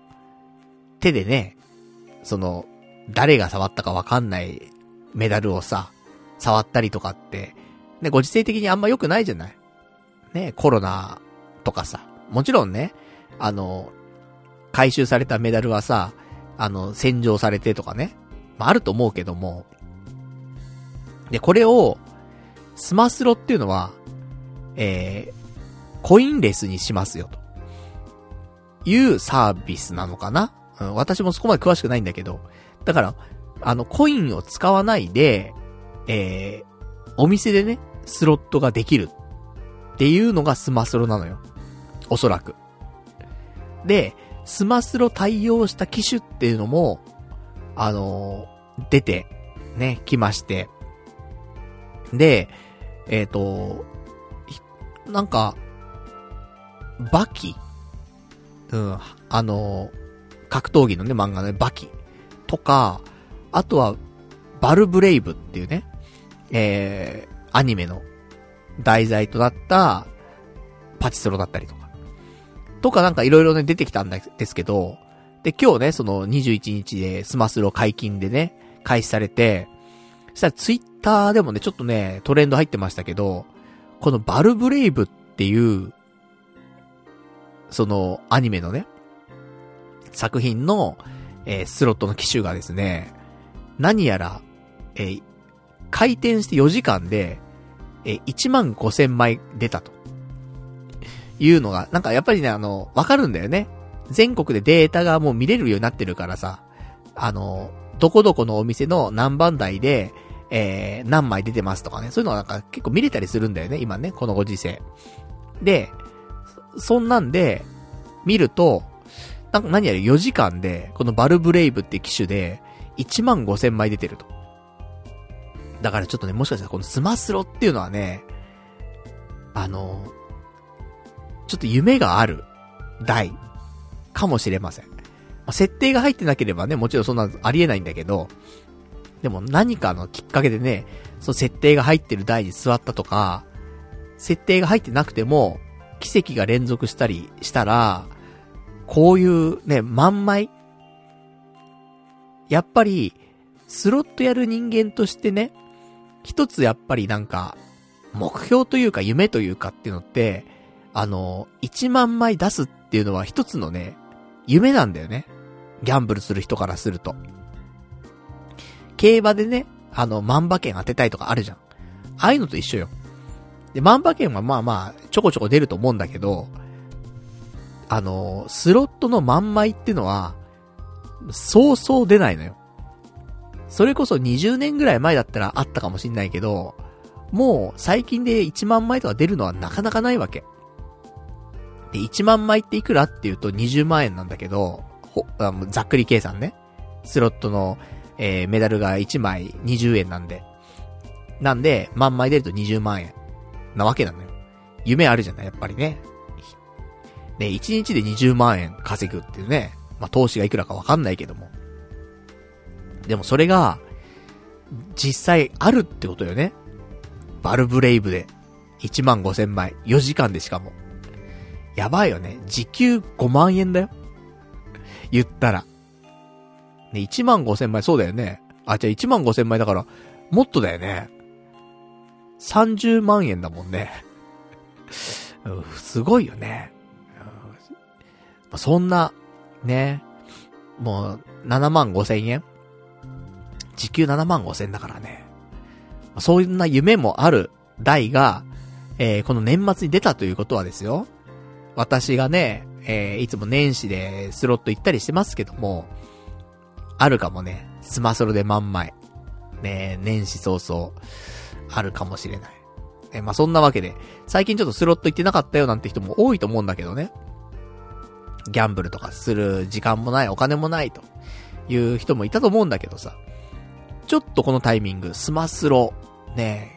手でね、その、誰が触ったかわかんないメダルをさ、触ったりとかって、ね、ご時世的にあんま良くないじゃない？ね、コロナとかさ。もちろんね、あの、回収されたメダルはさ、あの、洗浄されてとかね。まあ、あると思うけども。で、これを、スマスロっていうのは、えー、コインレスにしますよ、と。いうサービスなのかなうん、私もそこまで詳しくないんだけど。だから、あの、コインを使わないで、えー、お店でね、スロットができるっていうのがスマスロなのよ。おそらく。で、スマスロ対応した機種っていうのも、あのー、出て、ね、来まして。で、えっ、ー、と、なんか、バキうん、あのー、格闘技のね、漫画のね、バキとか、あとは、バルブレイブっていうね、えー、アニメの題材となったパチスロだったりとか。とかなんかいろいろね、出てきたんですけど、で、今日ね、その21日でスマスロ解禁でね、開始されて、そしたらツイッターでもね、ちょっとね、トレンド入ってましたけど、このバルブレイブっていう、そのアニメのね、作品の、えー、スロットの機種がですね、何やら、えー、回転して4時間で、えー、1万5千枚出たと。いうのが、なんかやっぱりね、あの、わかるんだよね。全国でデータがもう見れるようになってるからさ、あの、どこどこのお店の何番台で、えー、何枚出てますとかね、そういうのはなんか結構見れたりするんだよね、今ね、このご時世。で、そんなんで、見ると、なんか何やら4時間で、このバルブレイブって機種で、1万5千枚出てると。だからちょっとね、もしかしたらこのスマスロっていうのはね、あの、ちょっと夢がある台かもしれません。設定が入ってなければね、もちろんそんなありえないんだけど、でも何かのきっかけでね、その設定が入ってる台に座ったとか、設定が入ってなくても、奇跡が連続したりしたら、こういうね、万枚やっぱり、スロットやる人間としてね、一つやっぱりなんか、目標というか夢というかっていうのって、あの、1万枚出すっていうのは一つのね、夢なんだよね。ギャンブルする人からすると。競馬でね、あの、万馬券当てたいとかあるじゃん。ああいうのと一緒よ。で、万馬券はまあまあ、ちょこちょこ出ると思うんだけど、あの、スロットの万枚ってのは、そうそう出ないのよ。それこそ20年ぐらい前だったらあったかもしんないけど、もう最近で1万枚とか出るのはなかなかないわけ。で、1万枚っていくらっていうと20万円なんだけど、ほ、ざっくり計算ね。スロットの、えー、メダルが1枚20円なんで。なんで、万枚出ると20万円。なわけなのよ。夢あるじゃない、やっぱりね。ね、1日で20万円稼ぐっていうね。まあ、投資がいくらかわかんないけども。でもそれが、実際あるってことよね。バルブレイブで。1万5千枚。4時間でしかも。やばいよね。時給5万円だよ。言ったら。ね、1万5千枚、そうだよね。あ、じゃあ1万5千枚だから、もっとだよね。30万円だもんね。すごいよね。そんな、ね、もう、7万5千円時給7万5千だからね。そんな夢もある台が、えー、この年末に出たということはですよ。私がね、えー、いつも年始でスロット行ったりしてますけども、あるかもね、スマソロで万枚。ね年始早々、あるかもしれない。えまあ、そんなわけで、最近ちょっとスロット行ってなかったよなんて人も多いと思うんだけどね。ギャンブルとかする時間もない、お金もないという人もいたと思うんだけどさ。ちょっとこのタイミング、スマスロ、ね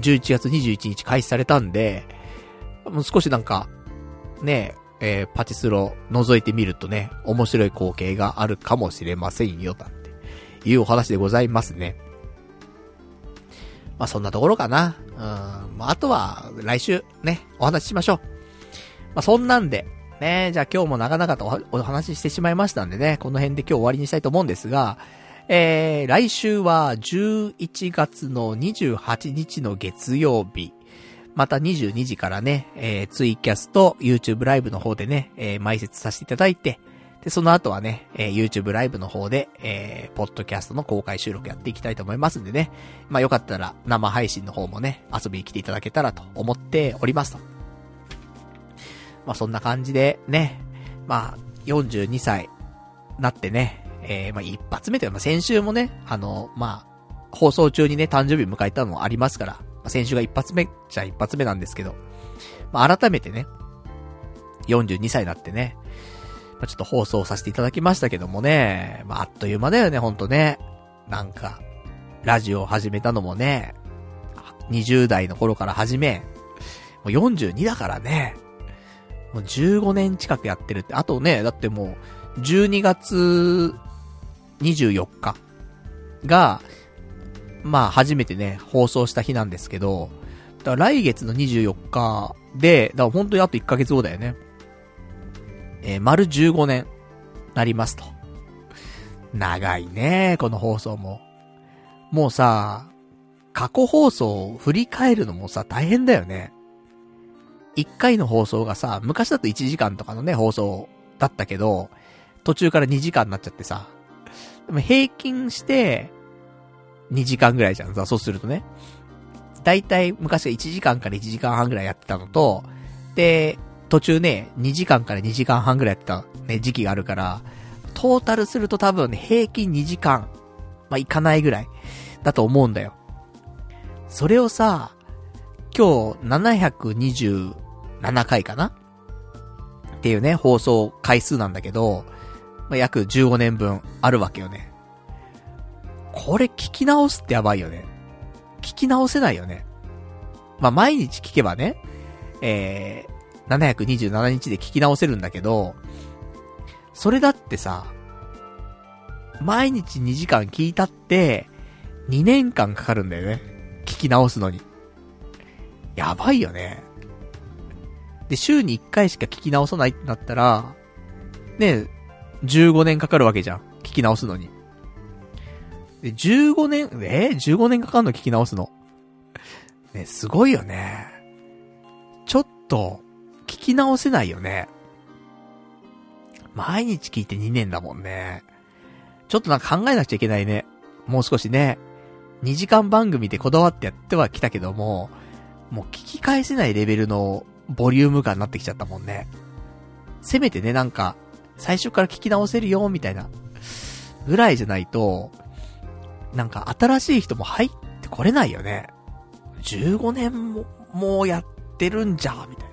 11月21日開始されたんで、もう少しなんか、ね、えー、パチスロ覗いてみるとね、面白い光景があるかもしれませんよ、なんていうお話でございますね。まあ、そんなところかな。うん。まあ、あとは、来週、ね、お話ししましょう。まあ、そんなんで、ね、じゃあ今日も長々とお話ししてしまいましたんでね、この辺で今日終わりにしたいと思うんですが、えー、来週は11月の28日の月曜日、また22時からね、えー、ツイキャスと YouTube ライブの方でね、えー、埋設させていただいて、で、その後はね、えー、YouTube ライブの方で、えー、ポッドキャストの公開収録やっていきたいと思いますんでね。まあよかったら生配信の方もね、遊びに来ていただけたらと思っておりますと。まあそんな感じでね、まあ42歳なってね、えー、まあ一発目というか、まあ先週もね、あの、まあ、放送中にね、誕生日迎えたのもありますから、先週が一発目じゃ一発目なんですけど、まあ改めてね、42歳になってね、まあ、ちょっと放送させていただきましたけどもね、まあ、あっという間だよね、ほんとね。なんか、ラジオを始めたのもね、20代の頃から始め、もう42だからね、もう15年近くやってるって、あとね、だってもう、12月24日が、まあ初めてね、放送した日なんですけど、だから来月の24日で、だから本当にあと1ヶ月後だよね。えー、丸15年、なりますと。長いね、この放送も。もうさ、過去放送を振り返るのもさ、大変だよね。一回の放送がさ、昔だと1時間とかのね、放送だったけど、途中から2時間になっちゃってさ。でも平均して、2時間ぐらいじゃん、そうするとね。だいたい昔は1時間から1時間半ぐらいやってたのと、で、途中ね、2時間から2時間半ぐらいやってたね、時期があるから、トータルすると多分ね、平均2時間、まあ、いかないぐらい、だと思うんだよ。それをさ、今日727回かな？っていうね、放送回数なんだけど、まあ、約15年分あるわけよね。これ聞き直すってやばいよね。聞き直せないよね。まあ、毎日聞けばね、え727日で聞き直せるんだけど、それだってさ、毎日2時間聞いたって、2年間かかるんだよね。聞き直すのに。やばいよね。で、週に1回しか聞き直さないってなったら、ね、15年かかるわけじゃん。聞き直すのに。で、15年、えー、?15 年かかるの聞き直すの。ね、すごいよね。ちょっと、聞き直せないよね。毎日聞いて2年だもんね。ちょっとなんか考えなくちゃいけないね。もう少しね。2時間番組でこだわってやってはきたけども、もう聞き返せないレベルのボリューム感になってきちゃったもんね。せめてね、なんか、最初から聞き直せるよ、みたいな、ぐらいじゃないと、なんか新しい人も入ってこれないよね。15年も、もうやってるんじゃ、みたいな。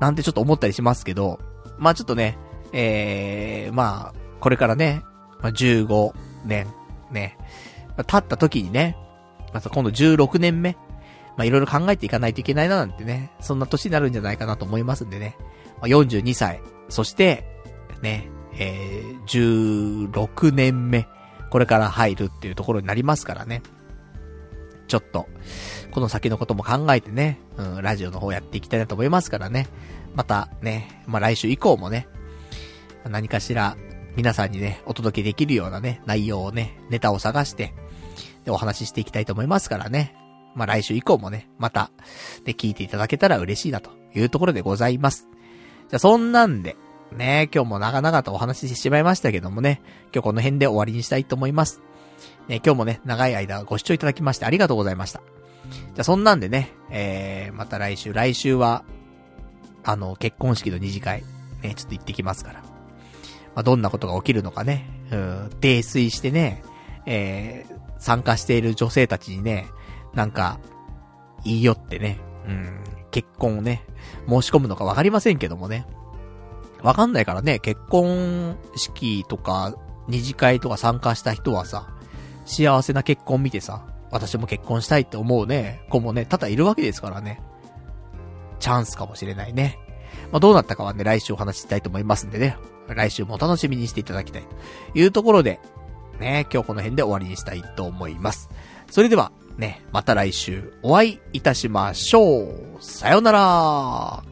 なんてちょっと思ったりしますけど、まあちょっとね、えー、まあ、これからね、まあ、15年、ね、まあ、経った時にね、また今度16年目、まあいろいろ考えていかないといけないななんてね、そんな年になるんじゃないかなと思いますんでね、まあ、42歳、そして、ね、えー、16年目、これから入るっていうところになりますからね。ちょっと、この先のことも考えてね、うん、ラジオの方やっていきたいなと思いますからね。またね、まあ、来週以降もね、何かしら皆さんにね、お届けできるようなね、内容をね、ネタを探して、で、お話ししていきたいと思いますからね。まあ、来週以降もね、また、で、聞いていただけたら嬉しいなというところでございます。じゃそんなんで、ね、今日も長々とお話ししてしまいましたけどもね、今日この辺で終わりにしたいと思います。ね、今日もね、長い間ご視聴いただきましてありがとうございました。じゃあそんなんでね、えー、また来週、来週は、あの、結婚式の二次会、ね、ちょっと行ってきますから。まあ、どんなことが起きるのかね、うん、泥酔してね、えー、参加している女性たちにね、なんか、言い寄ってね、うん、結婚をね、申し込むのかわかりませんけどもね。わかんないからね、結婚式とか、二次会とか参加した人はさ、幸せな結婚見てさ、私も結婚したいって思うね、子もね、多々いるわけですからね。チャンスかもしれないね。まあ、どうなったかはね、来週お話ししたいと思いますんでね。来週もお楽しみにしていただきたい。というところで、ね、今日この辺で終わりにしたいと思います。それでは、ね、また来週お会いいたしましょう。さよなら